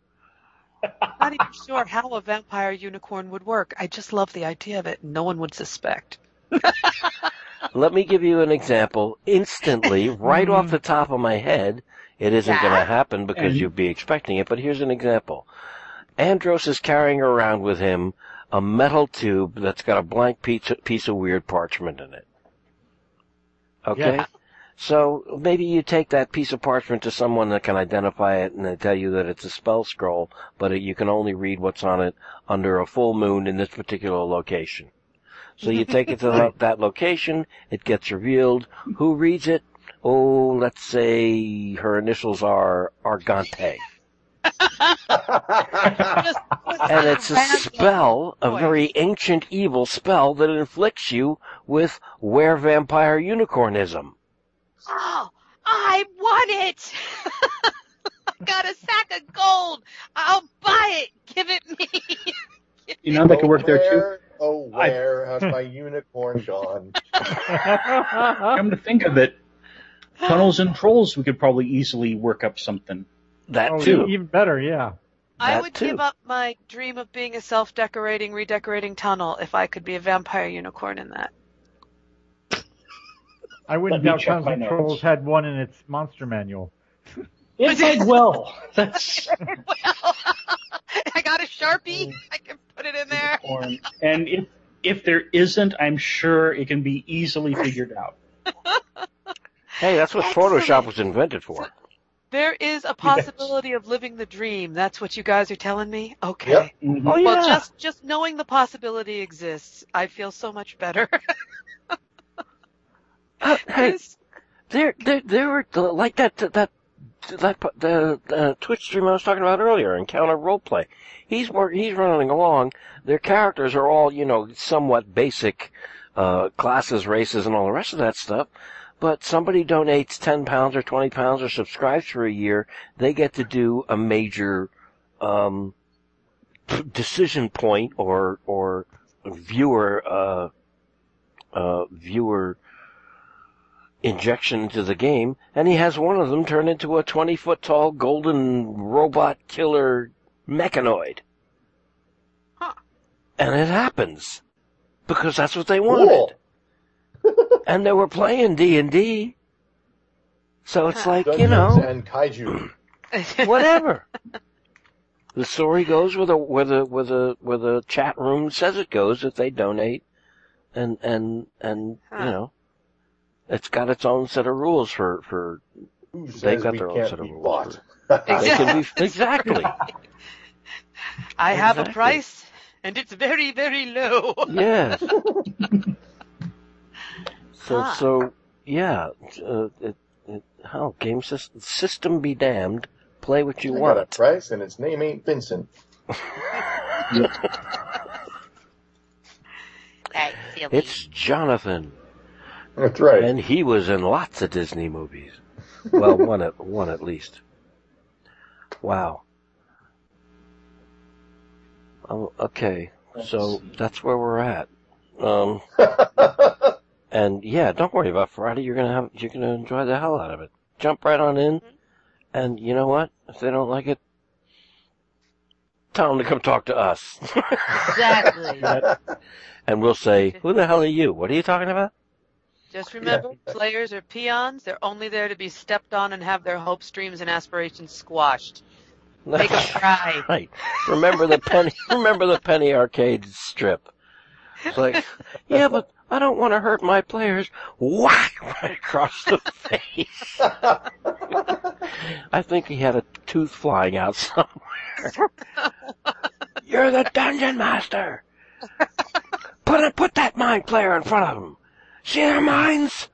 I'm Not even sure how a vampire unicorn would work. I just love the idea of it. No one would suspect. Let me give you an example. Instantly, right off mm-hmm. the top of my head, it isn't Yeah. going to happen because And- you'd be expecting it, but here's an example. Andros is carrying around with him a metal tube that's got a blank piece, piece of weird parchment in it. Okay? Yeah. So maybe you take that piece of parchment to someone that can identify it and they tell you that it's a spell scroll, but it, you can only read what's on it under a full moon in this particular location. So you take it to that, that location, it gets revealed. Who reads it? Oh, let's say her initials are Argante. And it's a spell, a very ancient evil spell that inflicts you with were vampire unicornism. Oh, I want it! I've got a sack of gold. I'll buy it. Give it me. You know that could work there too. Where, oh, where has my unicorn gone? Come to think of it, tunnels and trolls, we could probably easily work up something. That Oh, too. even better, yeah. I That would too. give up my dream of being a self-decorating, redecorating tunnel if I could be a vampire unicorn in that. I wouldn't Let me doubt check my Guns N' notes. Trolls had one in its monster manual. It might well. That's well, I got a sharpie. I can put it in there. And if if there isn't, I'm sure it can be easily figured out. Hey, that's what Excellent. Photoshop was invented for. There is a possibility of living the dream. That's what you guys are telling me. Okay. Yep. Mhm. Oh yeah. Well, just just knowing the possibility exists, I feel so much better. Uh, hey, there, there, there were like that that that the, Twitch stream I was talking about earlier, Encounter Roleplay. He's work, he's running along. Their characters are all you know somewhat basic uh, classes, races, and all the rest of that stuff. But somebody donates ten pounds or twenty pounds or subscribes for a year, they get to do a major um, decision point or or viewer uh, uh, viewer injection into the game, and he has one of them turn into a 20 foot tall golden robot killer mechanoid. Huh. And it happens. Because that's what they wanted. Cool. and they were playing D&D. So it's like, you know, and kaiju. whatever. the story goes where the, where the, where the, where the chat room says it goes if they donate. And, and, and, Huh. you know, it's got its own set of rules for, for, Who They've got their own set of rules bought? they can be, exactly. I have a price, and it's very, very low. Yes. so, Huh. so, yeah, uh, it, it, how, game system, system be damned, play what you I got a want. price and its name ain't Vincent. It's Jonathan, That's right. and he was in lots of Disney movies. Well, one at, one at least. Wow. Oh, okay, so that's where we're at. Um, and yeah, don't worry about Friday. You're gonna have, you're gonna enjoy the hell out of it. Jump right on in, and you know what? If they don't like it, tell them to come talk to us, Exactly. and we'll say, "Who the hell are you? What are you talking about?" Just remember, players are peons. They're only there to be stepped on and have their hopes, dreams, and aspirations squashed. Make them cry. right. Remember the penny. Remember the penny arcade strip. It's like, yeah, but I don't want to hurt my players. Whack right across the face. I think he had a tooth flying out somewhere. You're the dungeon master. Put a, put that mind flayer in front of him. See their minds?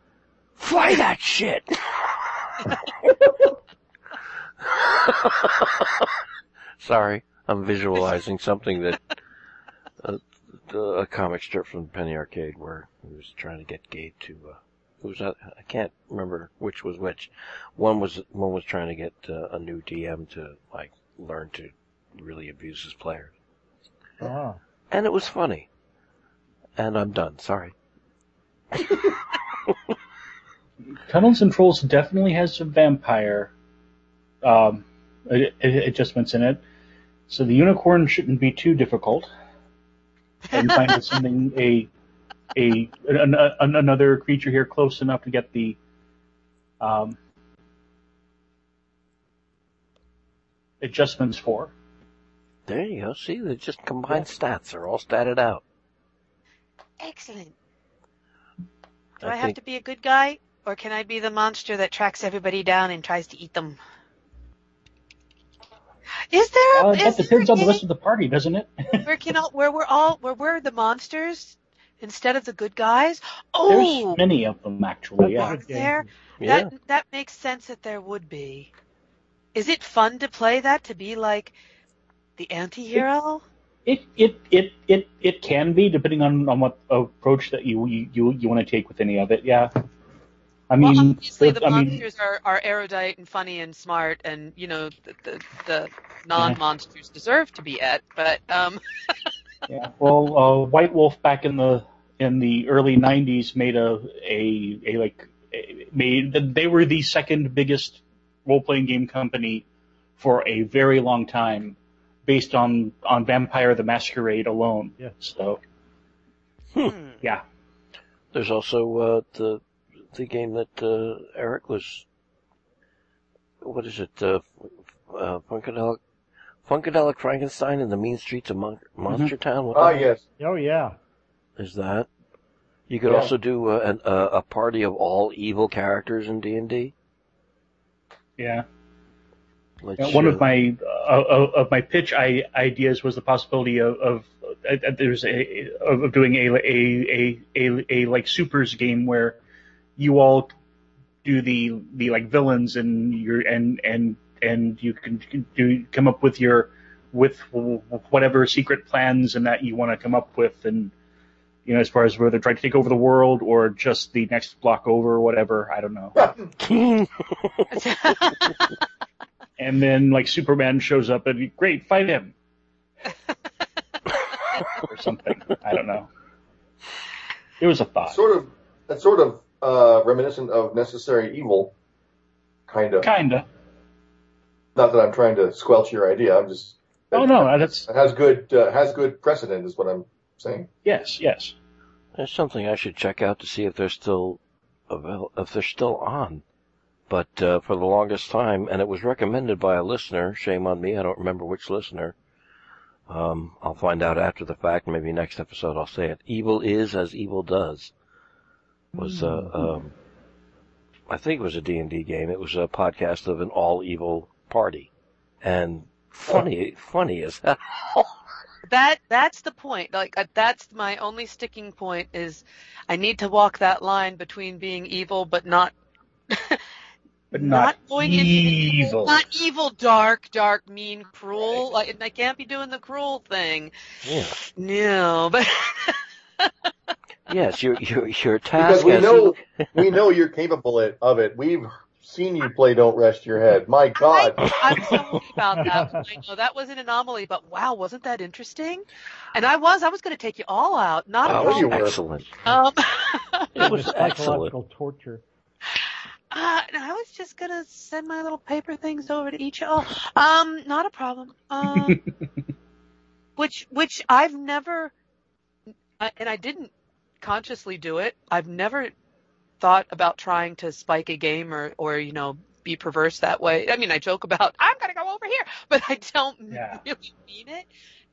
Fly that shit. Sorry, I'm visualizing something that uh, a comic strip from Penny Arcade where he was trying to get Gabe to. Uh, who was that? I can't remember which was which. One was one was trying to get uh, a new DM to like learn to really abuse his players, Ah. and it was funny. And I'm done. Sorry. Tunnels and Trolls definitely has some vampire um, a- a- adjustments in it, so the unicorn shouldn't be too difficult. And find something a a an, an, another creature here close enough to get the um, adjustments for. There you go. See, they just combined stats. They're all statted out. Excellent. Do I I, have think- to be a good guy, or can I be the monster that tracks everybody down and tries to eat them? Is there a Uh, is that there depends a on the rest of the party, doesn't it? where can all, where we're all where we're the monsters instead of the good guys? Oh, there's many of them actually. Yeah. That's a good there. Yeah. That that makes sense that there would be. Is it fun to play that to be like the anti-hero? It it it it it can be depending on, on what approach that you you you, want to take with any of it. Yeah. I mean, well, obviously the- I mean, monsters are, are erudite and funny and smart, and you know the the, the non-monsters deserve to be et. But um, yeah. Well, uh, White Wolf back in the in the early '90s made a a, a like a, made they were the second biggest role playing game company for a very long time, based on on Vampire the Masquerade alone. Yeah. So Hmm. yeah. There's also uh, the the game that uh, Eric was. What is it? Uh, uh, Funkadelic, Funkadelic Frankenstein in the mean streets of Mon- Monster Town. What Ah, the yes. Oh yeah. is that? You could Yeah. also do uh, an, uh, a party of all evil characters in D and D. Yeah. Like one uh, of my uh, of of my pitch ideas was the possibility of, of uh, uh, there's a of of doing a a, a a a like supers game where you all do the the like villains and your and and and you can do come up with your with whatever secret plans and that you want to come up with and you know as far as whether trying to take over the world or just the next block over or whatever i don't know and then like superman shows up and great fight him or something i don't know it was a thought Sort of, that's sort of uh, reminiscent of Necessary Evil, kind of. kinda Not that I'm trying to squelch your idea. I'm just. oh no that's It has good uh, has good precedent, is what I'm saying. yes yes There's something I should check out to see if they're still avail- if they're still on. But uh, for the longest time, and it was recommended by a listener. Shame on me, I don't remember which listener. Um, I'll find out after the fact. Maybe next episode I'll say it. Evil is as evil does. Was uh, um, I think it was a D and D game. It was a podcast of an all evil party, and funny, funny as hell. That that's the point. Like uh, that's my only sticking point is I need to walk that line between being evil but not but not, going into evil not evil, dark, dark, mean, cruel. Like I can't be doing the cruel thing. Yeah. No, but Yes, your your your task. Because task we as know we know you're capable of it. We've seen you play Don't Rest Your Head. My God. I'm sorry about that. I know that was an anomaly, but wow, wasn't that interesting? And I was, I was going to take you all out. Not a Oh, you problem. were. excellent. Um, It was excellent. psychological torture. Uh, I was just gonna send my little paper things over to each. Oh, um, not a problem. Um, which, which I've never, and I didn't consciously do it. I've never thought about trying to spike a game or, or you know, be perverse that way. I mean, I joke about I'm gonna go over here, but I don't Yeah. really mean it.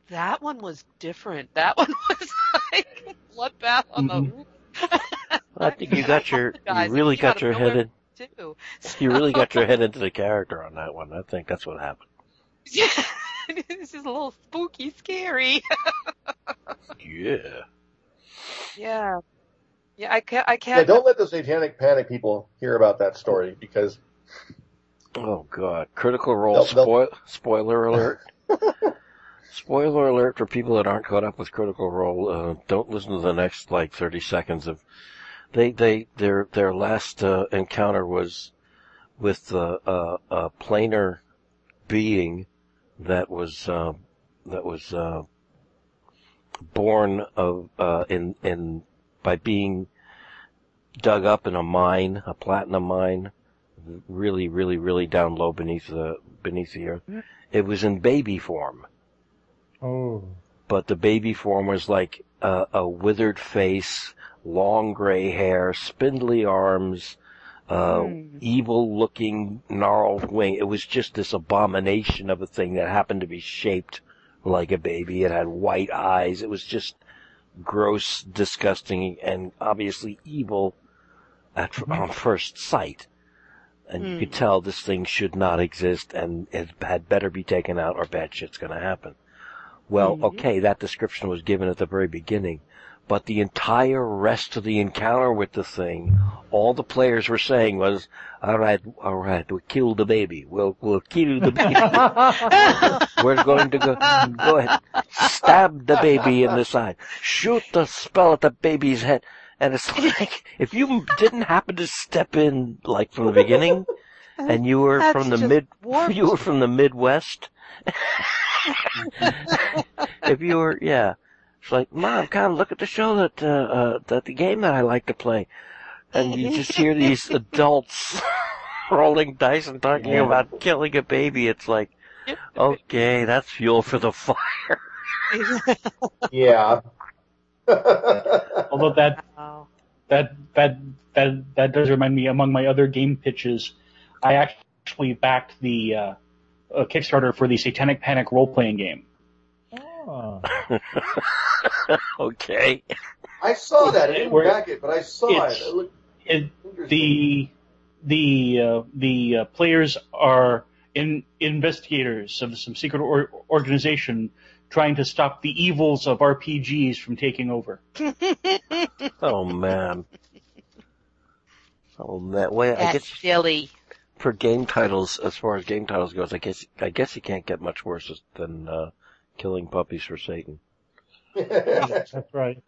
That one was different. That one was like a bloodbath on the. I think you got your you really you got your head in, too. you really got your head into the character on that one. I think that's what happened. Yeah, this is a little spooky, scary. Yeah. Yeah, yeah. I can't. I can't. Yeah, don't let the Satanic Panic people hear about that story because Oh God! Critical Role They'll- they'll- spoil spoiler alert. spoiler alert for people that aren't caught up with Critical Role. Uh, don't listen to the next like thirty seconds of. They they their their last uh, encounter was with uh, uh, a planar being that was uh, that was uh, born of uh, in in by being dug up in a mine, a platinum mine, really, really, really down low beneath the beneath the earth. It was in baby form, Oh. But the baby form was like a, a withered face, long gray hair, spindly arms, uh, Hmm. evil-looking gnarled wing. It was just this abomination of a thing that happened to be shaped like a baby. It had white eyes. It was just gross, disgusting, and obviously evil at on first sight. And you Hmm. could tell this thing should not exist and it had better be taken out or bad shit's gonna happen. Well, Mhm. okay, that description was given at the very beginning, but the entire rest of the encounter with the thing, all the players were saying was, alright, alright, we'll kill the baby. We'll, we'll kill the baby. We're going to go, go ahead, stab the baby in the side, shoot the spell at the baby's head. And it's like, if you didn't happen to step in, like from the beginning, and you were That's from the mid, warped. you were from the Midwest, if you were, yeah, it's like, Mom, come look at the show that, uh, uh, that the game that I like to play. And you just hear these adults rolling dice and talking Yeah. about killing a baby. It's like, okay, that's fuel for the fire. yeah. Although that that that that that does remind me. Among my other game pitches, I actually backed the uh, uh, Kickstarter for the Satanic Panic role playing game. Oh. okay. I saw that. I didn't Where- back it, but I saw it. it's- It looked It, the the uh, the uh, players are in investigators of some secret or, organization trying to stop the evils of RPGs from taking over. Oh man. Oh man, well, I That's guess silly. For game titles, as far as game titles goes, I guess I guess you can't get much worse than uh, killing puppies for Satan. That's right.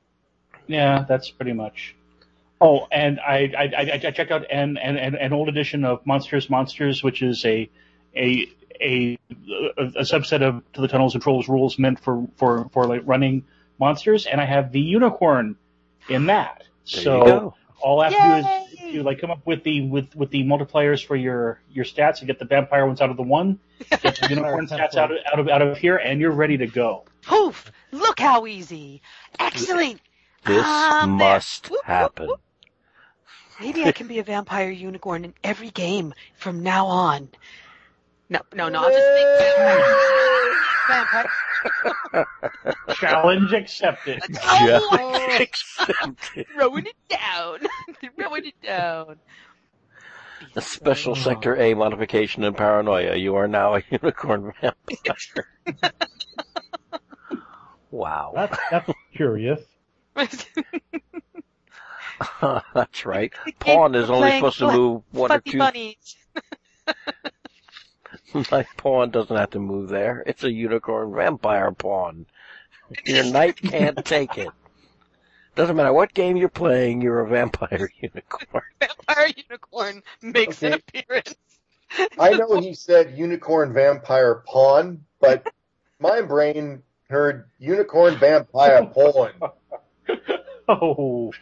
Yeah, that's pretty much. Oh, and I I, I, I checked out an, an an an old edition of Monsters Monsters, which is a a a a subset of To the Tunnels and Trolls rules meant for for for like running monsters, and I have the unicorn in that. There so you go. all I have to do is to like come up with the with with the multipliers for your your stats and get the vampire ones out of the one, get the unicorn stats out of out of out of here, and you're ready to go. Poof! Look how easy. Excellent. This Um, must Whoop, whoop, happen. whoop. Maybe I can be a vampire unicorn in every game from now on. No, no, no. I'll just think vampire. Challenge accepted. Oh, Accepted. throwing it down. throwing it down. A special sector A modification in paranoia. You are now a unicorn vampire. wow. That's that's curious. That's right. Pawn is only supposed to move one or two. bunnies. My pawn doesn't have to move there. It's a unicorn vampire pawn. Your knight can't take it. Doesn't matter what game you're playing, you're a vampire unicorn. Vampire unicorn makes an appearance. I know he said unicorn vampire pawn, but my brain heard unicorn vampire pawn. Oh,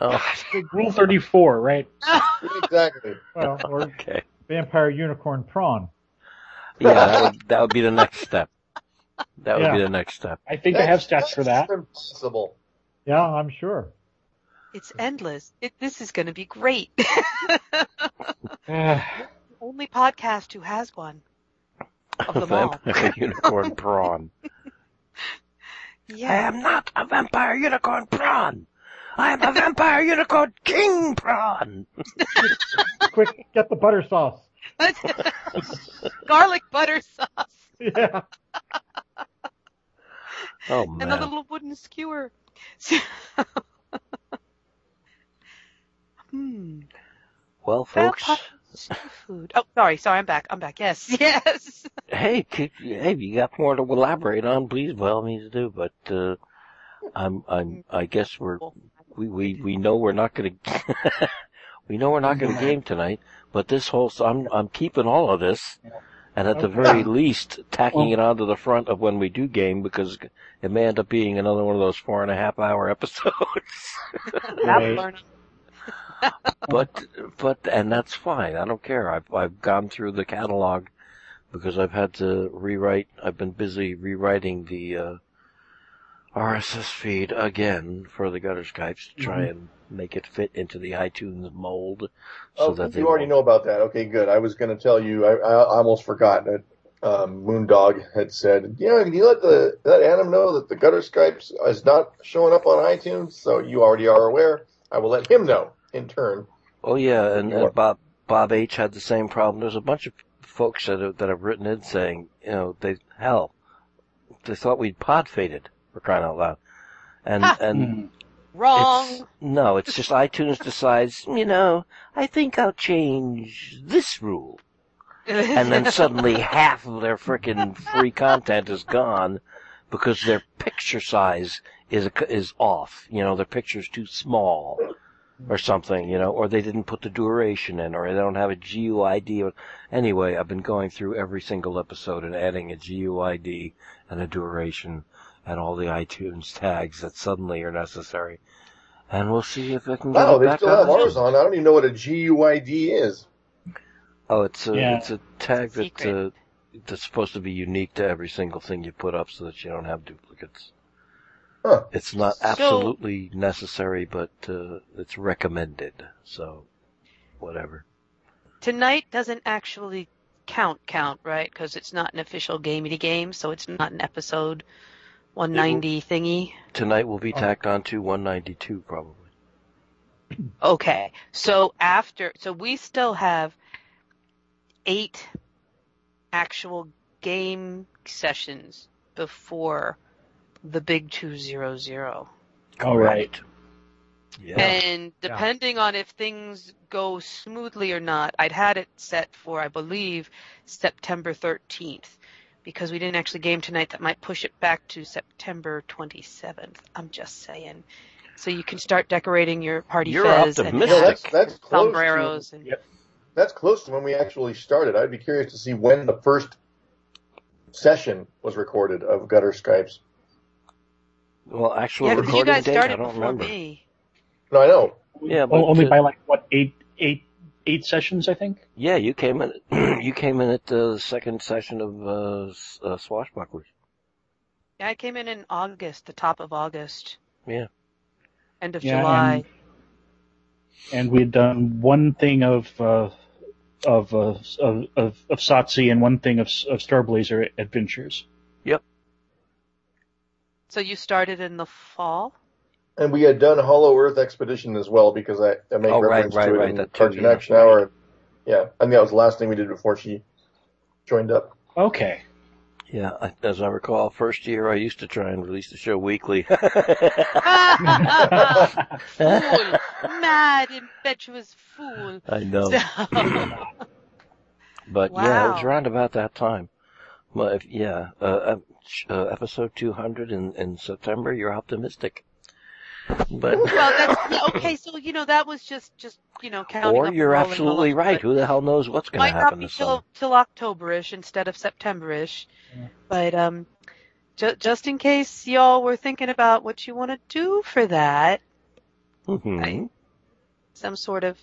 Oh, rule thirty four, right? Exactly. Well, or okay. vampire unicorn prawn. Yeah, that would, that would be the next step. That would be the next step. I think I have stats for that. Impossible. Yeah, I'm sure. It's endless. It, this is going to be great. Only podcast who has one. Of them all. vampire unicorn prawn. I Yeah. am not a vampire unicorn prawn. I am a vampire unicorn king prawn. Quick, get the butter sauce. Garlic butter sauce Yeah. Oh man. and the man. little wooden skewer. hmm. Well, folks. Vampire seafood. Oh, sorry, sorry. I'm back. I'm back. Yes, yes. Hey, could, hey, if you got more to elaborate on, please, by all means do. But uh, I'm, I'm, I guess we're, we, we, we know we're not going to, we know we're not going to game tonight. But this whole, I'm, I'm keeping all of this, and at the Okay. very least, tacking it onto the front of when we do game because it may end up being another one of those four and a half hour episodes. That'll learn 'em. but but and that's fine. I don't care. I've I've gone through the catalog because I've had to rewrite. I've been busy rewriting the uh, RSS feed again for the Gutter Skypes to try and make it fit into the iTunes mold. So Oh, that they you already won't- know about that. Okay, good. I was going to tell you. I, I almost forgot that um, Moondog had said, "Yeah, can you let the let Adam know that the Gutter Skypes is not showing up on iTunes?" So you already are aware. I will let him know in turn. Oh yeah, and, and Bob Bob H had the same problem. There's a bunch of folks that have, that have written in saying, you know, they hell, they thought we'd pod faded for crying out loud, and and Hmm. Wrong. It's, no, it's just iTunes decides, you know, I think I'll change this rule. And then suddenly half of their frickin' free content is gone because their picture size is, is off. You know, their picture's too small or something, you know, or they didn't put the duration in or they don't have a GUID. Anyway, I've been going through every single episode and adding a GUID and a duration and all the iTunes tags that suddenly are necessary. And we'll see if I can get Wow, it they back still have on. ours on. I don't even know what a GUID is. Oh, it's a Yeah. it's a tag that Secret. uh, that's supposed to be unique to every single thing you put up, so that you don't have duplicates. Huh. It's not So- absolutely necessary, but uh, it's recommended. So, whatever. Tonight doesn't actually count, count, right? Because it's not an official gamey game, so it's not an episode 190 thingy. Tonight will be Oh. tacked on to 192 probably. Okay, so after, so we still have eight actual game sessions before the big 200. All right. Yeah. And depending on if things go smoothly or not, I'd had it set for, I believe, September 13th. Because we didn't actually game tonight, that might push it back to September 27th. I'm just saying. So you can start decorating your party You're fez optimistic. and Yeah, that's that's close. sombreros. To, And, Yep. that's close to when we actually started. I'd be curious to see when the first session was recorded of Gutter Skypes. Well, actual yeah, because you guys date, started I don't remember. me. No, I know. Yeah, but O- only by like what eight eight eight sessions, I think. Yeah, you came in. you came in at the second session of uh, uh, Swashbucklers. Yeah, I came in in August, the top of August. Yeah. End of Yeah, July. and we had done one thing of uh, of, uh, of of of Satsi and one thing of of Starblazer Adventures. Yep. So you started in the fall? And we had done Hollow Earth Expedition as well because I, I make Oh, reference right, to it right, in that too, Cartoon yeah. Action Hour. Yeah, I think that was the last thing we did before she joined up. Okay. Yeah, as I recall, first year I used to try and release the show weekly. Fool! Mad, impetuous fool. I know, So- but yeah, it was around about that time. Well, if, yeah, uh, uh, episode 200 in, in September, you're optimistic. But, well, that's yeah, okay. So you know that was just just you know counting. or up you're absolutely bullets, right. Who the hell knows what's going to happen? Might not happen be this till till Octoberish instead of Septemberish, but um, ju- just in case y'all were thinking about what you want to do for that, hmm I- some sort of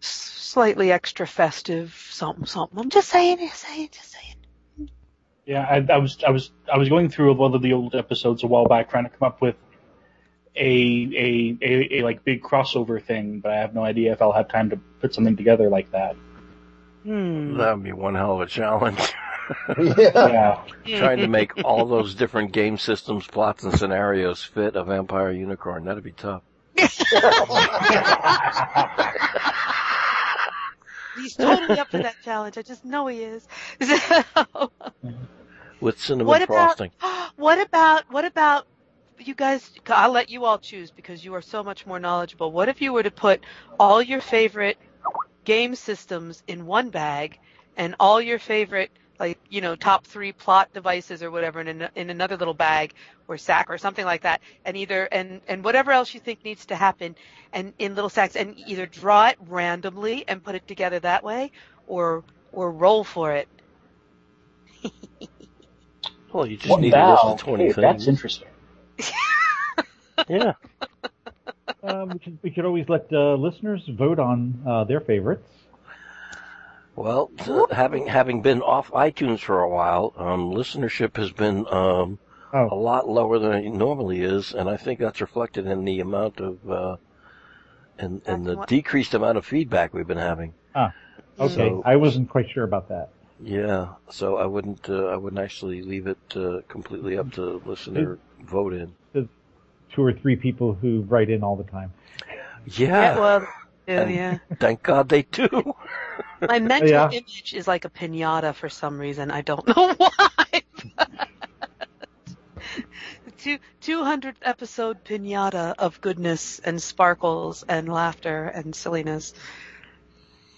slightly extra festive something something. I'm just saying, just saying, just saying. Yeah, I, I was I was I was going through a lot of the old episodes a while back, trying to come up with a a, a, a like big crossover thing, but I have no idea if I'll have time to put something together like that. Hmm. That would be one hell of a challenge. yeah. Yeah, Trying to make all those different game systems, plots, and scenarios fit a vampire unicorn. That'd be tough. He's totally up for that challenge. I just know he is. So, With cinnamon what about frosting. what about what about you guys? I'll let you all choose because you are so much more knowledgeable. What if you were to put all your favorite game systems in one bag and all your favorite like you know top three plot devices or whatever in, an, in another little bag or sack or something like that and either and and whatever else you think needs to happen and in little sacks and either draw it randomly and put it together that way or or roll for it Well, you just What need to now? listen to 20 Hey, things. that's interesting. Yeah. Um, we, could, we could always let uh, listeners vote on uh, their favorites. Well, t- having having been off iTunes for a while, um, listenership has been um, a Oh, lot lower than it normally is, and I think that's reflected in the amount of uh, and and the What- decreased amount of feedback we've been having. Ah, okay. So- I wasn't quite sure about that. Yeah, so I wouldn't uh, I wouldn't actually leave it uh, completely up to listener vote in. The Two or three people who write in all the time. Yeah, well yeah, yeah. thank God they do. My mental Yeah. image is like a pinata for some reason. I don't know why. Two two hundredth episode pinata of goodness and sparkles and laughter and silliness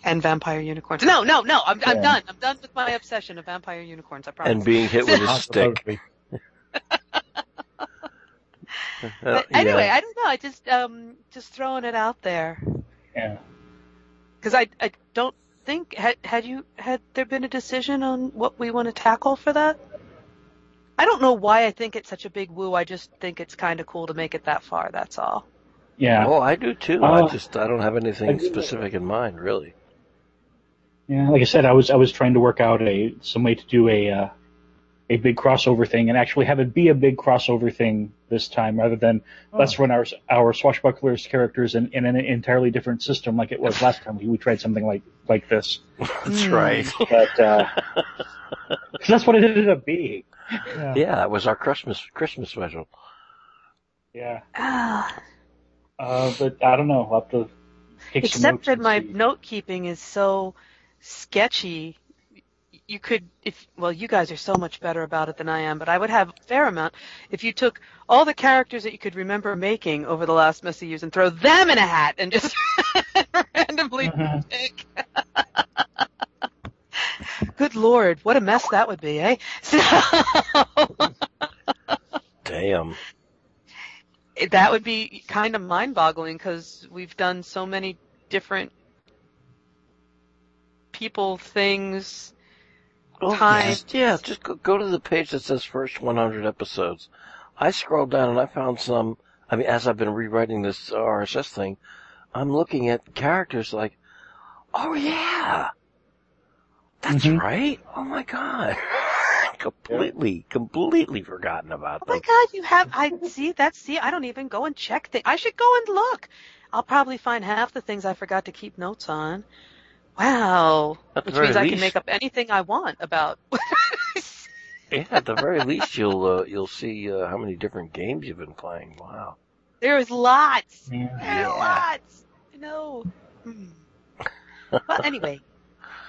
and vampire unicorns. No, no, no. I'm I'm Yeah. done. I'm done with my obsession of vampire unicorns. I promise. and being hit with a stick. Uh, but anyway, yeah. I don't know. I just um just throwing it out there Yeah. because I I don't think had had you had there been a decision on what we want to tackle for that. I don't know why I think it's such a big woo. I just think it's kind of cool to make it that far. That's all. Yeah. Oh, I do too. I Uh, just I don't have anything I do- specific in mind, really. Yeah, like I said, I was I was trying to work out a some way to do a uh, a big crossover thing and actually have it be a big crossover thing this time, rather than let's run our our swashbucklers characters in, in an entirely different system like it was last time we, we tried something like like this. That's Hmm. right. But uh, 'cause that's what it ended up being. Yeah. Yeah, that was our Christmas Christmas special. Yeah. Ah, Uh, but I don't know. I'll have to take some except notes that my note keeping is so sketchy. you could if well you guys are so much better about it than I am, but I would have a fair amount if you took all the characters that you could remember making over the last messy years and throw them in a hat and just randomly Mhm. pick. Good lord, what a mess that would be, eh? So Damn. that would be kind of mind-boggling because we've done so many different people, things. Oh, Time. Just, yeah, just go, go to the page that says first 100 episodes. I scrolled down and I found some, I mean, as I've been rewriting this RSS thing, I'm looking at characters like, oh yeah, that's Mhm. right. Oh my god. completely, completely forgotten about that. Oh my god, you have, I see, that's, see, I don't even go and check things. I should go and look. I'll probably find half the things I forgot to keep notes on. Wow. At the Which very means I can make up anything I want about. yeah, at the very least, you'll uh, you'll see uh, how many different games you've been playing. Wow. There's lots. Yeah. There Yeah. lots. I know. Hmm. well, anyway,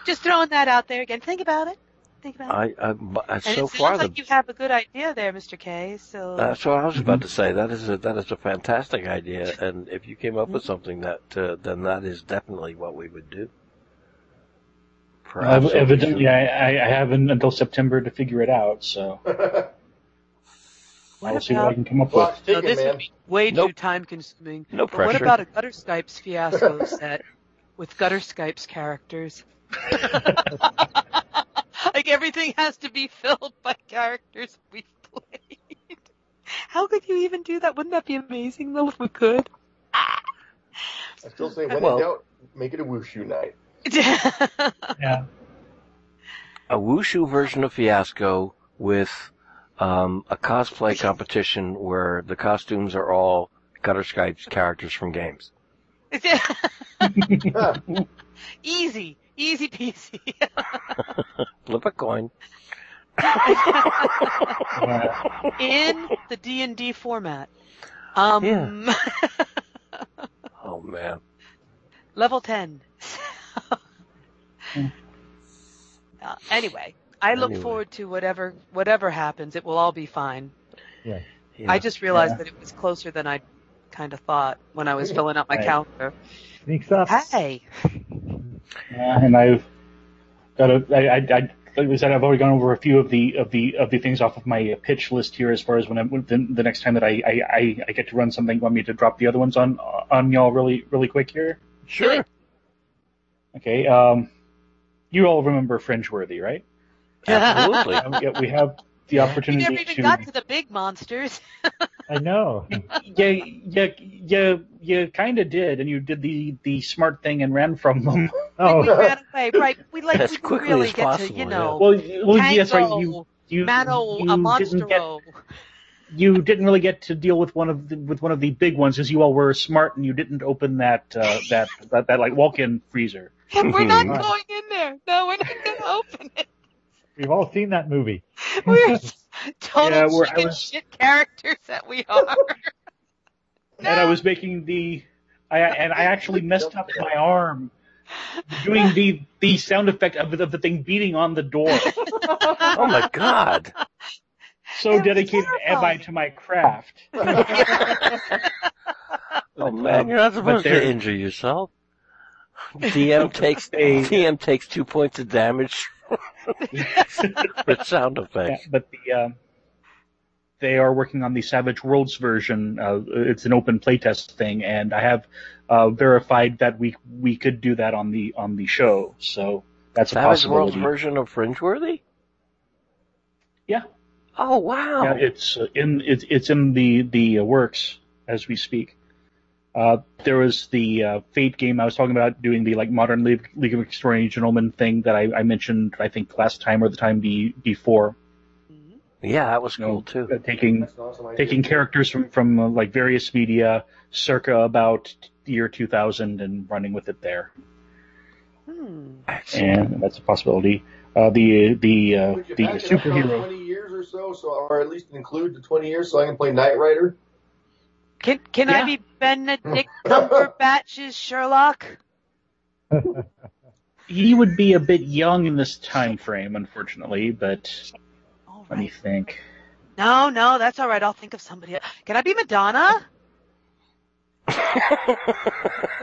just throwing that out there again. Think about it. Think about it. I, I, but And so it sounds far the like you have a good idea there, Mr. K. So That's what I was about Mhm. to say. That is a that is a fantastic idea, and if you came up with something that, uh, then that is definitely what we would do. Perhaps Ev- evidently, I, I I have un- until September to figure it out, so what I'll see what I can come up with. Clock's No, ticking, this man. would be way too time consuming. no But what about a Gutter Skypes fiasco set with Gutter Skypes characters? like everything has to be filled by characters we've played. How could you even do that? Wouldn't that be amazing though if we could? I still say, when Well- in doubt, make it a wushu night. Yeah. a wushu version of Fiasco with um, a cosplay competition where the costumes are all Gutter Skype's characters from games. easy, easy peasy. Flip a coin. In the D and D format. Um, Yeah. Oh man. level 10. Uh, anyway, I look Anyway. forward to whatever whatever happens. It will all be fine. Yeah. I just realized Yeah. that it was closer than I kind of thought when I was filling out my Right. calendar. Sneaks up. Hey, Yeah, and I've got a. I, I, I like I said, I've already gone over a few of the of the of the things off of my pitch list here. As far as when I when the, the next time that I, I, I, I get to run something, want me to drop the other ones on on y'all really really quick here. sure. Okay. Um, you all remember Fringeworthy, right? Absolutely. Um, yeah, we have the opportunity. we opportunity never even to. got to the big monsters. I know. yeah, yeah, yeah, you kind of did, and you did the the smart thing and ran from them. Oh, we ran away, right? We like As we quickly really as get possible, to, you yeah. know, well, well, Tango, yes, right. You you Mano, you a didn't get you didn't really get to deal with one of the, with one of the big ones, as you all were smart and you didn't open that uh, that, that that like walk-in freezer. We're not Right. going in there. No, we're not going to open it. we've all seen that movie. We're total Yeah, we're- chicken was- shit characters that we are. And I was making the I and I actually messed up my arm doing the the sound effect of the, of the thing beating on the door. oh my god. So It was dedicated am I to my craft. Oh man, you're not supposed to injure yourself. DM takes DM takes two points of damage with sound Yeah, effects. but the um, they are working on the Savage Worlds version. Uh, it's an open playtest thing, and I have uh, verified that we we could do that on the on the show. So that's a Savage Worlds version of Fringeworthy? Yeah. Oh wow. Yeah, it's uh, in it's it's in the the uh, works as we speak. Uh, there was the uh, Fate game I was talking about doing the like modern League, League of Extraordinary Gentlemen thing that I, I mentioned I think last time or the time be, before. yeah, that was You know, cool too. uh, taking awesome taking characters from from uh, like various media circa about the year 2000 and running with it there, Hmm. And that's a possibility. Uh, the the uh, the back it up about superhero. 20 years or so, so, or at least include the 20 years so I can play Knight Rider? Can can I Yeah. be Benedict Cumberbatch's Sherlock? he would be a bit young in this time frame, unfortunately. But All let me think. No, no, that's all right. I'll think of somebody. else. Can I be Madonna? With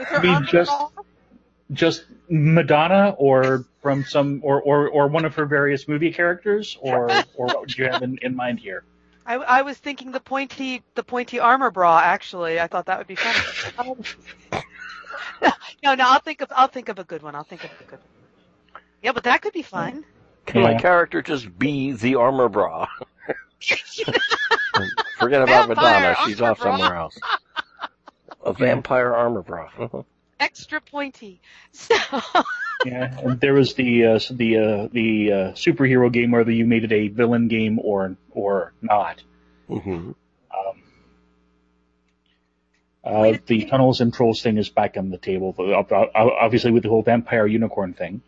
her Be arm just- Just Madonna, or from some, or or, or one of her various movie characters, or or what would you have in, in mind here? I, I was thinking the pointy, the pointy armor bra. Actually, I thought that would be funny. Um, no, no, I'll think of, I'll think of a good one. I'll think of a good one. Yeah, but that could be fun. Can my character just be the armor bra? Forget about Vampire Madonna. She's off bra. somewhere else. A vampire armor bra. Extra pointy. So, Yeah, and there was the uh, the uh, the uh, superhero game whether you made it a villain game or or not. Mhm. Um, uh, the second. tunnels and trolls thing is back on the table, but ob- ob- obviously with the whole vampire unicorn thing.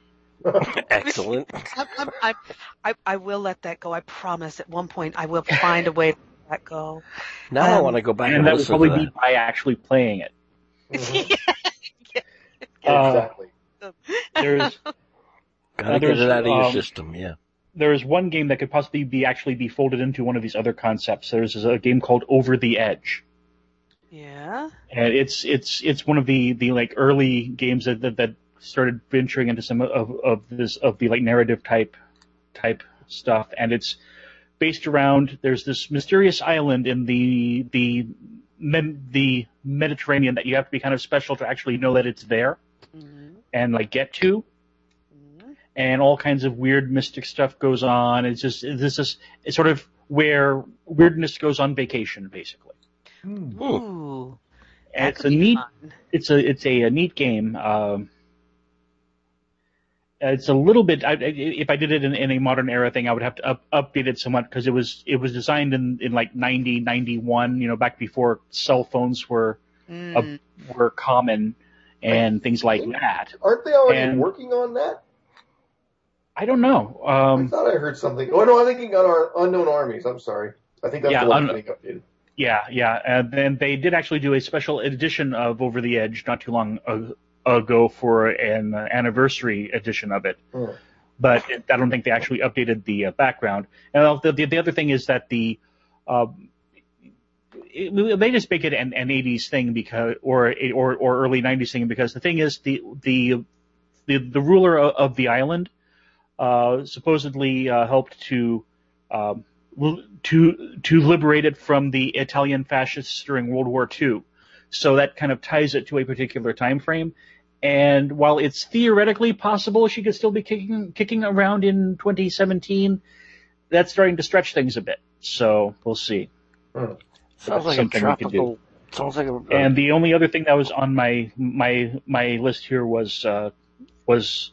Excellent. I'm, I'm, I'm, I, I will let that go. I promise. At one point, I will find a way to let that go. Now I Um, want to go back and, and that would probably to be by actually playing it. Uh, exactly. There's Gotta uh, get it out of your um, system. Yeah. there is one game that could possibly be actually be folded into one of these other concepts. There's a game called Over the Edge. Yeah. and it's it's it's one of the the like early games that that, that started venturing into some of of this of the like narrative type type stuff and it's based around there's this mysterious island in the the the Mediterranean that you have to be kind of special to actually know that it's there Mhm. and like get to Mhm. and all kinds of weird mystic stuff goes on it's just this is it's sort of where weirdness goes on vacation basically Hmm. Ooh. it's a neat fun. it's a it's a, a neat game. Um, it's a little bit. I, I- if I did it in, in a modern era thing, I would have to up, update it somewhat because it was it was designed in, in like 90, 91, You know, back before cell phones were Mm. were common and things like that. Aren't they already and- working on that? I don't know. I Um, thought I heard something. Oh no, I'm thinking on our unknown armies. I'm sorry. I think that's Yeah, the one un- getting updated. yeah, yeah. And then they did actually do a special edition of Over the Edge not too long ago for an anniversary edition of it. Hmm. but I don't think they actually updated the uh, background. And the, the, the other thing is that the uh, it, they just make it an, an 80s thing because or or or early 90s thing because the thing is the the the, the ruler of, of the island uh, supposedly uh, helped to um, to to liberate it from the Italian fascists during World War II. So that kind of ties it to a particular time frame. And while it's theoretically possible she could still be kicking kicking around in 2017, that's starting to stretch things a bit. So we'll see. Sounds like a something we could do. tropical. Sounds like a. And the only other thing that was on my my my list here was uh, was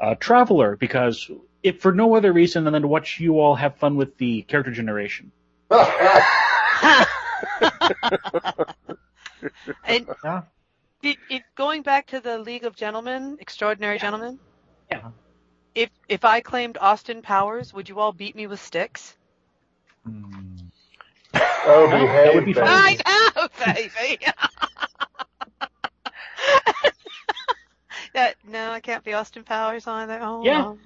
uh, Traveler because if for no other reason than to watch you all have fun with the character generation. and Yeah. did, if going back to the League of Gentlemen, Extraordinary Gentlemen. Yeah. If if I claimed Austin Powers, would you all beat me with sticks? Hmm. Oh, No, that would be behave, fine. baby. I know, baby. Yeah, no, I can't be Austin Powers either. Oh, Yeah. no.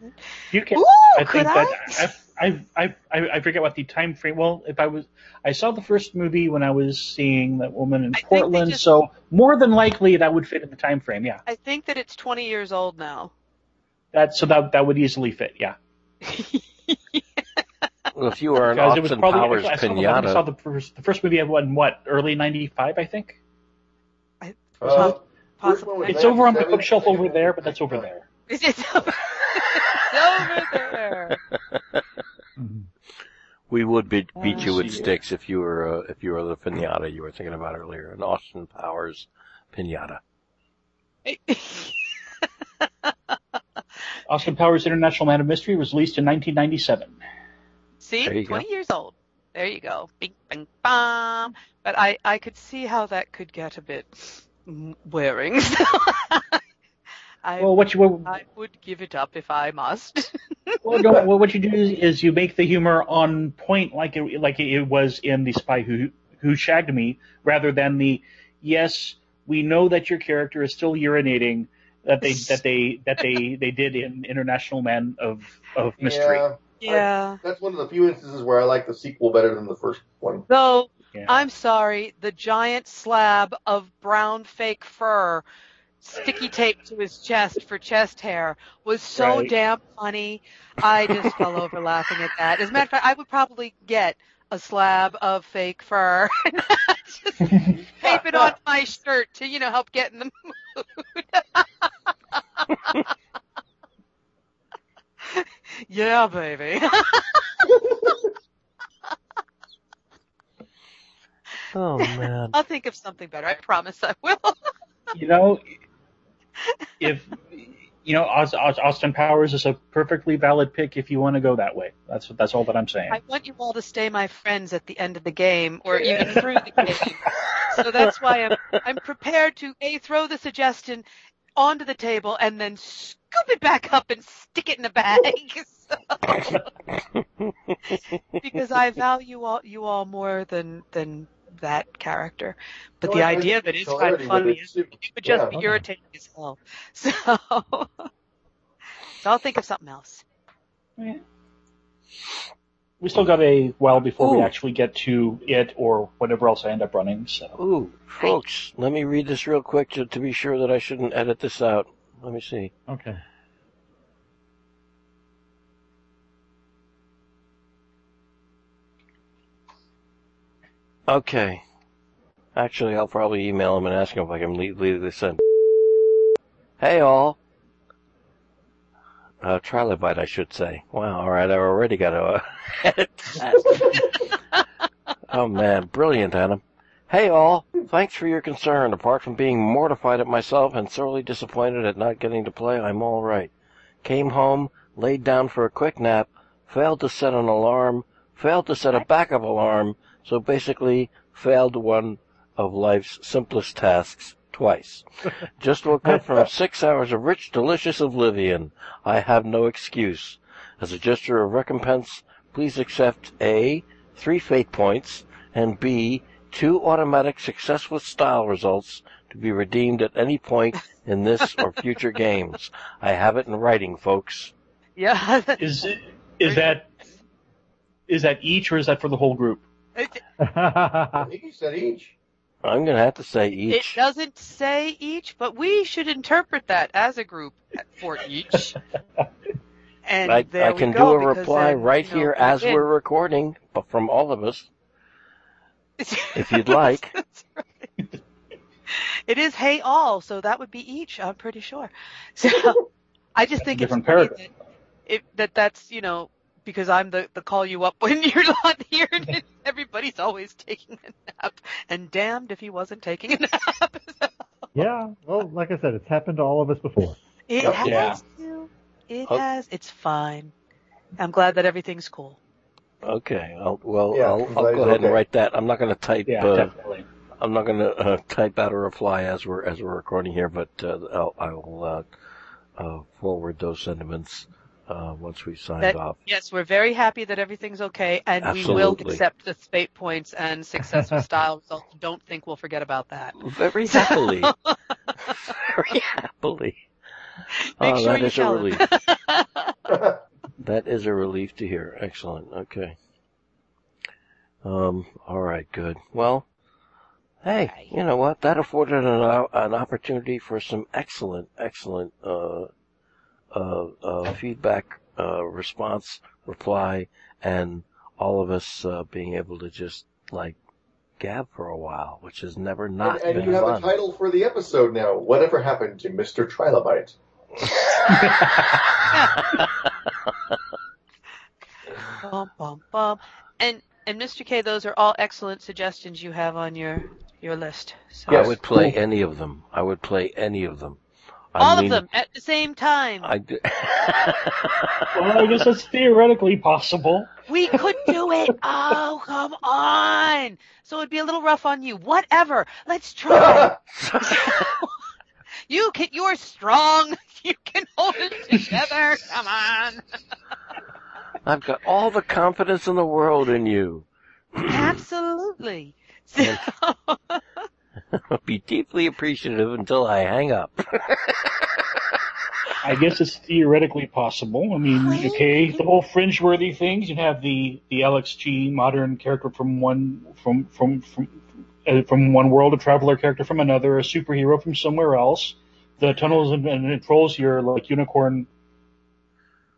You can. Ooh, I could think I? that I, I I I forget what the time frame. Well, if I was, I saw the first movie when I was seeing that woman in I Portland, just- so more than likely that would fit in the time frame. Yeah, I think that it's 20 years old now. that so that that would easily fit. Yeah, well, if you were an because it was Austin probably Powers I saw, the- I saw the first the first movie I in what early '95 I think. Uh, Possibly. Which one was It's over on the bookshelf over there, but that's over there. It's over, it's over there. We would beat, beat you with sticks if you were uh, if you were the pinata you were thinking about earlier, an Austin Powers pinata. Austin Powers International Man of Mystery was released in 1997. See, There you 20 years old. There you go. Bing, bang, bam. But I, I could see how that could get a bit wearing. I, Well, what you what, I would give it up if I must. well, no, well, what you do is you make the humor on point, like it like it was in the Spy Who Who Shagged Me, rather than the yes, we know that your character is still urinating, that they that they that they they did in International Man of of Mystery. Yeah. Yeah. That's one of the few instances where I like the sequel better than the first one. Though Yeah. I'm sorry, the giant slab of brown fake fur sticky taped to his chest for chest hair was so Right. damn funny. I just fell over laughing at that. As a matter of fact, I would probably get a slab of fake fur and just tape it on my shirt to, you know, help get in the mood. Yeah, baby. Oh man. I'll think of something better. I promise I will. you know, if you know Aus- Aus- Austin Powers is a perfectly valid pick if you want to go that way. That's that's all that I'm saying. I want you all to stay my friends at the end of the game, or even through the game. So that's why I'm I'm prepared to a throw the suggestion onto the table and then scoop it back up and stick it in a bag. So- because I value all you all more than than that character. But No, the I- I idea think of it is kind of funny. it. It would just Yeah. be Okay. irritating as hell. So, so I'll think of something else. We still got a while before we actually get to it or whatever else I end up running. So Ooh, folks, let me read this real quick to, to be sure that I shouldn't edit this out. Let me see. Okay. Okay. Actually, I'll probably email him and ask him if I can leave, leave this in. Hey all. Uh, trilobite, I should say. Wow, alright, I already got a. uh, oh man, brilliant, Adam. Hey all, thanks for your concern. Apart from being mortified at myself and sorely disappointed at not getting to play, I'm alright. Came home, laid down for a quick nap, failed to set an alarm, failed to set a backup alarm, so basically failed one of life's simplest tasks twice. Just woke up from six hours of rich, delicious oblivion. I have no excuse. As a gesture of recompense, please accept A, three fate points, and B, two automatic success with style results to be redeemed at any point in this or future games. I have it in writing, folks. Yeah. is it is that is that each or is that for the whole group? I think you said each. I'm gonna have to say each. It doesn't say each, but we should interpret that as a group for each. And I, there I we can go, do a reply then, right you know, here as again- we're recording, but from all of us, if you'd like. That's right. It is hey all, so that would be each. I'm pretty sure. So I just think it's Different funny that, it, that that's you know because I'm the the call you up when you're not here. And everybody's always taking a nap, and damned if he wasn't taking a nap. yeah. Well, like I said, it's happened to all of us before. It Yep. has Yeah. to. It Oh. has. It's fine. I'm glad that everything's cool. Okay, I'll, well, Yeah, I'll, I'm I'll go he's ahead and write that. I'm not going to type. Yeah, uh, definitely. I'm not going to uh, type out a reply as we're as we're recording here, but uh, I'll, I'll uh, uh, forward those sentiments uh, once we signed That- off. Yes, we're very happy that everything's okay, and we will accept the fate points and successful style results. Don't think we'll forget about that. Very happily, very happily. Make oh, sure that you is a relief. That is a relief to hear. Excellent. Okay. Um. All right. Good. Well. Hey, you know what? That afforded an, an opportunity for some excellent, excellent uh, feedback, uh, response, reply, and all of us uh, being able to just like gab for a while, which has never And, not and been you have fun. a title for the episode now. Whatever happened to Mr. Trilobite? Bum, bum, bum. And and Mr. K, those are all excellent suggestions you have on your your list. So. I would play any of them. I would play any of them. I all mean, of them at the same time. I do. Well, I guess that's theoretically possible. We could do it. Oh, come on. So it'd be a little rough on you. Whatever. Let's try. you can. You're strong. You can hold it together. Come on. I've got all the confidence in the world in you. Absolutely. So, I'll be deeply appreciative until I hang up. I guess it's theoretically possible. I mean, okay, the whole fringe-worthy things. You have the the LXG modern character from one from from from uh, from one world, a traveler character from another, a superhero from somewhere else. The tunnels and, and trolls here, like unicorn,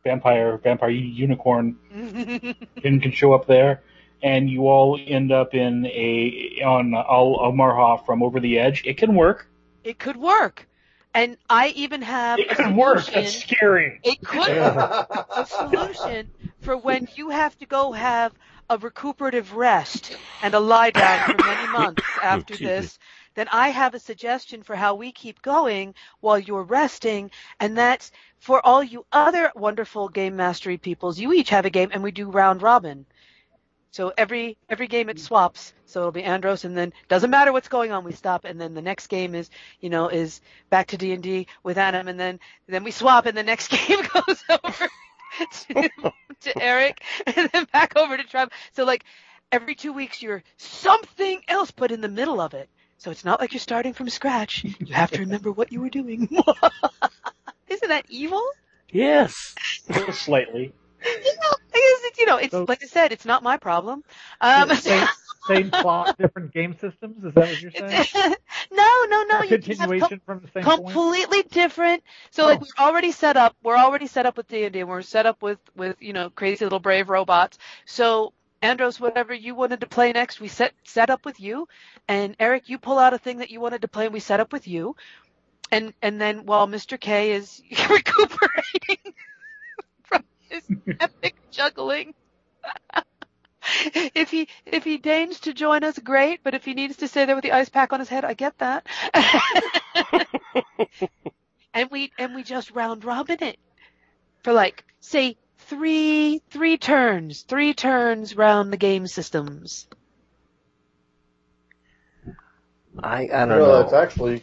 vampire, vampire unicorn, can, can show up there, and you all end up in a on Al, Al Amarja from Over the Edge. It can work. It could work. And I even have It could work. solution. That's scary. It could work a solution for when you have to go have a recuperative rest and a lie down for many months oh, after this. Then I have a suggestion for how we keep going while you're resting, and that's for all you other wonderful game mastery peoples. You each have a game, and we do round robin. So every every game it mm-hmm. swaps. So it'll be Andros, and then doesn't matter what's going on, we stop, and then the next game is you know is back to D and D with Adam, and then then we swap, and the next game goes over to, to Eric, and then back over to Trev. So like every two weeks, you're something else put in the middle of it. So it's not like you're starting from scratch. You have to remember what you were doing. Isn't that evil? Yes. Slightly. You know, I guess it's, you know, it's So- like I said, it's not my problem. Um, same, same plot, different game systems. Is that what you're saying? no, no, no. A You just have continuation from the same point. completely different. So like Oh. we're already set up. We're already set up with D and D. We're set up with with you know crazy little brave robots. So Andros, whatever you wanted to play next, we set set up with you. And Eric, you pull out a thing that you wanted to play, and we set up with you. And and then while Mr. K is recuperating his epic juggling. if he if he deigns to join us, great. But if he needs to stay there with the ice pack on his head, I get that. and we and we just round robin it for like say three three turns, three turns round the game systems. I I don't know, know. it's actually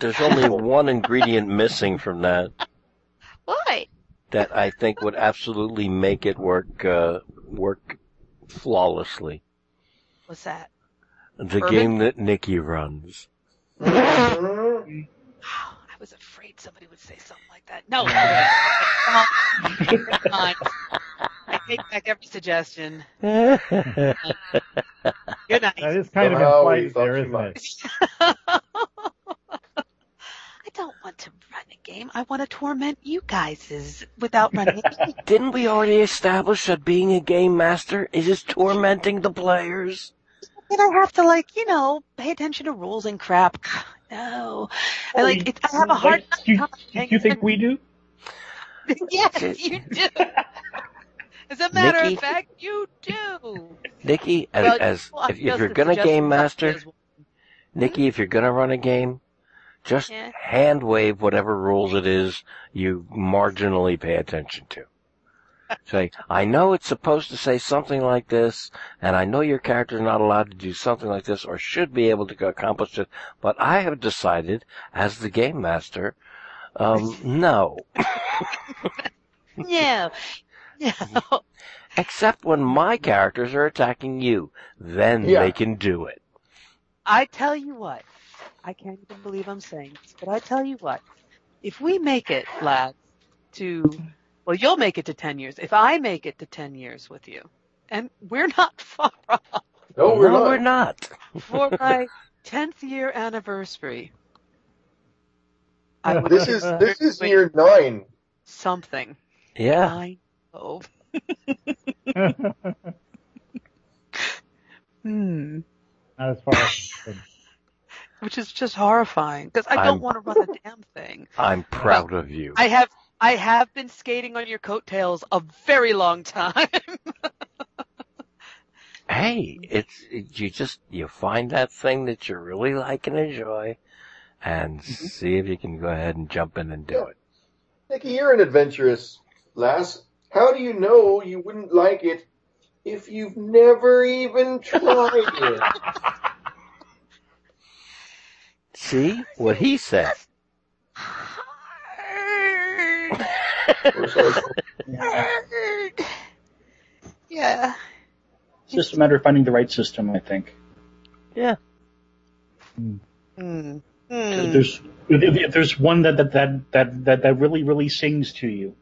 There's only one ingredient missing from that Why? That I think would absolutely make it work uh, work flawlessly. What's that? The Bourbon? game that Nikki runs. I was afraid somebody would say something like that. No. Never mind. I take back every suggestion. Good night. That is kind Somehow of we implied thought there, you isn't it? I don't want to run a game. I want to torment you guys without running a game. Didn't we already establish that being a game master is just tormenting the players? And I have to like, you know, pay attention to rules and crap. No. I like it, I have a hard Like, you, time. you, you think we do? yes, you do. As a matter Nikki? of fact, you do. Nikki, as, Well, as well, if, if you're gonna game master. Nikki, if you're gonna run a game, just Yeah. hand wave whatever rules it is you marginally pay attention to. Say, I know it's supposed to say something like this, and I know your character's not allowed to do something like this, or should be able to accomplish it, but I have decided, as the game master, um, no. No. No. Except when my characters are attacking you. Then Yeah. they can do it. I tell you what, I can't even believe I'm saying this, but I tell you what, if we make it, lads, to, well, you'll make it to 10 years. If I make it to 10 years with you, and we're not far off No, we're no, not. we're not. for my 10th year anniversary, I would This is this is year nine. something. Yeah. I know. Hmm. Not as far as Which is just horrifying because I I'm- don't want to run the damn thing. I'm proud of you. I have I have been skating on your coattails a very long time. hey, it's you just you find that thing that you really like and enjoy, and mm-hmm. see if you can go ahead and jump in and do it. Nikki, you're an adventurous lass. How do you know you wouldn't like it if you've never even tried it? See what he said. We're yeah. It's just a matter of finding the right system, I think. Yeah. Mm. Hmm. There's if there's one that that that that that, that really really sings to you.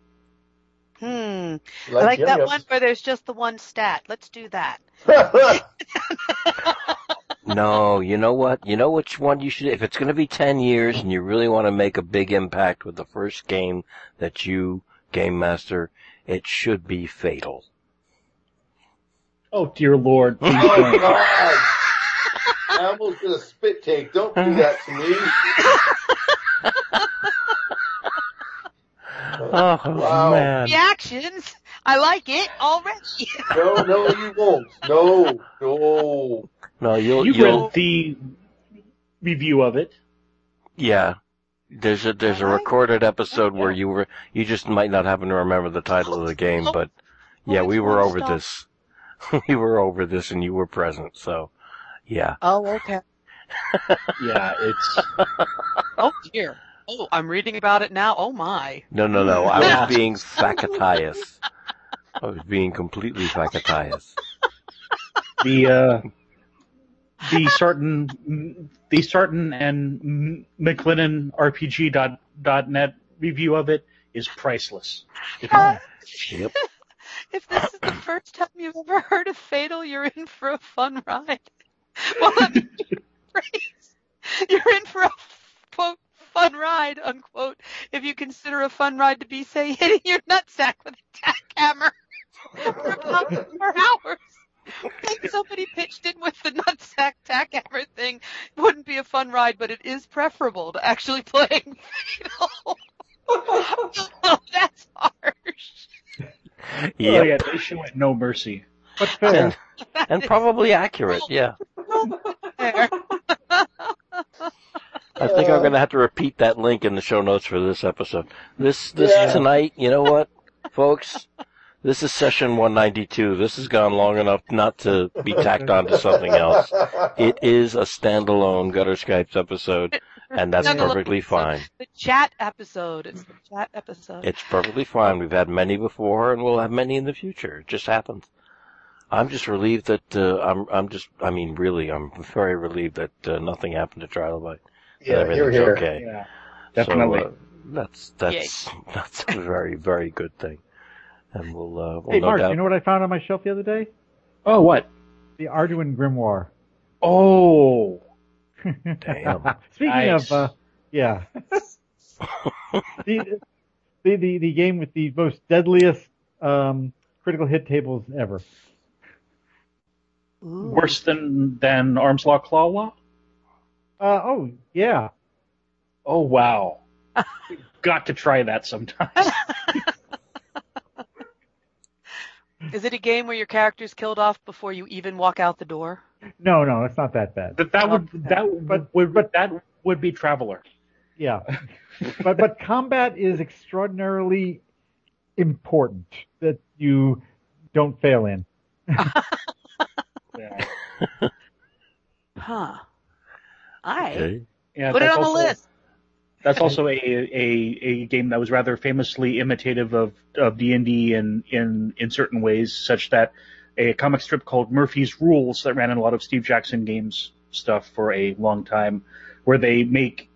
Hmm. I Like like that one where there's just the one stat. Let's do that. Yums. No, you know what? You know which one you should, if it's gonna be 10 years and you really want to make a big impact with the first game that you, Game Master, it should be Fatal. Oh dear lord! oh don't. God! I almost did a spit take. Don't do that to me. Oh, Wow. man. Reactions. I like it already. No, no, you won't. No, no. No, you'll, You you'll, read the review of it. yeah. There's a, there's a Alright. recorded episode where you were, you just might not happen to remember the title of the game, oh, but yeah, we were over this. we were over this and you were present, so yeah. Oh, okay. Yeah, it's Oh dear. Oh, I'm reading about it now. Oh my. No, no, no. I was being facetious. I was being completely facetious. the uh, the certain the certain and MacLennan RPG dot dot net review of it is priceless. If you- Yep. If this is the first time you've ever heard of Fatal, you're in for a fun ride. Well, let me rephrase. You're in for a quote fun ride unquote if you consider a fun ride to be say hitting your nutsack with a tack hammer for about hours. I think somebody pitched in with the nutsack tack everything. thing. Wouldn't be a fun ride, but it is preferable to actually playing Fatal. oh, that's harsh. Oh yeah, they show it no mercy. But fair. And, and probably accurate, oh. yeah. I think I'm gonna have to repeat that link in the show notes for this episode. This, this Yeah. tonight, you know what, folks? This is session 192. This has gone long enough not to be tacked on to something else. It is a standalone Gutter Skypes episode, and that's perfectly episode. fine. The chat episode. It's the chat episode. It's perfectly fine. We've had many before, and we'll have many in the future. It just happens. I'm just relieved that uh, I'm. I'm just. I mean, really, I'm very relieved that uh, nothing happened to Trilobite. Yeah, here, everything's here. okay. Yeah, definitely. So, uh, that's that's that's a very very good thing, and we'll uh, we'll Hey, no Mark, doubt. you know what I found on my shelf the other day? oh what? The Arduin Grimoire. Oh, Damn. Speaking Nice. of, uh, yeah. the, the, the, the game with the most deadliest um, critical hit tables ever. Ooh. worse than than Arms Law Claw Law. Uh, oh, yeah. Oh wow, got to try that sometime. Is it a game where your character's killed off before you even walk out the door? No, no, it's not that bad. That that would that But- would but that would be Traveler. Yeah. but, but combat is extraordinarily important that you don't fail in. Yeah, Huh. Alright. Okay. yeah Put it that's on the list. That's also a, a a game that was rather famously imitative of of D and D in in in certain ways, such that a comic strip called Murphy's Rules that ran in a lot of Steve Jackson games stuff for a long time, where they make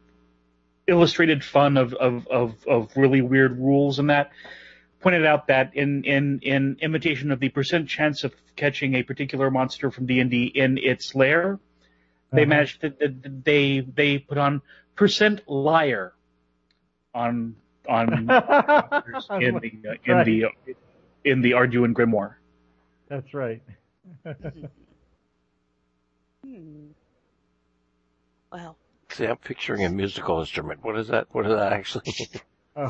illustrated fun of of of, of really weird rules and that pointed out that in in in imitation of the percent chance of catching a particular monster from D and D in its lair, they Uh-huh. managed to they they put on percent liar on on in the uh, in Right. the uh, in the Arduin Grimoire. That's right. Hmm. Well, See, I'm picturing a musical instrument. What is that? What is that actually? Oh.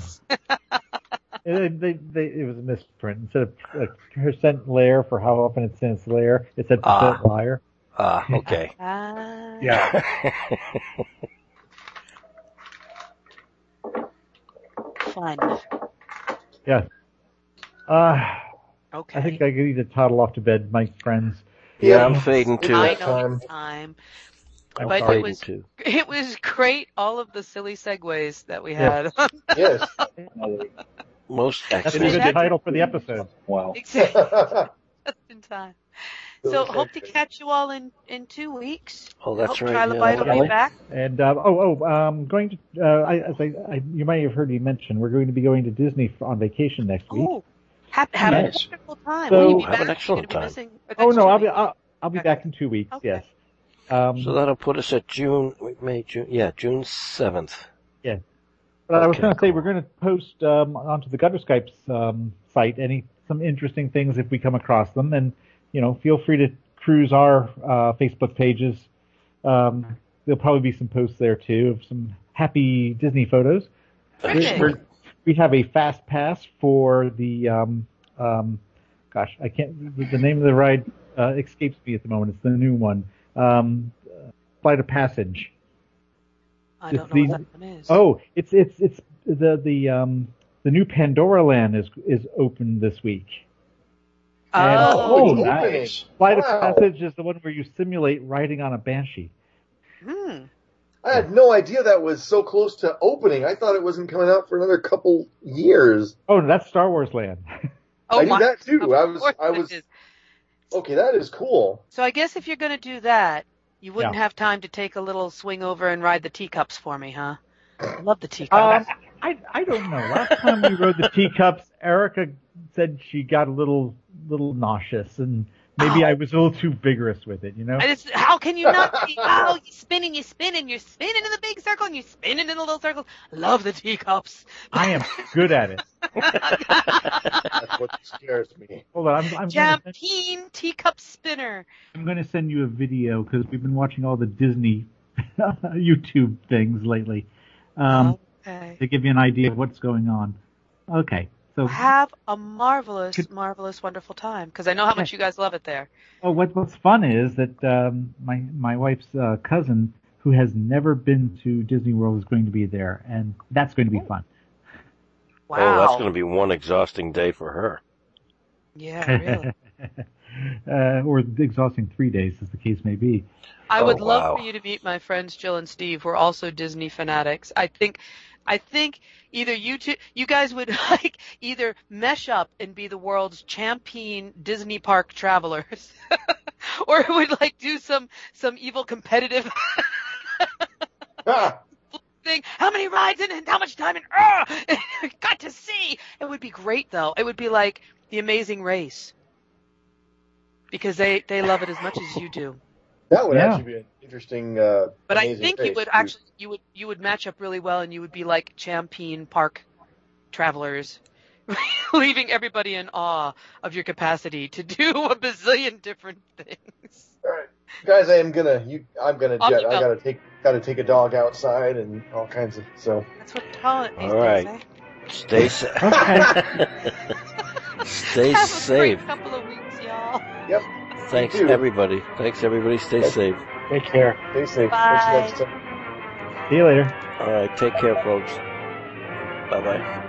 they, they, they, it was a misprint. Instead of like percent layer for how often it's in its layer, it said percent Ah. liar. Ah, okay. uh, Yeah, fun. Yeah. Uh, Okay. I think I could either toddle off to bed, my friends. yeah, I'm fading too. I that know time. it's time. I'm but it fading was- too. It was great, all of the silly segues that we had. Yes. Most That's a excellent. good title for the episode. wow. Exactly. Just in time. So hope to catch you all in in two weeks. Oh, that's hope right. Trilobite yeah, will be back. And uh, oh, oh, um, going to. Uh, I, as I, I, you may have heard me mention, we're going to be going to Disney on vacation next week. Oh, have, have Nice. a wonderful time. So- will you be Have an excellent be time. missing Oh no, I'll be? I'll, I'll be Okay. back in two weeks. Okay. Yes. Um, So that'll put us at June, May, June, yeah, June 7th. Yeah. But I was going to say we're going to post um, onto the Gutter Skypes um, site any some interesting things if we come across them, and you know, feel free to cruise our uh, Facebook pages. Um, there'll probably be some posts there too of some happy Disney photos. We're, we have a fast pass for the um, um, gosh, I can't. The the name of the ride uh, escapes me at the moment. It's the new one, um, Flight of Passage. I don't It's know the- what that one is. Oh, it's it's it's the the um the new Pandora Land is is open this week. And- Oh, it's nice. Flight Wow. of Passage is the one where you simulate riding on a banshee. Hmm. I had no idea that was so close to opening. I thought it wasn't coming out for another couple years. Oh, that's Star Wars Land. Oh, I knew that too. of I was, I was, okay, that is cool. So I guess if you're going to do that, you wouldn't Yeah. have time to take a little swing over and ride the teacups for me, huh? I love the um, teacups. I I don't know. Last time we rode the teacups, Erica said she got a little little nauseous, and maybe Oh. I was a little too vigorous with it. You know. And it's, how can you not be? Oh, you're spinning, you're spinning, you're spinning in the big circle, and you're spinning in the little circles. Love the teacups. I am good at it. That's what scares me. Hold on, I'm, I'm going to Jampine teacup spinner. I'm going to send you a video because we've been watching all the Disney YouTube things lately um, okay. to give you an idea of what's going on. Okay, so Have a marvelous, Could- marvelous, wonderful time because I know how much you guys love it there. oh, what, what's fun is that um, my my wife's uh, cousin, who has never been to Disney World, is going to be there, and that's going to be fun. Wow. Oh, that's going to be one exhausting day for her. Yeah, really. uh, or exhausting three days, as the case may be. I Oh, would love wow. for you to meet my friends Jill and Steve, who are also Disney fanatics. I think, I think either you two, you guys would like either mesh up and be the world's champion Disney park travelers, or would like do some some evil competitive Ah, thing. How many rides in and how much time and uh, got to see. It would be great though. It would be like the Amazing Race because they they love it as much as you do. That would Yeah. actually be an interesting. Uh, But I amazing think you would too. actually you would you would match up really well, and you would be like champion park travelers, leaving everybody in awe of your capacity to do a bazillion different things. All right, guys, I am gonna. You, I'm gonna Off jet. you I gotta take. Gotta take a dog outside and all kinds of. So That's what we call it. these All right. days, eh? Stay safe. Stay Have a safe. great couple of weeks, y'all. Thanks, You everybody. Thanks, everybody. Stay Okay. safe. Take care. stay safe. Bye. Catch you next time. See you later. All right. Take care, folks. Bye bye.